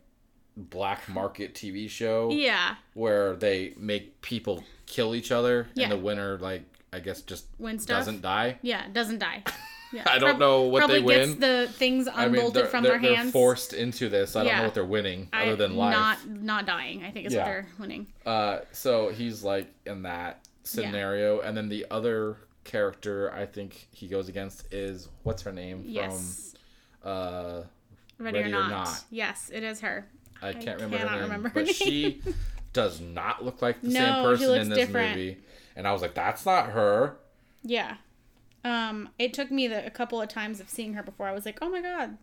black market TV show Yeah, where they make people kill each other Yeah. and the winner like I guess just win stuff. doesn't die. Yeah, doesn't die. Yeah. I don't Prob- know what they win. gets the things I mean, unbolted they're, from they're, their they're hands. forced into this. I don't Yeah. know what they're winning I- other than life. Not not dying. I think is Yeah. what they're winning. Uh, so he's like in that scenario, and then the other character I think he goes against is what's her name Yes. from uh Ready, or, not. Not. Yes, it is her. I can't remember her cannot name, remember her but name. she does not look like the No, same she person looks in this different. movie. And I was like, that's not her. Yeah. Um, it took me the, a couple of times of seeing her before. I was like, oh my god,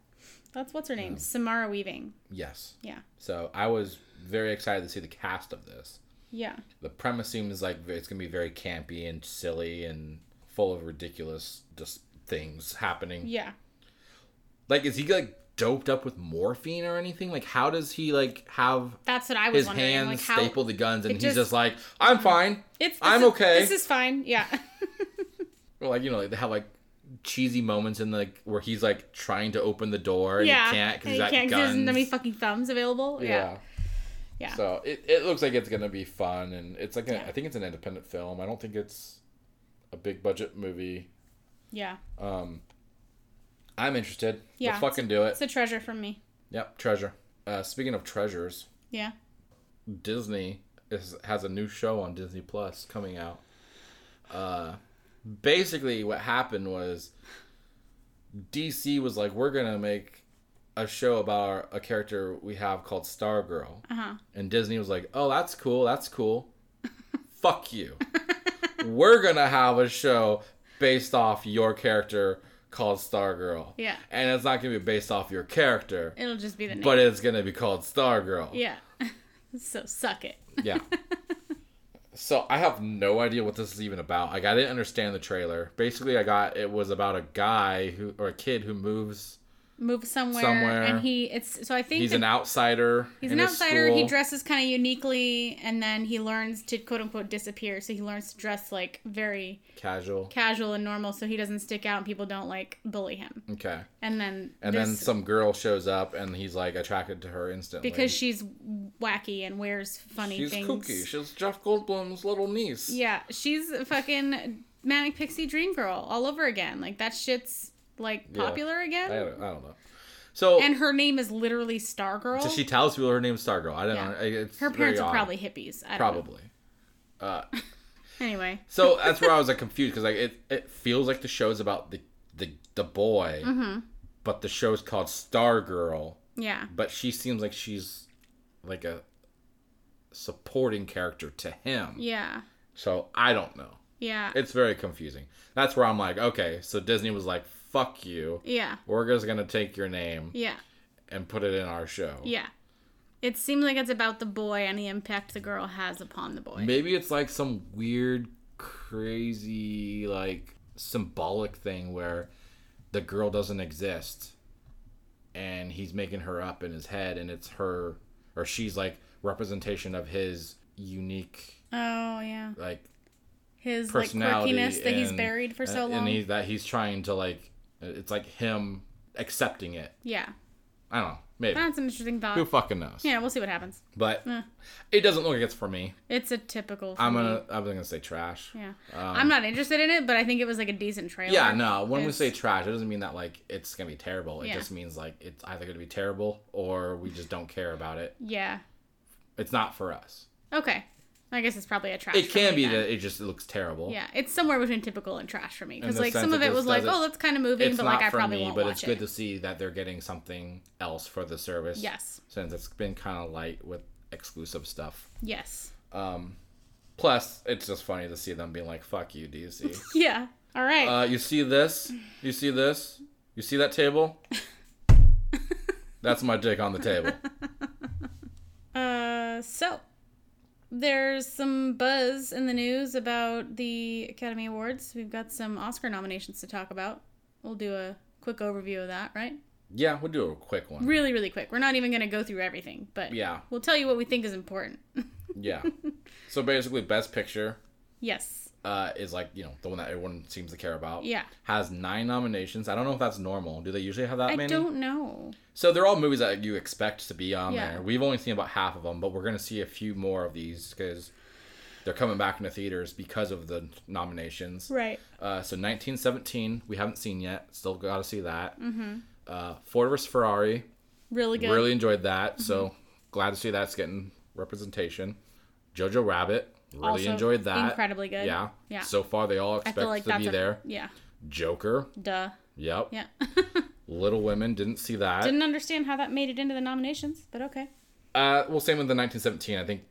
that's what's her name, Samara Weaving. Yes. Yeah. So I was very excited to see the cast of this. Yeah. The premise seems like it's gonna be very campy and silly and full of ridiculous just things happening. Yeah. Like, is he like doped up with morphine or anything? Like, how does he like have That's what I was his wondering. hands like how staple the guns and he's just- just like, I'm fine. it's I'm is- okay. This is fine. Yeah. Or like you know, like they have like cheesy moments in like where he's like trying to open the door and yeah. he can't because he's got can't 'cause there's not many fucking thumbs available. Yeah. yeah. Yeah. So it, it looks like it's gonna be fun and it's like a, Yeah. I think it's an independent film. I don't think it's a big budget movie. Yeah. Um, I'm interested. Yeah, Let's fucking do it. It's a treasure from me. Yep, treasure. Uh, speaking of treasures, Yeah. Disney is, has a new show on Disney Plus coming out. Uh, basically, what happened was DC was like, we're gonna make a show about our, a character we have called Stargirl, Uh huh. and Disney was like, oh, that's cool, that's cool. Fuck you. we're gonna have a show based off your character called Stargirl. Yeah. And it's not gonna be based off your character, It'll just be the name. but it's gonna be called Stargirl. yeah. so suck it. Yeah. So I have no idea what this is even about. Like I didn't understand the trailer. Basically, I got it was about a guy who or a kid who moves. Move somewhere, Somewhere. and he it's so I think He's the- an outsider. He's an outsider. He dresses kind of uniquely, and then he learns to quote unquote disappear. So he learns to dress like very casual. casual and normal, so he doesn't stick out and people don't like bully him. Okay. And then And then some girl shows up, and he's like attracted to her instantly because she's wacky and wears funny she's things. kooky. She's Jeff Goldblum's little niece. Yeah, she's fucking manic pixie dream girl all over again. Like that shit's like Yeah. popular again. I don't, I don't know. So, and her name is literally Stargirl. so she tells people her name's Stargirl. I don't Yeah. know. It's her parents are odd. probably hippies. I don't know. probably. Uh, Anyway, So that's where I was like confused because like it, it feels like the show's about the the the boy, Mm-hmm. but the show's called Stargirl. yeah, But she seems like she's like a supporting character to him. yeah, So I don't know. yeah, It's very confusing. That's where I'm like, okay, so Disney was like, "Fuck you. yeah, We're gonna take your name yeah, and put it in our show." yeah. It seems like it's about the boy and the impact the girl has upon the boy. Maybe it's like some weird, crazy, like symbolic thing where the girl doesn't exist and he's making her up in his head and it's her or she's like representation of his unique Oh yeah, like his like personality quirkiness that he's and- buried for so long and he, that he's trying to like it's like him accepting it yeah, i don't know maybe that's an interesting thought. who fucking knows Yeah, we'll see what happens. but Eh. it doesn't look like it's for me It's a typical. I'm gonna i'm gonna say trash Yeah, Um, I'm not interested in it, but I think it was like a decent trailer. Yeah, no. When we say trash, it doesn't mean that like it's gonna be terrible. It Yeah. just means like it's either gonna be terrible or we just don't care about it. Yeah. It's not for us. Okay. I guess it's probably a trash. It can be then. that it just looks terrible. Yeah, it's somewhere between typical and trash for me because like some of it was like, oh, that's kind of moving, but like I probably me, won't but watch it's good it. to see that they're getting something else for the service. Yes, Since it's been kind of light with exclusive stuff. yes, Um, plus, it's just funny to see them being like, "Fuck you, DC." yeah. All right. uh, you see this? You see this? You see that table? That's my dick on the table. Uh, so there's some buzz in the news about the Academy Awards. We've got some Oscar nominations to talk about. We'll do a quick overview of that, right? Yeah, we'll do a quick one. Really, really quick. We're not even going to go through everything, but Yeah, we'll tell you what we think is important. yeah. So basically, Best Picture yes. Uh, is like you know the one that everyone seems to care about. Yeah. Has nine nominations. I don't know if that's normal. Do they usually have that I many? I don't know. So they're all movies that you expect to be on Yeah. there. We've only seen about half of them, but we're gonna see a few more of these because they're coming back into theaters because of the nominations. Right. Uh, so 1917, we haven't seen yet. Still got to see that. Mm-hmm. Uh, Ford vs Ferrari, Really good. really enjoyed that. So glad to see that's getting representation. Jojo Rabbit, really Also enjoyed that. incredibly good. Yeah. Yeah. So far, they all expect like to be a, there. Yeah. Joker, Duh. yep. Yeah. Little Women, didn't see that. Didn't understand how that made it into the nominations, but okay. Uh, well, same with the 1917. I think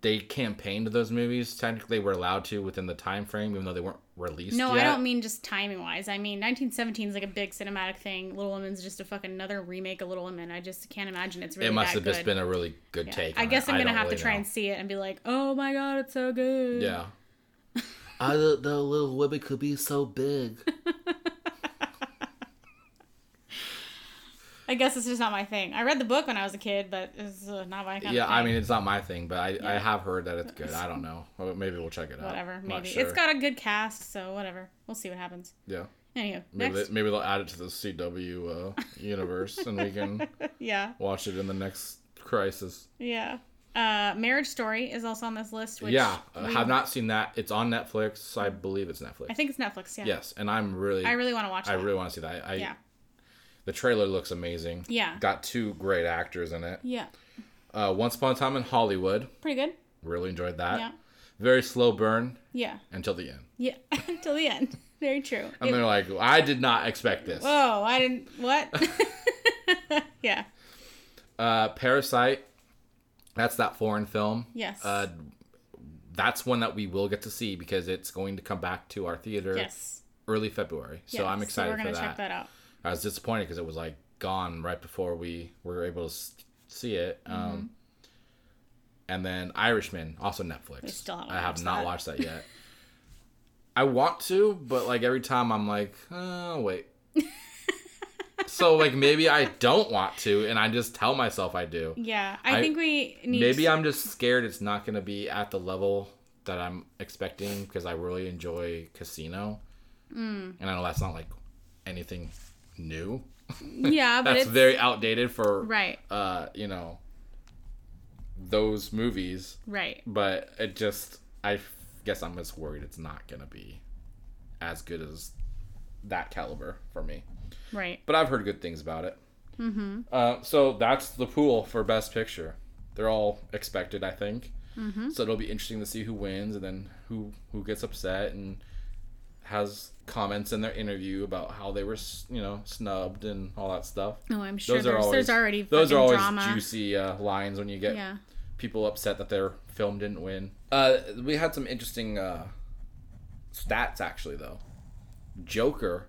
they campaigned those movies. Technically, they were allowed to within the time frame, even though they weren't released. No, yet. I don't mean just timing wise. I mean 1917 is like a big cinematic thing. Little Women's just a fucking another remake of Little Women. I just can't imagine it's really It must that have good. just been a really good Yeah. take. I guess it. I'm gonna have really to try know. and see it and be like, oh my god, it's so good. Yeah. I don't know, Little Women could be so big. I guess it's just not my thing. I read the book when I was a kid, but it's uh, not my kind yeah. I mean it's not my thing, but I, I have heard that it's good. I don't know. Maybe we'll check it out. whatever. Maybe sure. it's got a good cast, so whatever. We'll see what happens. yeah. Anywho, Maybe next. they, maybe they'll add it to the CW uh, universe, and we can yeah, watch it in the next crisis. yeah. Uh, Marriage Story is also on this list. Which yeah, I have not seen that. It's on Netflix. I believe it's Netflix. I think it's Netflix. Yeah. Yes, and I'm really, I really want to watch. I that. really want to see that. I, Yeah. The trailer looks amazing. Yeah. Got two great actors in it. Yeah. Uh, Once Upon a Time in Hollywood, Pretty good. really enjoyed that. Yeah. Very slow burn Yeah. until the end. Yeah. Until the end. Very true. And they're like, I did not expect this. Whoa! I didn't. What? yeah. Uh, Parasite, that's that foreign film. Yes. Uh, that's one that we will get to see because it's going to come back to our theater yes. early February. So I'm excited we're gonna for that. check that out. I was disappointed because it was like gone right before we were able to see it. Mm-hmm. Um, and then Irishman, also Netflix. I have not that. watched that yet. I want to, but like every time I'm like, oh wait. so like maybe I don't want to, and I just tell myself I do. Yeah, I, I- think we need. Maybe I'm just scared it's not going to be at the level that I'm expecting because I really enjoy Casino, Mm. and I know that's not like anything new. Yeah, but that's it's very outdated for right. uh you know those movies Right. but it just i guess i'm just worried it's not gonna be as good as that caliber for me Right. but i've heard good things about it mm-hmm. uh, so that's the pool for best picture they're all expected i think mm-hmm. so it'll be interesting to see who wins and then who who gets upset and has comments in their interview about how they were you know snubbed and all that stuff Oh, I'm sure those are there's, always there's already those are fucking always drama. juicy uh, lines when you get Yeah. people upset that their film didn't win. Uh, we had some interesting uh, stats actually though. Joker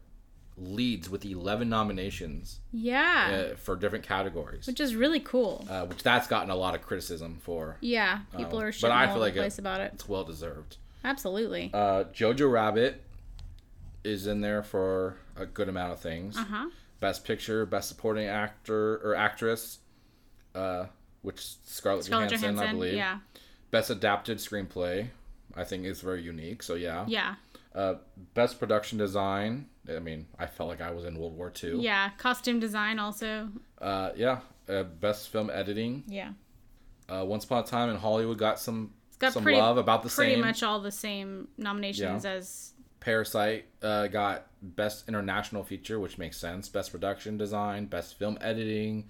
leads with 11 nominations Yeah. uh, for different categories, Which is really cool. uh, which that's gotten a lot of criticism for. Yeah. People um, are but shitting I feel like the it- place about it. It's well deserved. Absolutely. Uh, Jojo Rabbit is in there for a good amount of things. Uh huh. Best Picture, Best Supporting Actor or Actress, uh, which Scarlett, Scarlett Johansson, Johansson. I believe. Yeah. Best Adapted Screenplay, I think is very unique. So yeah. Yeah. Uh, best Production Design. I mean, I felt like I was in World War II. Yeah. Costume design also. Uh, yeah. Uh, best Film Editing. Yeah. Uh, Once Upon a Time in Hollywood got some got some pretty, love about the pretty same. Pretty much all the same nominations Yeah. as. Parasite uh, got Best International Feature, which makes sense. Best Production Design, Best Film Editing,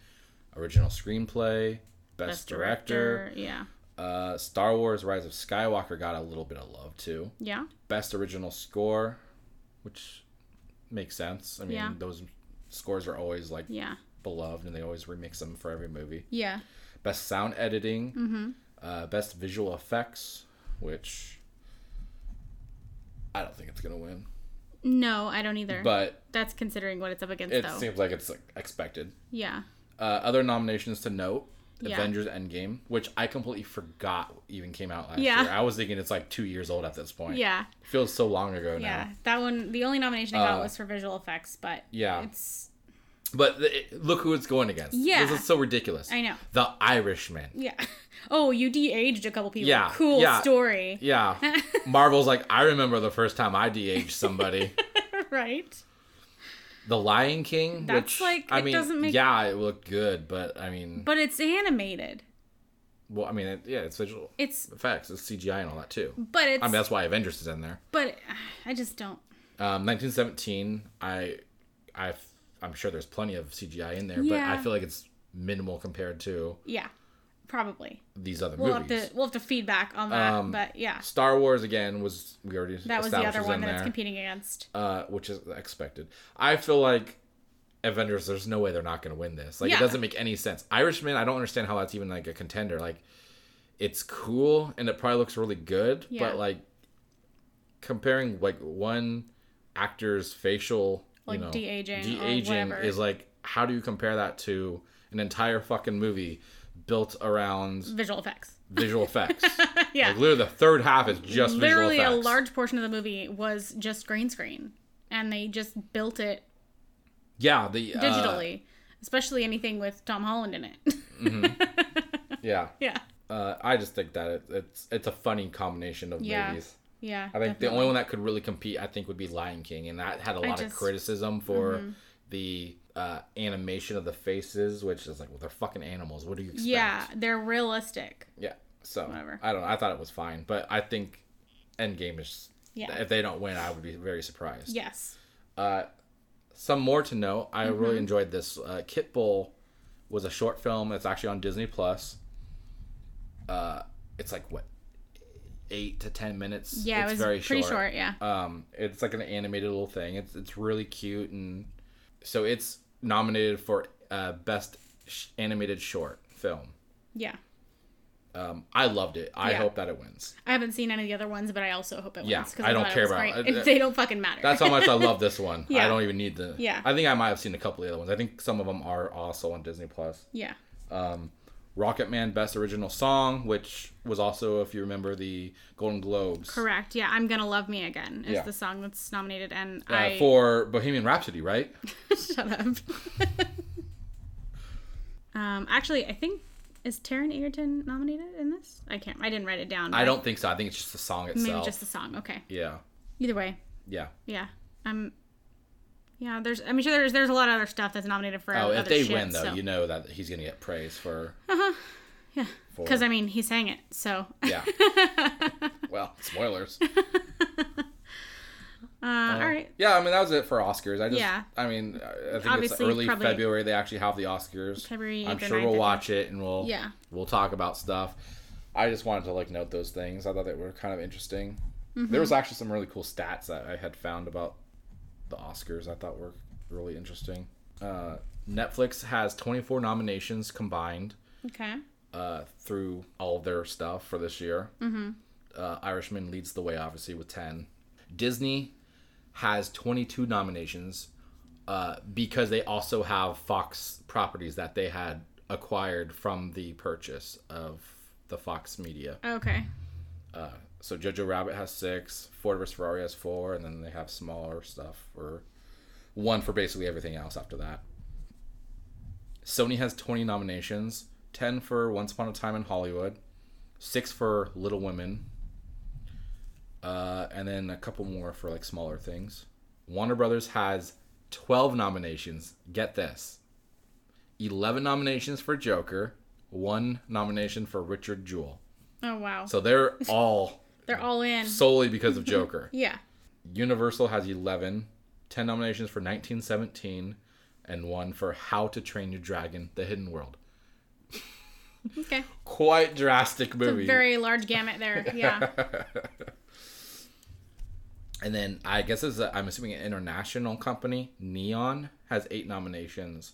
Original Screenplay, Best, Director. Yeah. Uh, Star Wars: Rise of Skywalker got a little bit of love too. Yeah. Best original score, which makes sense. I mean, Yeah. those scores are always like Yeah. beloved, and they always remix them for every movie. Yeah. Best sound editing, mm-hmm. uh, best visual effects, which I don't think it's gonna win, No, I don't either. but That's considering what it's up against, it though. seems like it's like expected. yeah. Uh, other nominations to note: Yeah. Avengers Endgame, which I completely forgot even came out last Yeah. year. I was thinking it's like two years old at this point. Yeah. feels so long ago now. Yeah. That one, the only nomination I got Uh, was for visual effects, but yeah. it's, But th- look who it's going against. Yeah. this is so ridiculous. I know. The Irishman. yeah. Oh, you de aged a couple people. Yeah, Cool yeah. story. Yeah, Marvel's like I remember the first time I de-aged somebody. right? The Lion King, That's which like- I it mean, doesn't make- yeah, it looked good, but I mean, But it's animated. well, I mean, it, yeah, it's visual It's, effects, it's CGI and all that too. but it's, I mean, that's why Avengers is in there. but I just don't. Um, 1917, I, I, I'm sure there's plenty of CGI in there, Yeah. but I feel like it's minimal compared to Yeah. Probably. these other We'll movies. have to we'll have to feedback on that. Um, but yeah. Star Wars again was we already That was the other one in that it's competing against. uh, which is expected. I feel like Avengers. There's no way they're not going to win this. Like Yeah. it doesn't make any sense. Irishman. I don't understand how that's even like a contender. Like it's cool and it probably looks really good, Yeah. but like comparing like one actor's facial, Like you know, de-aging de-aging is like how do you compare that to an entire fucking movie built around Visual effects. visual effects? yeah. Like literally the third half is just Literally a large portion of the movie was just green screen. And they just built it yeah the uh, digitally. especially anything with Tom Holland in it. yeah yeah. uh, I just think that it, it's it's a funny combination of Yeah. movies. Yeah. I think the only one that could really compete, I think, would be Lion King, and that had a lot of just- Mm-hmm. criticism for the uh, animation of the faces, which is like, well, they're fucking animals. What do you expect? Yeah, they're realistic. yeah. So Whatever. I don't know. I thought it was fine, but I think Endgame is. Yeah. If they don't win, I would be very surprised. Yes. Uh, some more to note. I Mm-hmm. really enjoyed this. Uh, Kitbull was a short film that's actually on Disney Plus. Uh, it's like what eight to ten minutes. Yeah, it's it was very pretty short. Yeah. Um, it's like an animated little thing. It's it's really cute and so it's nominated for uh, best sh- animated short film. Yeah. Um, I loved it. I Yeah. hope that it wins. I haven't seen any of the other ones, but I also hope it wins. Yeah, I don't care about- great. they don't fucking matter. That's how much I love this one. I don't even need the. Yeah. I think I might have seen a couple of the other ones. I think some of them are also on Disney Plus. yeah. Um, Rocketman Best Original Song, which was also, if you remember, the Golden Globes. Correct. Yeah. I'm gonna love me again is Yeah. the song that's nominated, and Uh, I For Bohemian Rhapsody, right? shut up. um. Actually, I think is Taron Egerton nominated in this? I can't. I didn't write it down. I don't think so. I think it's just the song itself. Maybe just the song. Okay. Yeah. Either way. Yeah. Yeah. Um. Yeah. There's. I mean, sure. There's. There's a lot of other stuff that's nominated for. Oh, if they shit, win, though, so. you know that he's going to get praise for. Uh-huh. Yeah. Because I mean, he sang it, so. Yeah. well, spoilers. Uh, all right. Yeah, I mean, that was it for Oscars. I just. Yeah. I mean, I think it's Obviously, early February. They actually have the Oscars. February I'm sure 9th, we'll watch it and we'll. Yeah. We'll talk about stuff. I just wanted to like note those things. I thought they were kind of interesting. Mm-hmm. There was actually some really cool stats that I had found about the Oscars. I thought were really interesting. Uh, Netflix has 24 nominations combined Okay. uh, through all of their stuff for this year. Mm-hmm. Uh, Irishman leads the way, obviously, with 10. Disney has 22 nominations uh, because they also have Fox properties that they had acquired from the purchase of the Fox Media. Okay. Uh, so Jojo Rabbit has six, Ford vs Ferrari has four, and then they have smaller stuff for one for basically everything else after that. Sony has 20 nominations 10 for Once Upon a Time in Hollywood, 6 for Little Women, uh, and then a couple more for like smaller things. Warner Brothers has 12 nominations. Get this 11 nominations for Joker, 1 nomination for Richard Jewell. Oh wow. So they're all They're all in. solely because of Joker. Yeah. Universal has 11, 10 nominations for 1917, and one for How to Train Your Dragon: The Hidden World. Okay. Quite drastic movie. very large gamut there. Yeah. and then I guess it's a, I'm assuming an international company. Neon has eight nominations,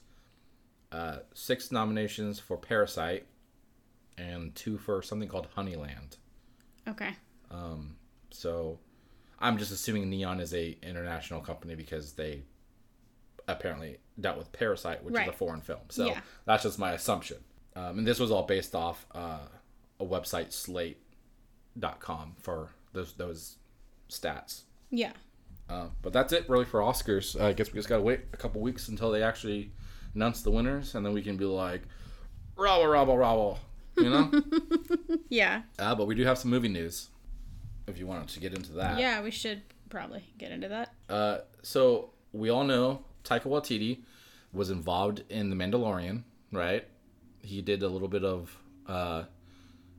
uh, six nominations for Parasite, and two for something called Honeyland. Okay. So I'm just assuming Neon is a international company because they apparently dealt with Parasite, which is a foreign film. So Yeah. that's just my assumption. Um, and this was all based off uh, a website slate.com for those those stats. Yeah. Uh, but that's it really for Oscars. I guess we just gotta wait a couple weeks until they actually announce the winners, and then we can be like, rabble, rabble, rabble, you know. Yeah. uh, but we do have some movie news. If you wanted to get into that, Yeah, we should probably get into that. Uh, so we all know Taika Waititi was involved in The Mandalorian, right? He did a little bit of, uh,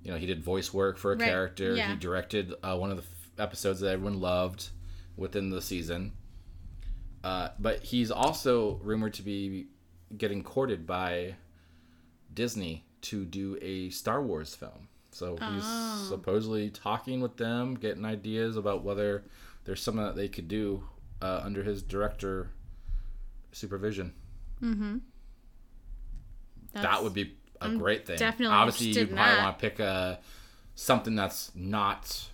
you know, he did voice work for a Right, character. yeah. He directed uh, one of the f- episodes that everyone loved within the season. Uh, but he's also rumored to be getting courted by Disney to do a Star Wars film. So he's Oh. supposedly talking with them, getting ideas about whether there's something that they could do uh, under his director supervision. that That's- would be a great thing. definitely Obviously, you probably want to pick a something that's not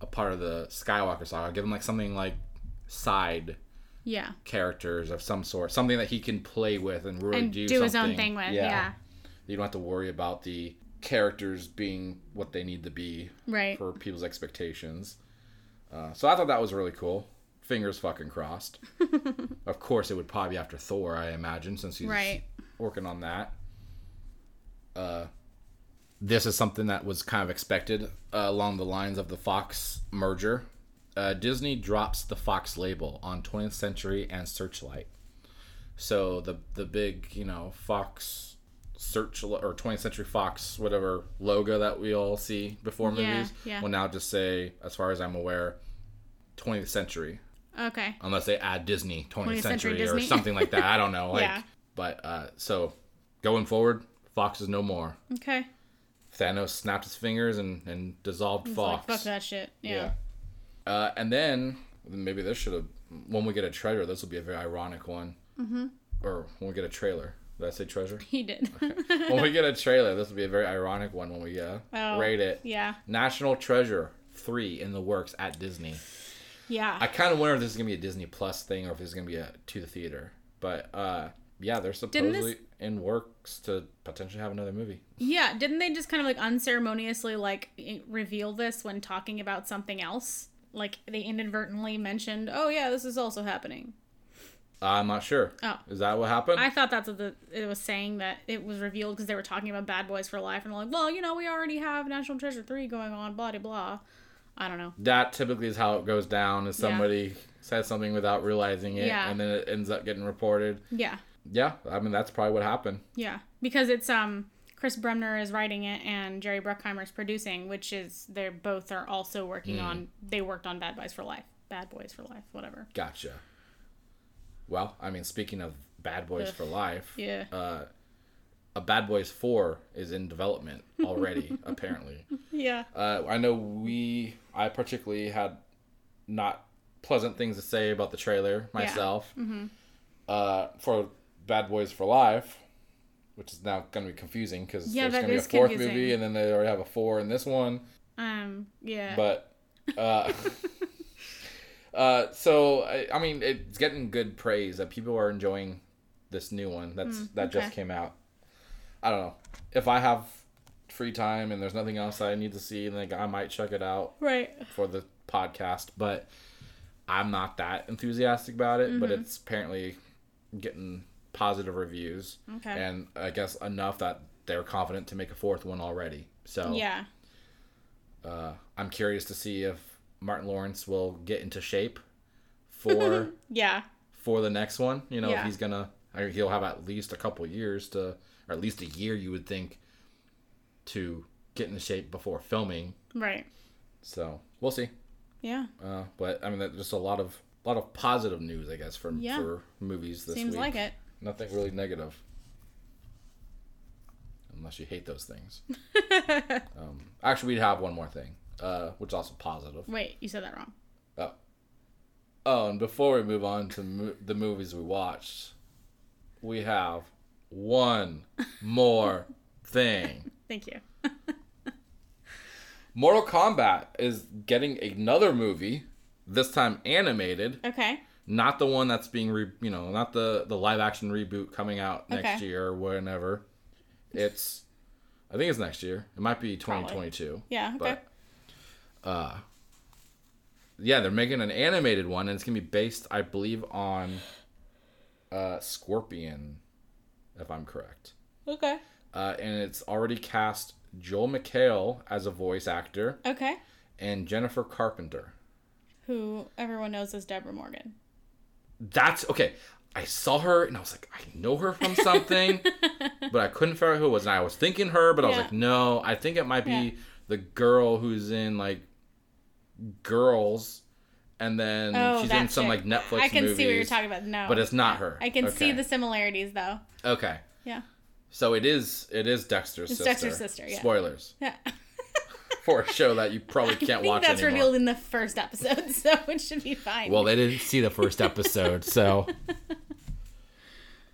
a part of the Skywalker saga. Give him like something like side Yeah. characters of some sort, something that he can play with and really And do, do his own thing with. Yeah. You don't have to worry about the characters being what they need to be Right. for people's expectations. Uh, so I thought that was really cool. Fingers fucking crossed. of course, it would probably be after Thor, I imagine, since he's Right. working on that. Uh, this is something that was kind of expected uh, along the lines of the Fox merger. Uh, Disney drops the Fox label on 20th Century and Searchlight. So the the big you know Fox Search or 20th Century Fox whatever logo that we all see before Yeah, movies yeah. will now just say, as far as I'm aware, 20th Century Okay. unless they add Disney 20th, 20th century, century or something like that. I don't know. Like, Yeah. but uh, so going forward, Fox is no more. Okay. Thanos snapped his fingers and, and dissolved It's Fox. Like, fuck that shit. Yeah. Yeah. Uh, and then maybe this should have when we get a treasure, this will be a very ironic one. Mm-hmm. Or when we get a trailer. Did I say treasure? He did. when we get a trailer, this will be a very ironic one when we uh, Oh, rate it. yeah. National Treasure three in the works at Disney. Yeah. I kind of wonder if this is gonna be a Disney Plus thing or if this is gonna be a to the theater. But uh, yeah, they're supposedly in works to potentially have another movie. Yeah, didn't they just kind of like unceremoniously like reveal this when talking about something else? Like they inadvertently mentioned, "Oh yeah, this is also happening." I'm not sure. Oh. is that what happened? I thought that's what the, it was saying that it was revealed because they were talking about Bad Boys for Life and like, well, you know, we already have National Treasure three going on, blah blah blah. I don't know. that typically is how it goes down. Is Yeah. somebody says something without realizing it, Yeah. and then it ends up getting reported. Yeah, Yeah, I mean that's probably what happened. yeah, because it's um Chris Bremner is writing it and Jerry Bruckheimer is producing, which is they're both are also working Hmm. on. They worked on Bad Boys for Life, Bad Boys for Life, whatever. Gotcha. Well, I mean, speaking of Bad Boys Ugh. for Life, Yeah. uh, a Bad Boys Four is in development already. apparently, Yeah. uh, I know we. I particularly had not pleasant things to say about the trailer myself. Mm-hmm. Uh, for Bad Boys for Life, which is now going to be confusing because Yeah, there's going to be a fourth confusing. movie, and then they already have a four in this one. Um. Yeah. But uh, uh, so I, I mean, it's getting good praise. That people are enjoying this new one that's that just Hmm, came out. I don't know if I have free time and there's nothing else I need to see, like I might check it out right. for the podcast. But I'm not that enthusiastic about it. But Mm-hmm. it's apparently getting positive reviews, Okay. and I guess enough that they're confident to make a fourth one already. So Yeah. uh, I'm curious to see if Martin Lawrence will get into shape for Yeah. for the next one. You know, Yeah. he's gonna, he'll have at least a couple years to, or at least a year, you would think, to get into shape before filming. Right. So we'll see. Yeah. Uh, but I mean, that's just a lot of a lot of positive news, I guess, for Yeah. for movies this Seems week. like it. Nothing really negative. unless you hate those things. um, actually, we'd have one more thing, uh, which is also positive. Wait, you said that wrong. Oh. Oh, and before we move on to mo- the movies we watched, we have one more thing. Thank you. Mortal Kombat is getting another movie, this time animated, Okay. not the one that's being re- you know, not the the live action reboot coming out next Okay. year or whenever. It's I think it's next year. It might be 2022. Yeah. Okay. But uh yeah, they're making an animated one and it's going to be based I believe on uh Scorpion if I'm correct. okay. Uh, and it's already cast Joel McHale as a voice actor Okay. and Jennifer Carpenter. Who everyone knows as Deborah Morgan. That's okay. I saw her and I was like, I know her from something, but I couldn't figure out who it was. And I was thinking her, but I was Yeah. like, no, I think it might be Yeah. the girl who's in like Girls, and then Oh, she's in some chick. like Netflix I can movies. see what you're talking about. No, but it's not her. I can see the similarities though. Okay, Yeah. so it is it is Dexter's It's sister. Dexter's sister, yeah. Spoilers Yeah. for a show that you probably can't think watch that's anymore. revealed in the first episode, so it should be fine. Well, they didn't see the first episode, so.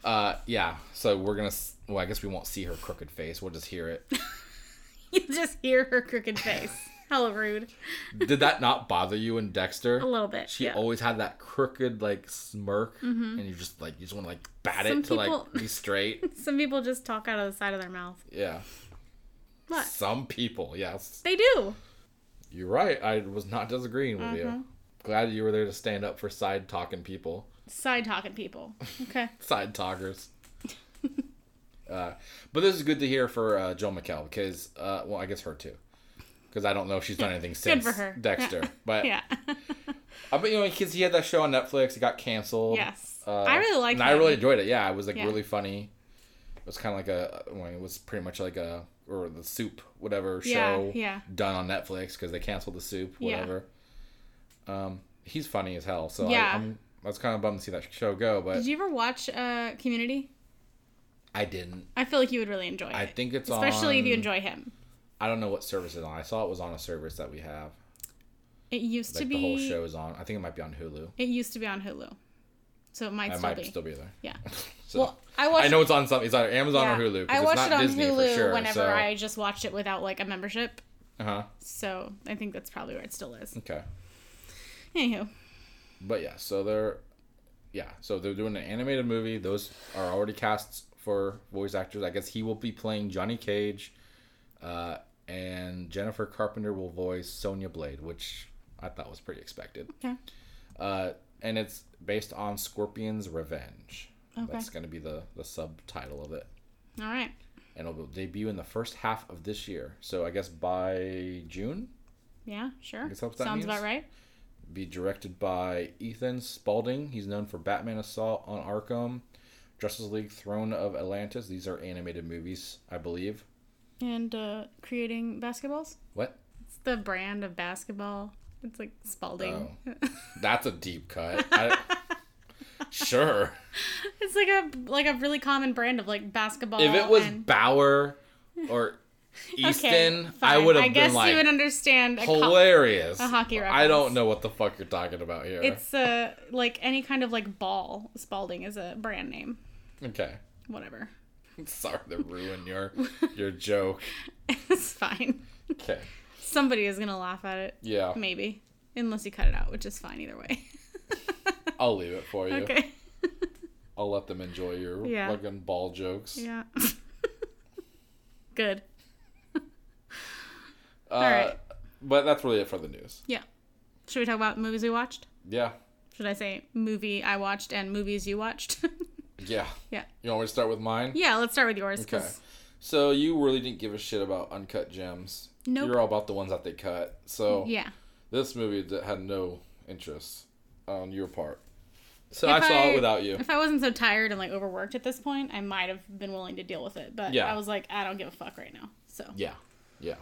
Uh, yeah. So we're gonna. Well, I guess we won't see her crooked face. We'll just hear it. you just hear her crooked face. Hella rude. Did that not bother you in Dexter? A little bit. She yeah. always had that crooked like smirk, and you just like you just want to like bat Some it to like be straight. Some people just talk out of the side of their mouth. Yeah. What? Some people, yes. They do. You're right. I was not disagreeing with Mm-hmm. you. Glad you were there to stand up for side talking people, Side talking people. Okay. side talkers. uh, but this is good to hear for uh, Joel McHale because, uh, well, I guess her too, because I don't know if she's done anything since. Dexter. But Yeah. I bet you know because he had that show on Netflix, it got canceled. yes. Uh, I really liked and I really enjoyed it. Yeah, it was like Yeah. really funny. It was kind of like a, well, it was pretty much like a or the soup whatever show yeah. done on Netflix because they canceled the soup Yeah. whatever. Um, he's funny as hell. So Yeah. I, I'm I was kind of bummed to see that show go, but Did you ever watch uh, Community? I didn't. I feel like you would really enjoy it. I think it's especially if you enjoy him. I don't know what service it's on. I saw it was on a service that we have. It used Like to be the whole show is on. I think it might be on Hulu. It used to be on Hulu, so it might It still might be. still be there. Yeah. So, Well, I watched. I know it's on something. It's either Amazon yeah, or Hulu. I watched it on Disney Hulu sure, whenever so- I just watched it without like a membership. Uh-huh. So I think that's probably where it still is. Okay. Anywho, But yeah, so they're yeah, so they're doing an animated movie. Those are already casts for voice actors. I guess he will be playing Johnny Cage, uh, and Jennifer Carpenter will voice Sonya Blade, which I thought was pretty expected. okay, Uh, and it's based on Scorpion's Revenge. Okay. That's going to be the the subtitle of it, all right. and it'll debut in the first half of this year. So I guess by June. Yeah, sure. guess that's what that Sounds means. about right. be directed by Ethan Spaulding. He's known for Batman Assault on Arkham, Justice League Throne of Atlantis. These are animated movies, I believe. And uh, creating basketballs. What? It's the brand of basketball. It's like Spalding. That's a deep cut. I, sure. it's like a like a really common brand of like basketball. If it was and... Bauer or Easton, okay, I would I have guess like I guess you would understand. A co- hilarious. a hockey I don't know what the fuck you're talking about here. it's uh like any kind of like ball. Spalding is a brand name. okay. Whatever. Sorry to ruin your your joke. it's fine. Okay. Somebody is gonna laugh at it. Yeah. Maybe. Unless you cut it out, which is fine either way. I'll leave it for you. okay. I'll let them enjoy your Yeah. fucking ball jokes. Yeah. Good. Uh, Alright. But that's really it for the news. Yeah. Should we talk about movies we watched? Yeah. Should I say movie I watched and movies you watched? Yeah. yeah. You want me to start with mine? Yeah, let's start with yours. Okay. 'cause- So you really didn't give a shit about uncut gems. Nope. You're all about the ones that they cut. So Yeah. this movie that had no interest on your part. So If I saw I- it without you. If I wasn't so tired and like overworked at this point, I might have been willing to deal with it. But Yeah. I was like, I don't give a fuck right now. So Yeah. Yeah.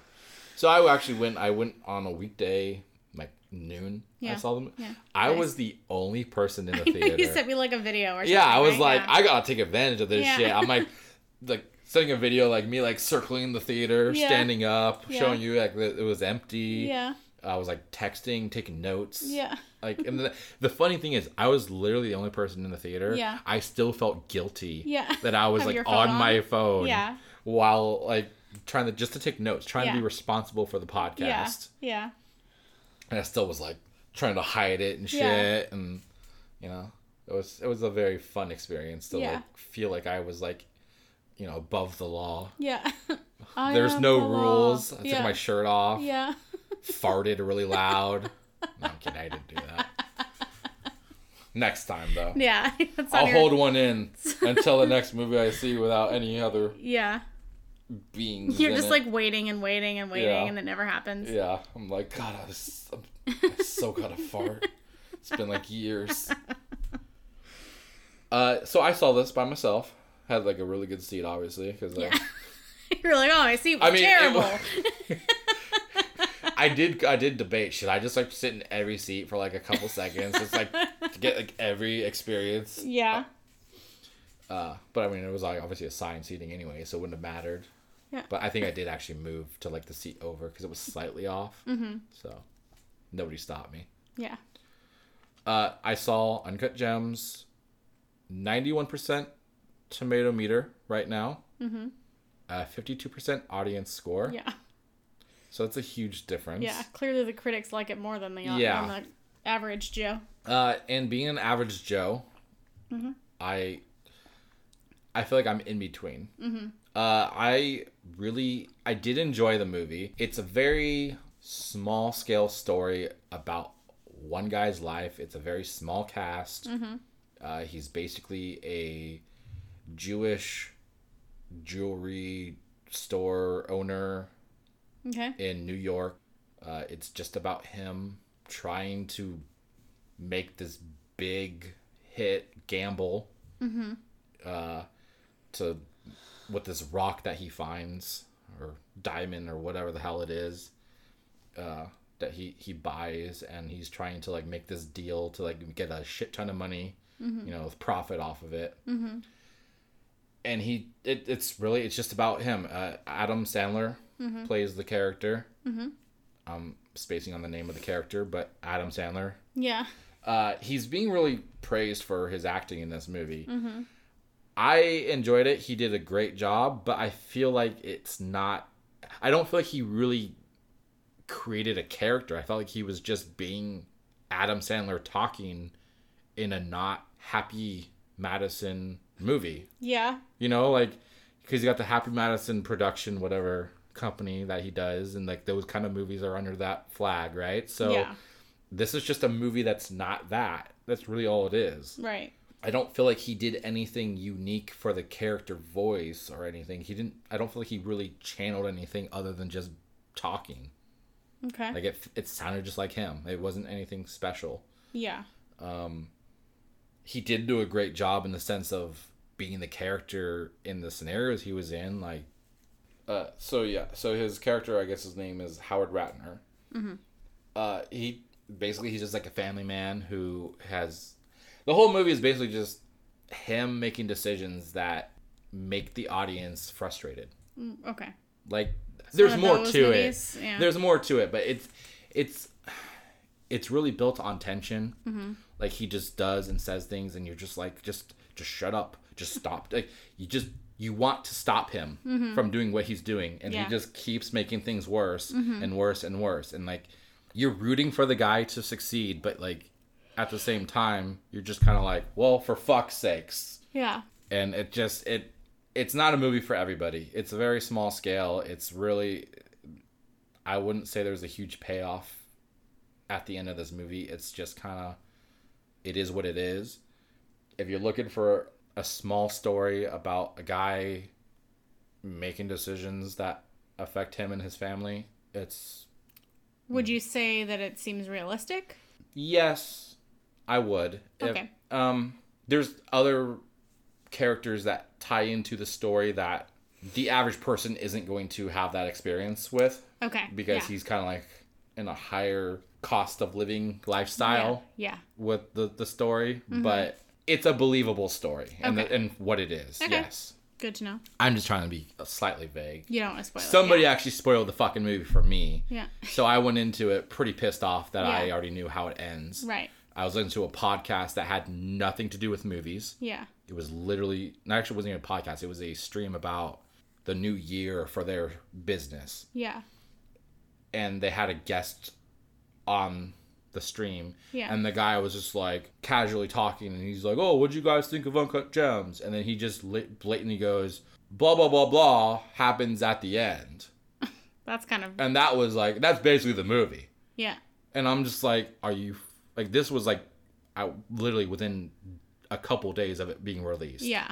So I actually went I went on a weekday noon. I saw them. Yeah. I Nice. was the only person in the theater. you sent me like a video or something. yeah, I was right? like, Yeah. I gotta take advantage of this Yeah. shit. I'm like, like sending a video like me like circling the theater, Yeah. standing up, Yeah. showing you like that it was empty. Yeah. I was like texting, taking notes. Yeah. Like, and the, the funny thing is, I was literally the only person in the theater. Yeah. I still felt guilty. Yeah. That I was Have like on, on? my phone. Yeah. While like trying to just to take notes, trying to be responsible for the podcast. Yeah. Yeah. And I still was like trying to hide it and shit, Yeah. and you know, it was it was a very fun experience to Yeah. like feel like I was like, you know, above the law. Yeah. There's no the law. rules. I yeah. took my shirt off, Yeah. farted really loud. no, I'm kidding. I didn't do that. Next time though. Yeah. I'll your- hold one in until the next movie I see without any other Yeah. Beings. You're just it. like waiting and waiting and waiting, Yeah. and it never happens. yeah. I'm like, God, I, was, I so gotta fart. It's been like years. Uh, so I saw this by myself. Had like a really good seat, obviously, because Yeah. You're like, oh, my seat was I mean, terrible. I did I did debate should I just like sit in every seat for like a couple seconds, just like to get like every experience. yeah. Uh, but I mean, it was like obviously assigned seating anyway, so it wouldn't have mattered. Yeah. But I think I did actually move to like the seat over because it was slightly off. Mm-hmm. So nobody stopped me. Yeah. Uh, I saw Uncut Gems, ninety-one percent tomato meter right now. Mm-hmm. Uh, fifty-two percent audience score. Yeah. So that's a huge difference. Yeah. Clearly, the critics like it more than the Yeah. than the average Joe. Uh, and being an average Joe, Mm-hmm. I I feel like I'm in between. Mm-hmm. Uh, I really I did enjoy the movie. It's a very small scale story about one guy's life. It's a very small cast. Mm-hmm. Uh, he's basically a Jewish jewelry store owner Okay. in New York. Uh, it's just about him trying to make this big hit gamble uh, to with this rock that he finds or diamond or whatever the hell it is uh, that he he buys and he's trying to like make this deal to like get a shit ton of money you know profit off of it. And he it, it's really it's just about him. Uh, adam sandler plays the character. I'm spacing on the name of the character but adam sandler. Yeah. uh, he's being really praised for his acting in this movie i enjoyed it he did a great job but i feel like it's not i don't feel like he really created a character i felt like he was just being adam sandler talking in a not happy madison movie Yeah. you know, like because he got the Happy Madison production, whatever company that he does, and like those kind of movies are under that flag, right? So yeah. this is just a movie that's not that. That's really all it is. Right. I don't feel like he did anything unique for the character voice or anything. He didn't. I don't feel like he really channeled anything other than just talking. Okay. Like it, it sounded just like him. It wasn't anything special. yeah. Um, he did do a great job in the sense of being the character in the scenarios he was in like uh so yeah so his character i guess his name is howard ratner mm-hmm. uh he basically he's just like a family man who has the whole movie is basically just him making decisions that make the audience frustrated Mm, Okay. like there's more to movies, it yeah. there's more to it but it's it's it's really built on tension Mm-hmm. like he just does and says things and you're just like just just shut up just stop like you just you want to stop him from doing what he's doing and Mm-hmm. Yeah. Mm-hmm. he just keeps making things worse and worse and worse and like you're rooting for the guy to succeed but like at the same time you're just kind of like well for fuck's sakes. Yeah. and it just it it's not a movie for everybody. It's a very small scale. It's really i wouldn't say there's a huge payoff at the end of this movie. It's just kind of it is what it is. If you're looking for a small story about a guy making decisions that affect him and his family it's Would you say that it seems realistic? Yes, I would. If- Okay. um, there's other characters that tie into the story that the average person isn't going to have that experience with Okay. because yeah. he's kind of like in a higher cost of living lifestyle Yeah. with the the story, but it's a believable story and Mm-hmm. Okay. the, and what it is. Okay. Yes. Good to know. I'm just trying to be slightly vague. You don't want to spoil Somebody it. actually spoiled the fucking movie for me. Yeah. So I went into it pretty pissed off that I already knew how it ends. Right. I was listening to a podcast that had nothing to do with movies. Yeah. It was literally, actually, wasn't even a podcast. It was a stream about the new year for their business. Yeah. And they had a guest on the stream. Yeah. And the guy was just like casually talking, and he's like, "Oh, what'd you guys think of Uncut Gems?" And then he just blatantly goes, "Blah blah blah blah happens at the end," That's kind of and that was like that's basically the movie. yeah. And I'm just like, "Are you like this?" Was like, I literally within a couple days of it being released, Yeah.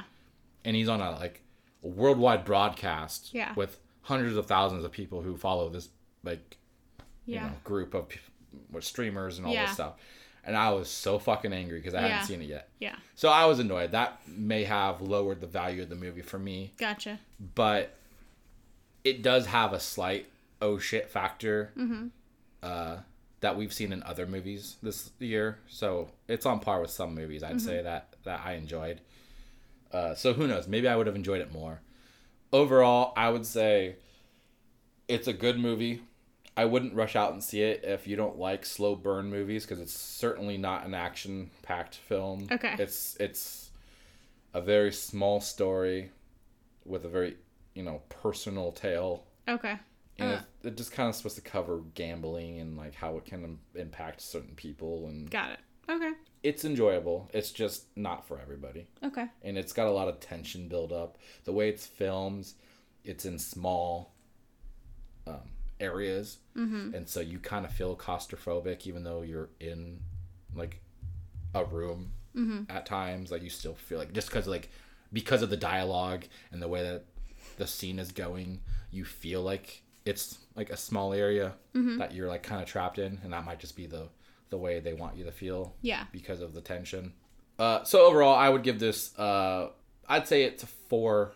and he's on a like a worldwide broadcast, Yeah. with hundreds of thousands of people who follow this like you know group of with streamers and all Yeah. this stuff. And I was so fucking angry because I Yeah. hadn't seen it yet. Yeah. So I was annoyed. That may have lowered the value of the movie for me, Gotcha. but it does have a slight oh shit factor Mm-hmm. uh, that we've seen in other movies this year. So it's on par with some movies I'd say that that I enjoyed. Uh, so who knows? Maybe I would have enjoyed it more. Overall, I would say it's a good movie. I wouldn't rush out and see it if you don't like slow burn movies because it's certainly not an action packed film. Okay. It's it's a very small story with a very you know personal tale Okay. And Uh. it, it just kind of supposed to cover gambling and like how it can impact certain people and Got it. Okay. it's enjoyable it's just not for everybody Okay. and it's got a lot of tension build up the way it's filmed it's in small um, areas Mm-hmm. and so you kind of feel claustrophobic even though you're in like a room Mm-hmm. at times like you still feel like just because like because of the dialogue and the way that the scene is going you feel like it's like a small area Mm-hmm. that you're like kind of trapped in and that might just be the the way they want you to feel Yeah. because of the tension uh so overall i would give this uh i'd say it's four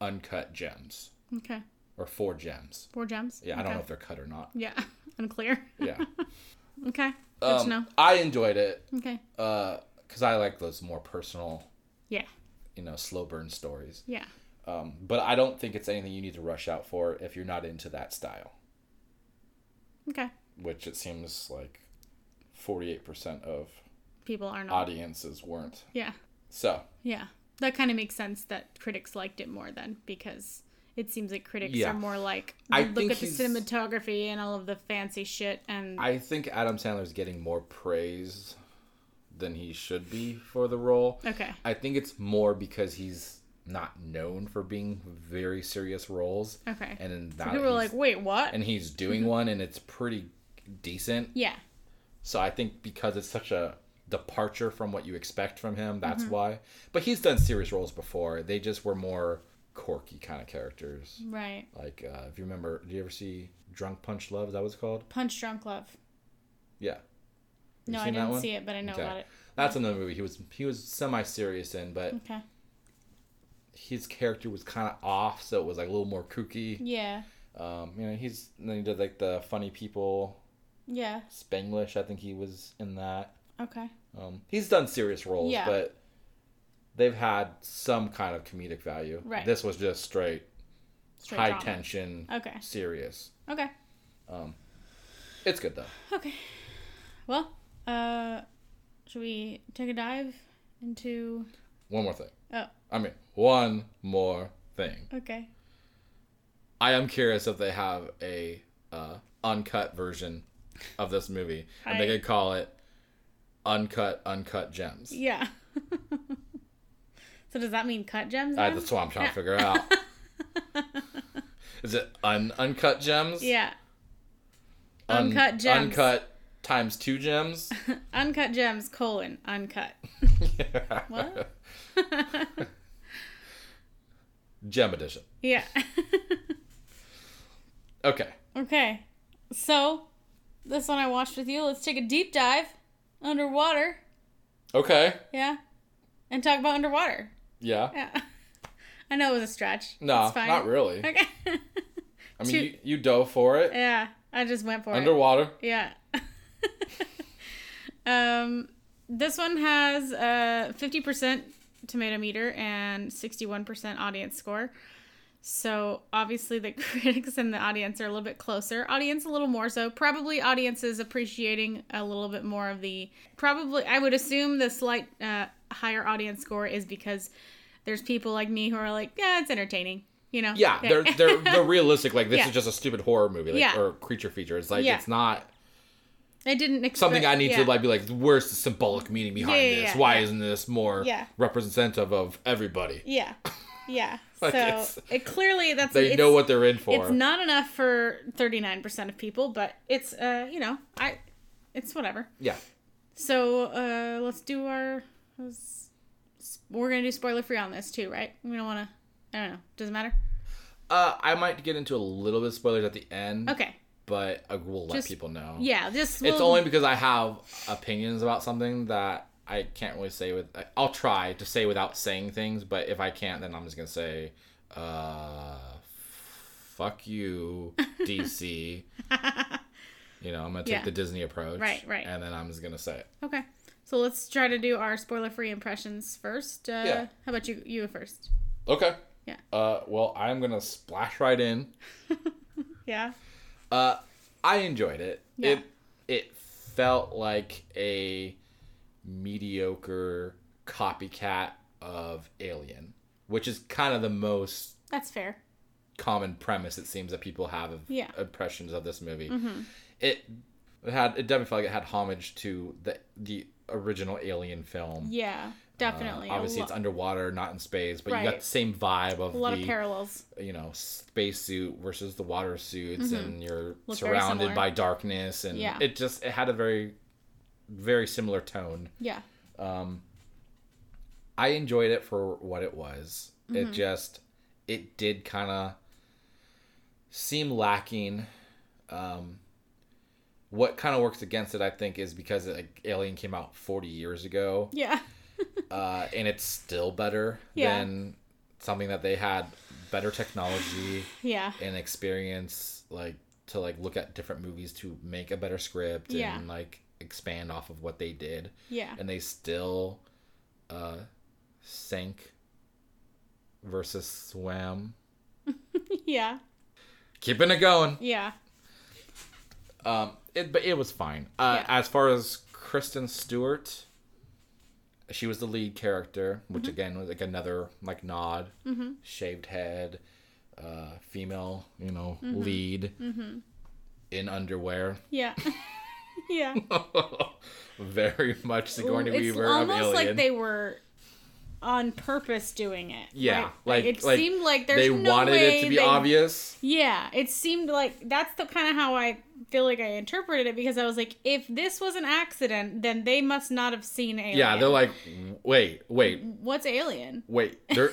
uncut gems Okay. or four gems Four gems. yeah i don't know if they're cut or not Yeah. Unclear. yeah Okay. Good to um, know. i enjoyed it Okay. uh because i like those more personal Yeah. you know slow burn stories Yeah. Um but i don't think it's anything you need to rush out for if you're not into that style Okay. which it seems like 48% of People are not. audiences weren't Yeah. so Yeah. That kind of makes sense that critics liked it more then because it seems like critics Yeah. are more like I look at the cinematography and all of the fancy shit and i think adam sandler's getting more praise than he should be for the role okay. i think it's more because he's not known for being very serious roles Okay. and in So people were like, "Wait, what?" and he's doing one and it's pretty decent yeah. So I think because it's such a departure from what you expect from him, that's Mm-hmm. why. But he's done serious roles before. They just were more quirky kind of characters. Right. Like uh, if you remember, do you ever see Drunk Punch Love? Is that what it's called? Punch Drunk Love. Yeah. You No, I didn't see it, but I know Okay. about it. That's another movie he was he was semi serious in, but Okay. His character was kind of off, so it was like a little more kooky. Yeah. Um, you know, he's then he did like the funny people Yeah. Spanglish. I think he was in that. Okay. Um, he's done serious roles, Yeah. but they've had some kind of comedic value. Right. This was just straight, Straight high drama. tension, Okay. serious. Okay. Um, it's good though. Okay. Well, uh, should we take a dive into? One more thing. Oh, I mean, one more thing. okay. I am curious if they have a uh, uncut version of this movie, and they could call it "Uncut Uncut Gems." Yeah. so does that mean cut gems? Uh, that's what I'm trying to figure out. Is it un- uncut gems? yeah. Un- Uncut gems. Uncut times two gems. Uncut gems colon uncut. What? Gem edition. yeah. Okay. okay. So this one I watched with you. Let's take a deep dive underwater. Okay. Yeah. And talk about underwater. Yeah. Yeah. I know it was a stretch. No, It's fine. not really. Okay. I mean, Two- you, you dove for it. yeah. I just went for it. Underwater. Yeah. um, this one has uh fifty percent tomato meter and 61% audience score. So obviously the critics and the audience are a little bit closer. Audience a little more so. Probably audience is appreciating a little bit more of the. Probably I would assume the slight uh, higher audience score is because there's people like me who are like, yeah, it's entertaining. You know. Yeah, they're they're they're realistic. Like this Yeah. is just a stupid horror movie, like Yeah. or creature feature. It's like Yeah. it's not I didn't expect something I need yeah. to like be like. Where's the symbolic meaning behind Yeah, yeah, this? Why isn't this more representative of everybody? Yeah. Yeah. Like, so it clearly that's They know what they're in for. it's not enough for 39% of people, but it's uh, you know, I it's whatever. yeah. So, uh let's do our let's, we're going to do spoiler free on this too, right? We don't want to I don't know. Doesn't matter. Uh, I might get into a little bit of spoilers at the end, Okay. But I will let Just- people know. Yeah, just It's we'll- only because I have opinions about something that I can't really say with. I'll try to say without saying things, but if I can't, then I'm just gonna say, uh, fuck you, DC. you know, I'm gonna take Yeah. the Disney approach, Right, right. and then I'm just gonna say it. Okay. So let's try to do our spoiler free impressions first. Uh Yeah. how about you you first? Okay. Yeah. Uh, well, I'm gonna splash right in. Yeah. Uh, I enjoyed it. Yeah. It it felt like a mediocre copycat of Alien, which is kind of the most That's fair. common premise it seems that people have of Yeah. Mm-hmm. impressions of this movie. It it had it definitely felt like it had homage to the the original Alien film. Yeah. Definitely. Uh, obviously, a, it's underwater, not in space, but you got the same vibe of a lot the of parallels. you know spacesuit versus the water suits and you're Look very surrounded by darkness and Yeah. it just it had a very very similar tone Yeah. i enjoyed it for what it was Mm-hmm. it just it did kind of seem lacking um what kind of works against it i think is because like, alien came out 40 years ago Yeah. Uh, and it's still better Yeah. than something that they had better technology Yeah. and experience like to like look at different movies to make a better script Yeah. and like expand off of what they did Yeah. and they still uh sank versus swam Yeah. keeping it going Yeah. um it but it was fine uh Yeah. as far as kristen stewart she was the lead character which Mm-hmm. again was like another like nod shaved head uh female you know Mm-hmm. lead in underwear Yeah. yeah. very much Sigourney it's Weaver almost Alien. like they were on purpose doing it. yeah, right? like, it like seemed like there's they no wanted way it to be they- obvious. Yeah, it seemed like that's the kind of how I feel like I interpreted it because I was like, if this was an accident, then they must not have seen Alien. Yeah, they're like, wait, wait, what's Alien? wait. There,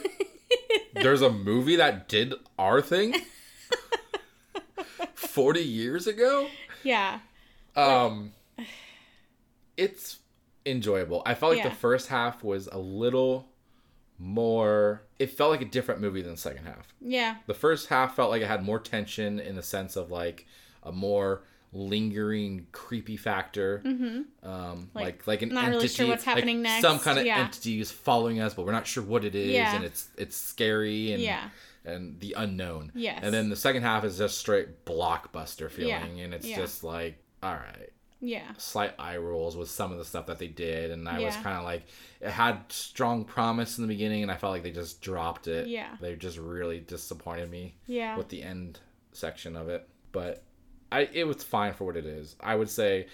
there's a movie that did our thing forty years ago. Yeah, Um, it's enjoyable. I felt like Yeah. the first half was a little more. It felt like a different movie than the second half. yeah, The first half felt like it had more tension in the sense of like a more lingering creepy factor. Mm-hmm. Um, Like, like like an not really entity, sure what's like happening next. Some kind of Yeah. entity is following us, but we're not sure what it is, Yeah. and it's it's scary and Yeah. and the unknown. Yes. And then the second half is just straight blockbuster Yeah. feeling, and it's Yeah. just like all right yeah, slight eye rolls with some of the stuff that they did and i was kind of like it had strong promise in the beginning and i felt like they just dropped it. Yeah. they just really disappointed me yeah, with the end section of it but i it was fine for what it is. I would say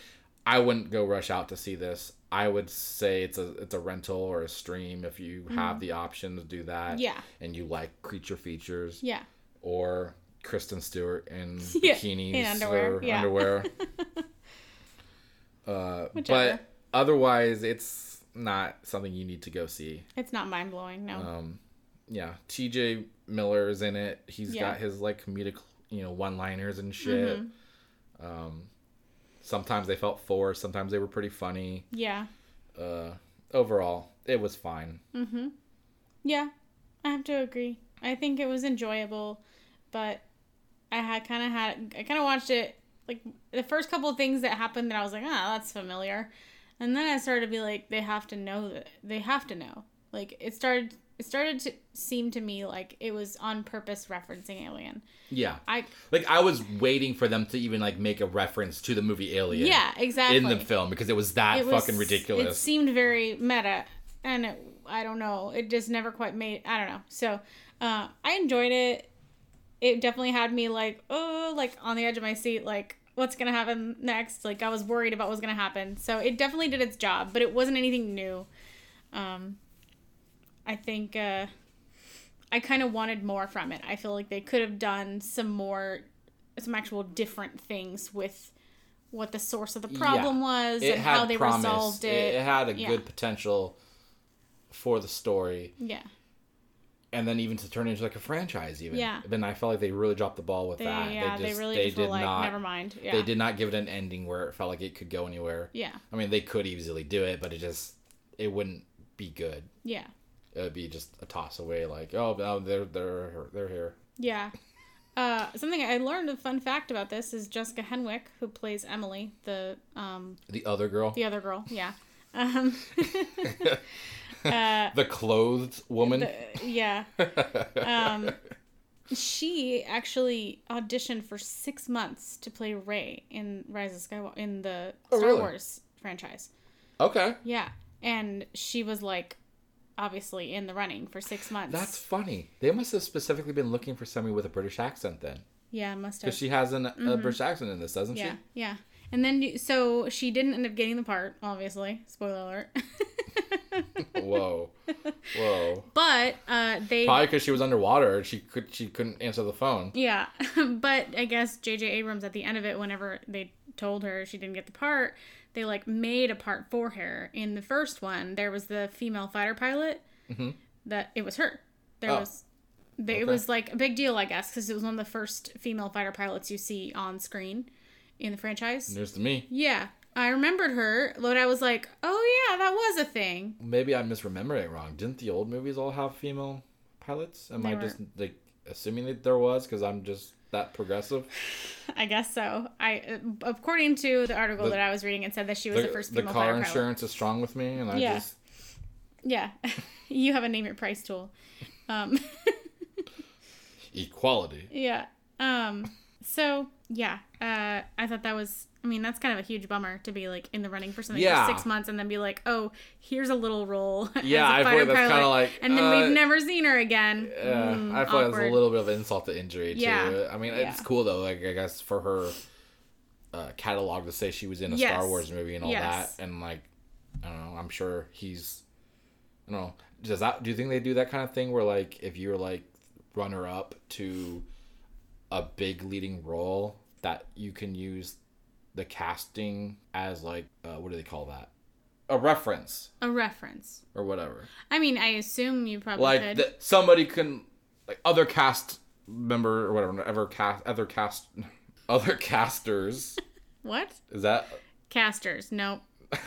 i wouldn't go rush out to see this. I would say it's a it's a rental or a stream if you have the option to do that Mm-hmm. Yeah. and you like creature features. Yeah, or kristen stewart in Yeah, bikinis in underwear, or yeah. underwear uh, Whichever. but otherwise it's not something you need to go see it's not mind blowing. No, um yeah tj miller is in it He's Yeah. got his like comedic you know one liners and shit Mm-hmm. um sometimes they felt forced sometimes they were pretty funny yeah, uh overall it was fine Mm-hmm. yeah, I have to agree. I think it was enjoyable, but I had kind of had I kind of watched it like the first couple of things that happened that I was like, ah, that's familiar, and then I started to be like, they have to know that they have to know. Like it started it started to seem to me like it was on purpose referencing Alien. Yeah. I Like I was waiting for them to even like make a reference to the movie Alien. yeah, exactly. In the film because it was that It was- fucking ridiculous. It seemed very meta, and it, I don't know. It just never quite made. I don't know. So uh, I enjoyed it. It definitely had me like, oh, like on the edge of my seat, like what's gonna happen next. Like I was worried about what was gonna happen. So it definitely did its job, but it wasn't anything new. Um, I think uh, I kind of wanted more from it. I feel like they could have done some more, some actual different things with what the source of the problem was it and how they promise. resolved it. It had a Yeah. good potential for the story. Yeah, and then even to turn it into like a franchise even Yeah. then i felt like they really dropped the ball with they that yeah they, just- really they just were did like not never mind. Yeah, they did not give it an ending where it felt like it could go anywhere Yeah, i mean they could easily do it but it just it wouldn't be good yeah, it would be just a toss away like oh no, they're they're they're here yeah. Uh, something I learned a fun fact about this is Jessica Henwick, who plays Emily, the um the other girl the other girl. Yeah. Um, uh, the clothed woman the, yeah. Um, she actually auditioned for six months to play Rey in Rise of Skywalker in the Oh, Star really? Wars franchise. okay Yeah, and she was like, obviously in the running for six months. that's funny they must have specifically been looking for somebody with a british accent then yeah, must have. because she has an, a british accent in this doesn't Mm-hmm. yeah, yeah. And then you- so she didn't end up getting the part, obviously. Spoiler alert. whoa whoa but uh, they Probably because she was underwater. She could she couldn't answer the phone. Yeah, but I guess J.J. Abrams at the end of it, whenever they told her she didn't get the part, they like made a part for her. In the first one, there was the female fighter pilot. That it was her. There Oh. was. They, It was like a big deal, I guess, because it was one of the first female fighter pilots you see on screen in the franchise. News to me. Yeah, I remembered her, but I was like, oh yeah, that was a thing. Maybe I'm misremembering it wrong. Didn't the old movies all have female pilots? Am They I were- just like assuming that there was because I'm just that progressive? I guess so. I, uh, according to the article The- that I was reading, it said that she was the, The, first the female car fighter pilot. insurance is strong with me, and I Yeah. just Yeah, you have a name your price tool. Um, equality. yeah. Um. So yeah, uh, I thought that was. I mean, that's kind of a huge bummer to be like in the running for something Yeah. for six months and then be like, oh, here's a little role. Yeah, I feel like that's kinda like, and then uh, we've never seen her again. Yeah, Mm, I feel like it's a little bit of insult to injury too. Yeah. I mean, Yeah. it's cool though. Like I guess for her uh, catalog to say she was in a Yes. Star Wars movie and all Yes. that, and like I don't know. I'm sure he's. I don't know. Does that? Do you think they do that kind of thing where like if you're like runner up to a big leading role that you can use the casting as like uh, what do they call that? A reference a reference. or whatever. I mean, I assume you probably like could. that somebody can like other cast member or whatever ever cast other cast other casters what? is that Casters? Nope. I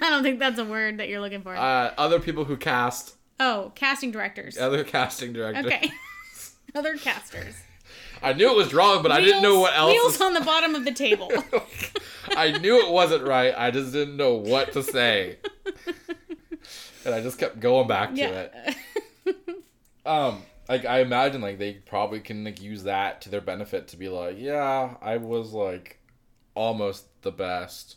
don't think that's a word that you're looking for. uh other people who cast oh, casting directors. other casting directors Okay. Other casters. I knew it was wrong but i didn't know what else Wheels is- on the bottom of the table. i knew it wasn't right i just didn't know what to say and i just kept going back to it um like i imagine like they probably can like use that to their benefit to be like yeah i was like almost the best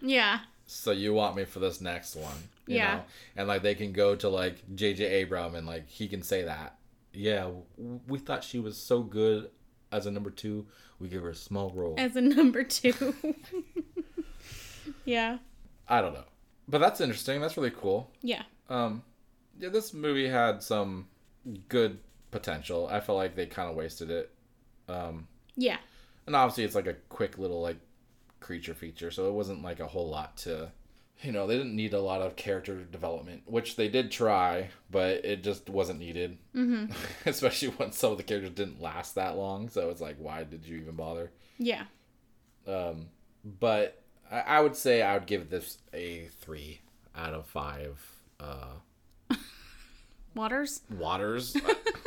yeah. so you want me for this next one you Yeah. know? and like they can go to like jj abram and like he can say that yeah we thought she was so good as a number two we give her a small role As a number two. yeah. i don't know but that's interesting that's really cool Yeah. um yeah this movie had some good potential i felt like they kind of wasted it um Yeah. and obviously it's like a quick little like creature feature so it wasn't like a whole lot to you know they didn't need a lot of character development which they did try but it just wasn't needed Mm-hmm. especially when some of the characters didn't last that long so it's like why did you even bother Yeah. um but i, I would say i would give this a three out of five uh Waters? waters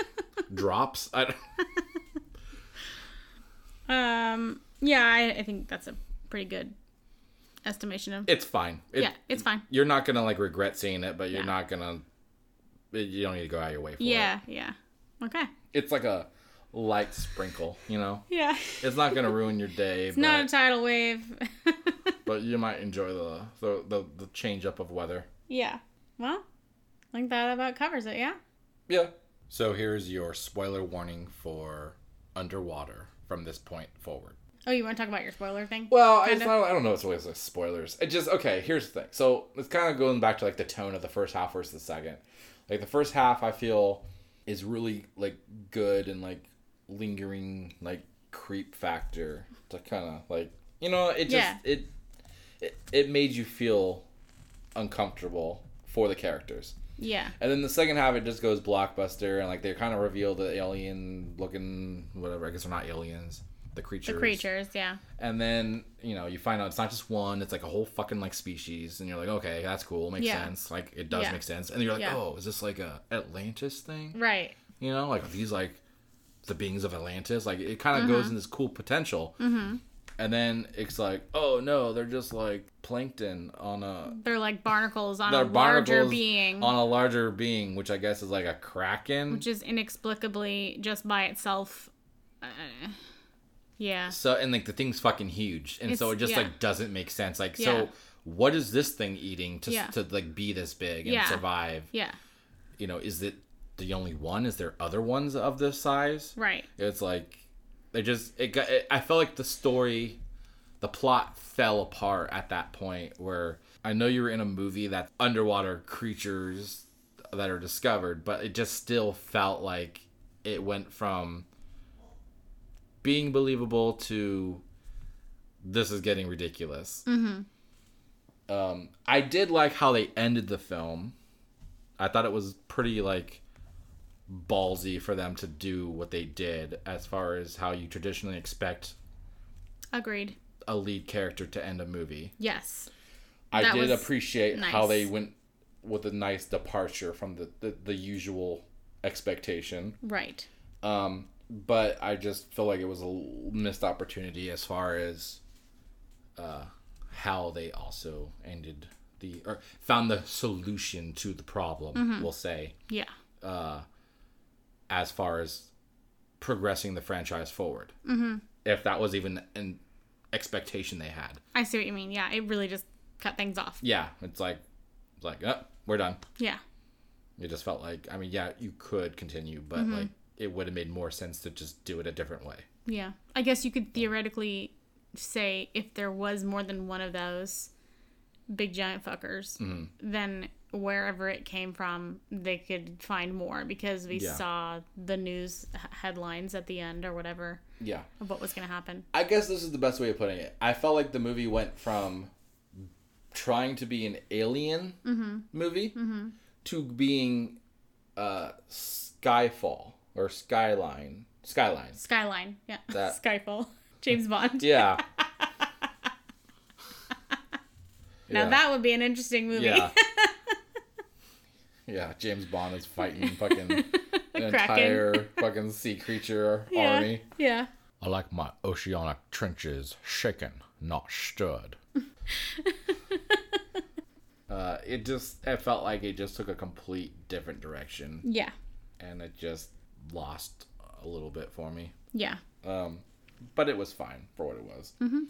drops I, Um yeah, I, I think that's a pretty good estimation of it's fine It- Yeah, it's fine. you're not gonna like regret seeing it but you're Yeah. not gonna you don't need to go out your way for it. Yeah, yeah. Okay. It's like a light sprinkle, you know. Yeah. It's not gonna ruin your day, It's but, not a tidal wave. but you might enjoy the, the the the change up of weather. yeah. Well, I think that about covers it, yeah? Yeah. So here's your spoiler warning for Underwater from this point forward. Oh, you want to talk about your spoiler thing? Well, I, not, I don't know. It's always like spoilers. It just okay. Here's the thing. So it's kind of going back to like the tone of the first half versus the second. Like the first half, I feel is really like good and like lingering like creep factor to kind of like you know it just Yeah. it, it it made you feel uncomfortable for the characters. Yeah. And then the second half, it just goes blockbuster, and like they kind of reveal the alien looking whatever. I guess they're not aliens, the creatures. The creatures, yeah. And then you know you find out it's not just one; it's like a whole fucking like species, and you're like, okay, that's cool, makes Yeah. sense. Like it does Yeah. make sense. And you're like, Yeah. oh, is this like a Atlantis thing? Right. You know, like are these like the beings of Atlantis? Like it kind of Mm-hmm. goes in this cool potential. Mm-hmm. And then it's like, oh no, they're just like plankton on a They're like barnacles on a larger being, on a larger being, which I guess is like a kraken. which is inexplicably just by itself. Uh, yeah. So and like the thing's fucking huge, and so it just yeah. like doesn't make sense. Like Yeah. so, what is this thing eating to Yeah. to like be this big and survive? Yeah. You know, is it the only one? Is there other ones of this size? Right. It's like they just it got. It, I felt like the story, the plot fell apart at that point where I know you were in a movie that's underwater creatures that are discovered, but it just still felt like it went from being believable to this is getting ridiculous. Mm-hmm. Um, I did like how they ended the film. I thought it was pretty like ballsy for them to do what they did as far as how you traditionally expect Agreed. a lead character to end a movie. Yes. I That did appreciate how they went with a nice departure from the, the, the usual expectation. Right. Um, but I just feel like it was a missed opportunity as far as uh, how they also ended the or found the solution to the problem. Mm-hmm. We'll say Yeah. as far as progressing the franchise forward. Mm-hmm. If that was even an expectation they had. I see what you mean. Yeah. It really just cut things off. Yeah, it's like it's like oh, we're done. Yeah. It just felt like I mean, yeah, you could continue, but Mm-hmm. like it would have made more sense to just do it a different way. Yeah. I guess you could theoretically say if there was more than one of those big giant fuckers, Mm-hmm. then wherever it came from, they could find more because we Yeah. saw the news headlines at the end or whatever Yeah. of what was going to happen. I guess this is the best way of putting it. I felt like the movie went from trying to be an alien Mm-hmm. movie to being uh, Skyfall or Skyline. Skyline. Skyline. Yeah. That- Skyfall. James Bond. Yeah. Now Yeah. that would be an interesting movie. Yeah. yeah, James Bond is fighting fucking an entire fucking sea creature yeah. army. Yeah. I like my oceanic trenches shaken, not stirred. uh, it just it felt like it just took a complete different direction, Yeah. and it just lost a little bit for me. Yeah. Um, but it was fine for what it was. Mm-hmm.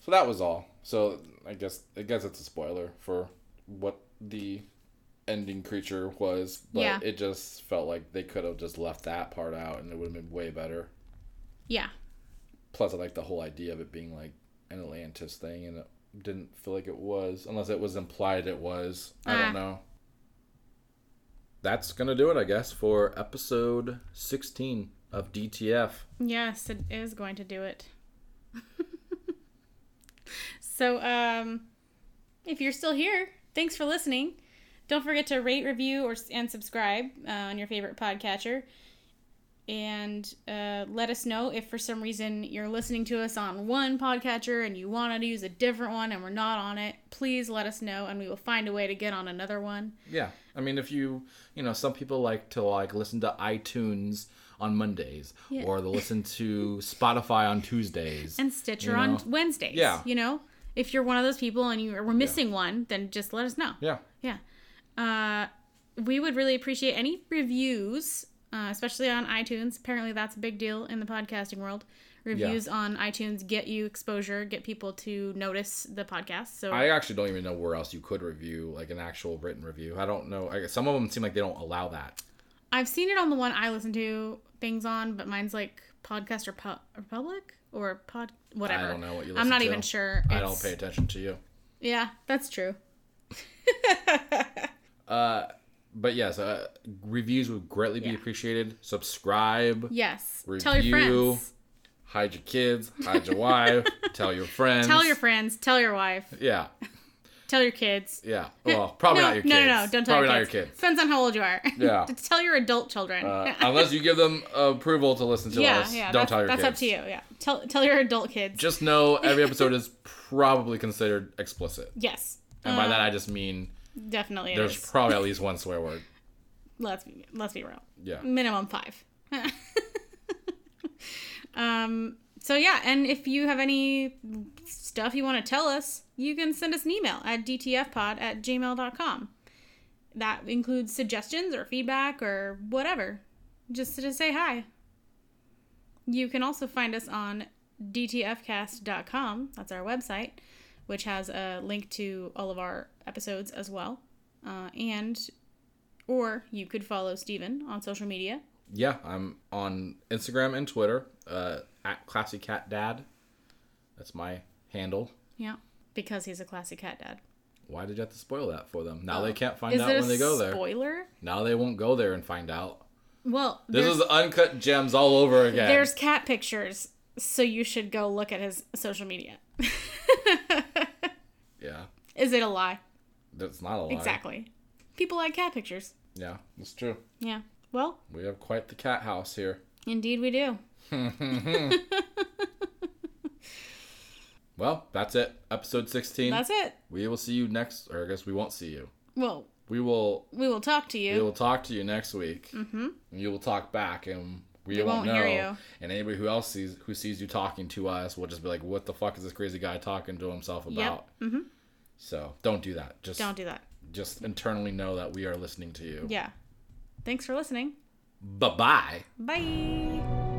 So that was all. So I guess I guess it's a spoiler for what the ending creature was, but Yeah. it just felt like they could have just left that part out, and it would have been way better. Yeah. Plus, I like the whole idea of it being like an Atlantis thing, and it didn't feel like it was, unless it was implied it was. I Ah. don't know. That's gonna do it, I guess, for episode sixteen of DTF. Yes, it is going to do it. so, um, if you're still here, thanks for listening. Don't forget to rate, review, or and subscribe uh, on your favorite podcatcher. And uh, let us know if for some reason you're listening to us on one podcatcher and you wanted to use a different one and we're not on it. Please let us know, and we will find a way to get on another one. Yeah, I mean, if you, you know, some people like to like listen to iTunes on Mondays, Yeah. or they listen to Spotify on Tuesdays. and Stitcher on know? Wednesdays. Yeah. You know, if you're one of those people and you we're missing one, then just let us know. yeah, Yeah. Uh, we would really appreciate any reviews, uh, especially on iTunes. Apparently, that's a big deal in the podcasting world. Reviews on iTunes get you exposure, get people to notice the podcast. So I actually don't even know where else you could review like an actual written review. I don't know. I guess some of them seem like they don't allow that. I've seen it on the one I listen to things on, but mine's like Podcast or Pu- Republic or Pod whatever. I don't know what you. I'm not to. even sure. I don't pay attention to you. Yeah, that's true. Uh, but yes, uh, reviews would greatly be appreciated. Subscribe. Yes. Tell your friends. Hide your kids. Hide your wife. Tell your friends. Tell your friends. Tell your wife. Yeah, Tell your kids. yeah. Well, probably no, not your kids. no, no, no. Don't tell probably your not kids. your kids. Depends on how old you are. Yeah. tell your adult children. Uh, unless you give them approval to listen to yeah, us, yeah. don't tell your that's kids. That's up to you. Yeah. Tell tell your adult kids. Just know every episode is probably considered explicit, yes. and by Uh, that I just mean definitely there's is. probably at least one swear word. let's be let's be real. Yeah. Minimum five. um. So yeah, and if you have any stuff you want to tell us, you can send us an email at dtfpod at gmail.com. That includes suggestions or feedback or whatever, just to say hi. You can also find us on dtfcast.com. That's our website, which has a link to all of our episodes as well. Uh, and or you could follow Steven on social media. Yeah, I'm on Instagram and Twitter uh, at Classy Cat Dad. That's my handle. Yeah. Because he's a classy cat dad. Why did you have to spoil that for them? Now they can't find Is out when they go there. spoiler? Now they won't go there and find out. Well, This is uncut gems all over again. there's cat pictures, so you should go look at his social media. yeah, is it a lie? That's not a lie. Exactly. People like cat pictures. Yeah, that's true. Yeah. Well, We have quite the cat house here. indeed we do. Well, that's it. Episode 16. That's it. We will see you next, or I guess we won't see you. Well, We will. we will talk to you. We will talk to you next week. Mm-hmm. And you will talk back, and we, We won't, won't know. hear you. And anybody who else sees who sees you talking to us will just be like, "What the fuck is this crazy guy talking to himself about?" Yep. Mm-hmm. So don't do that. Just Don't do that. just internally know that we are listening to you. Yeah. Thanks for listening. Bye bye. Bye.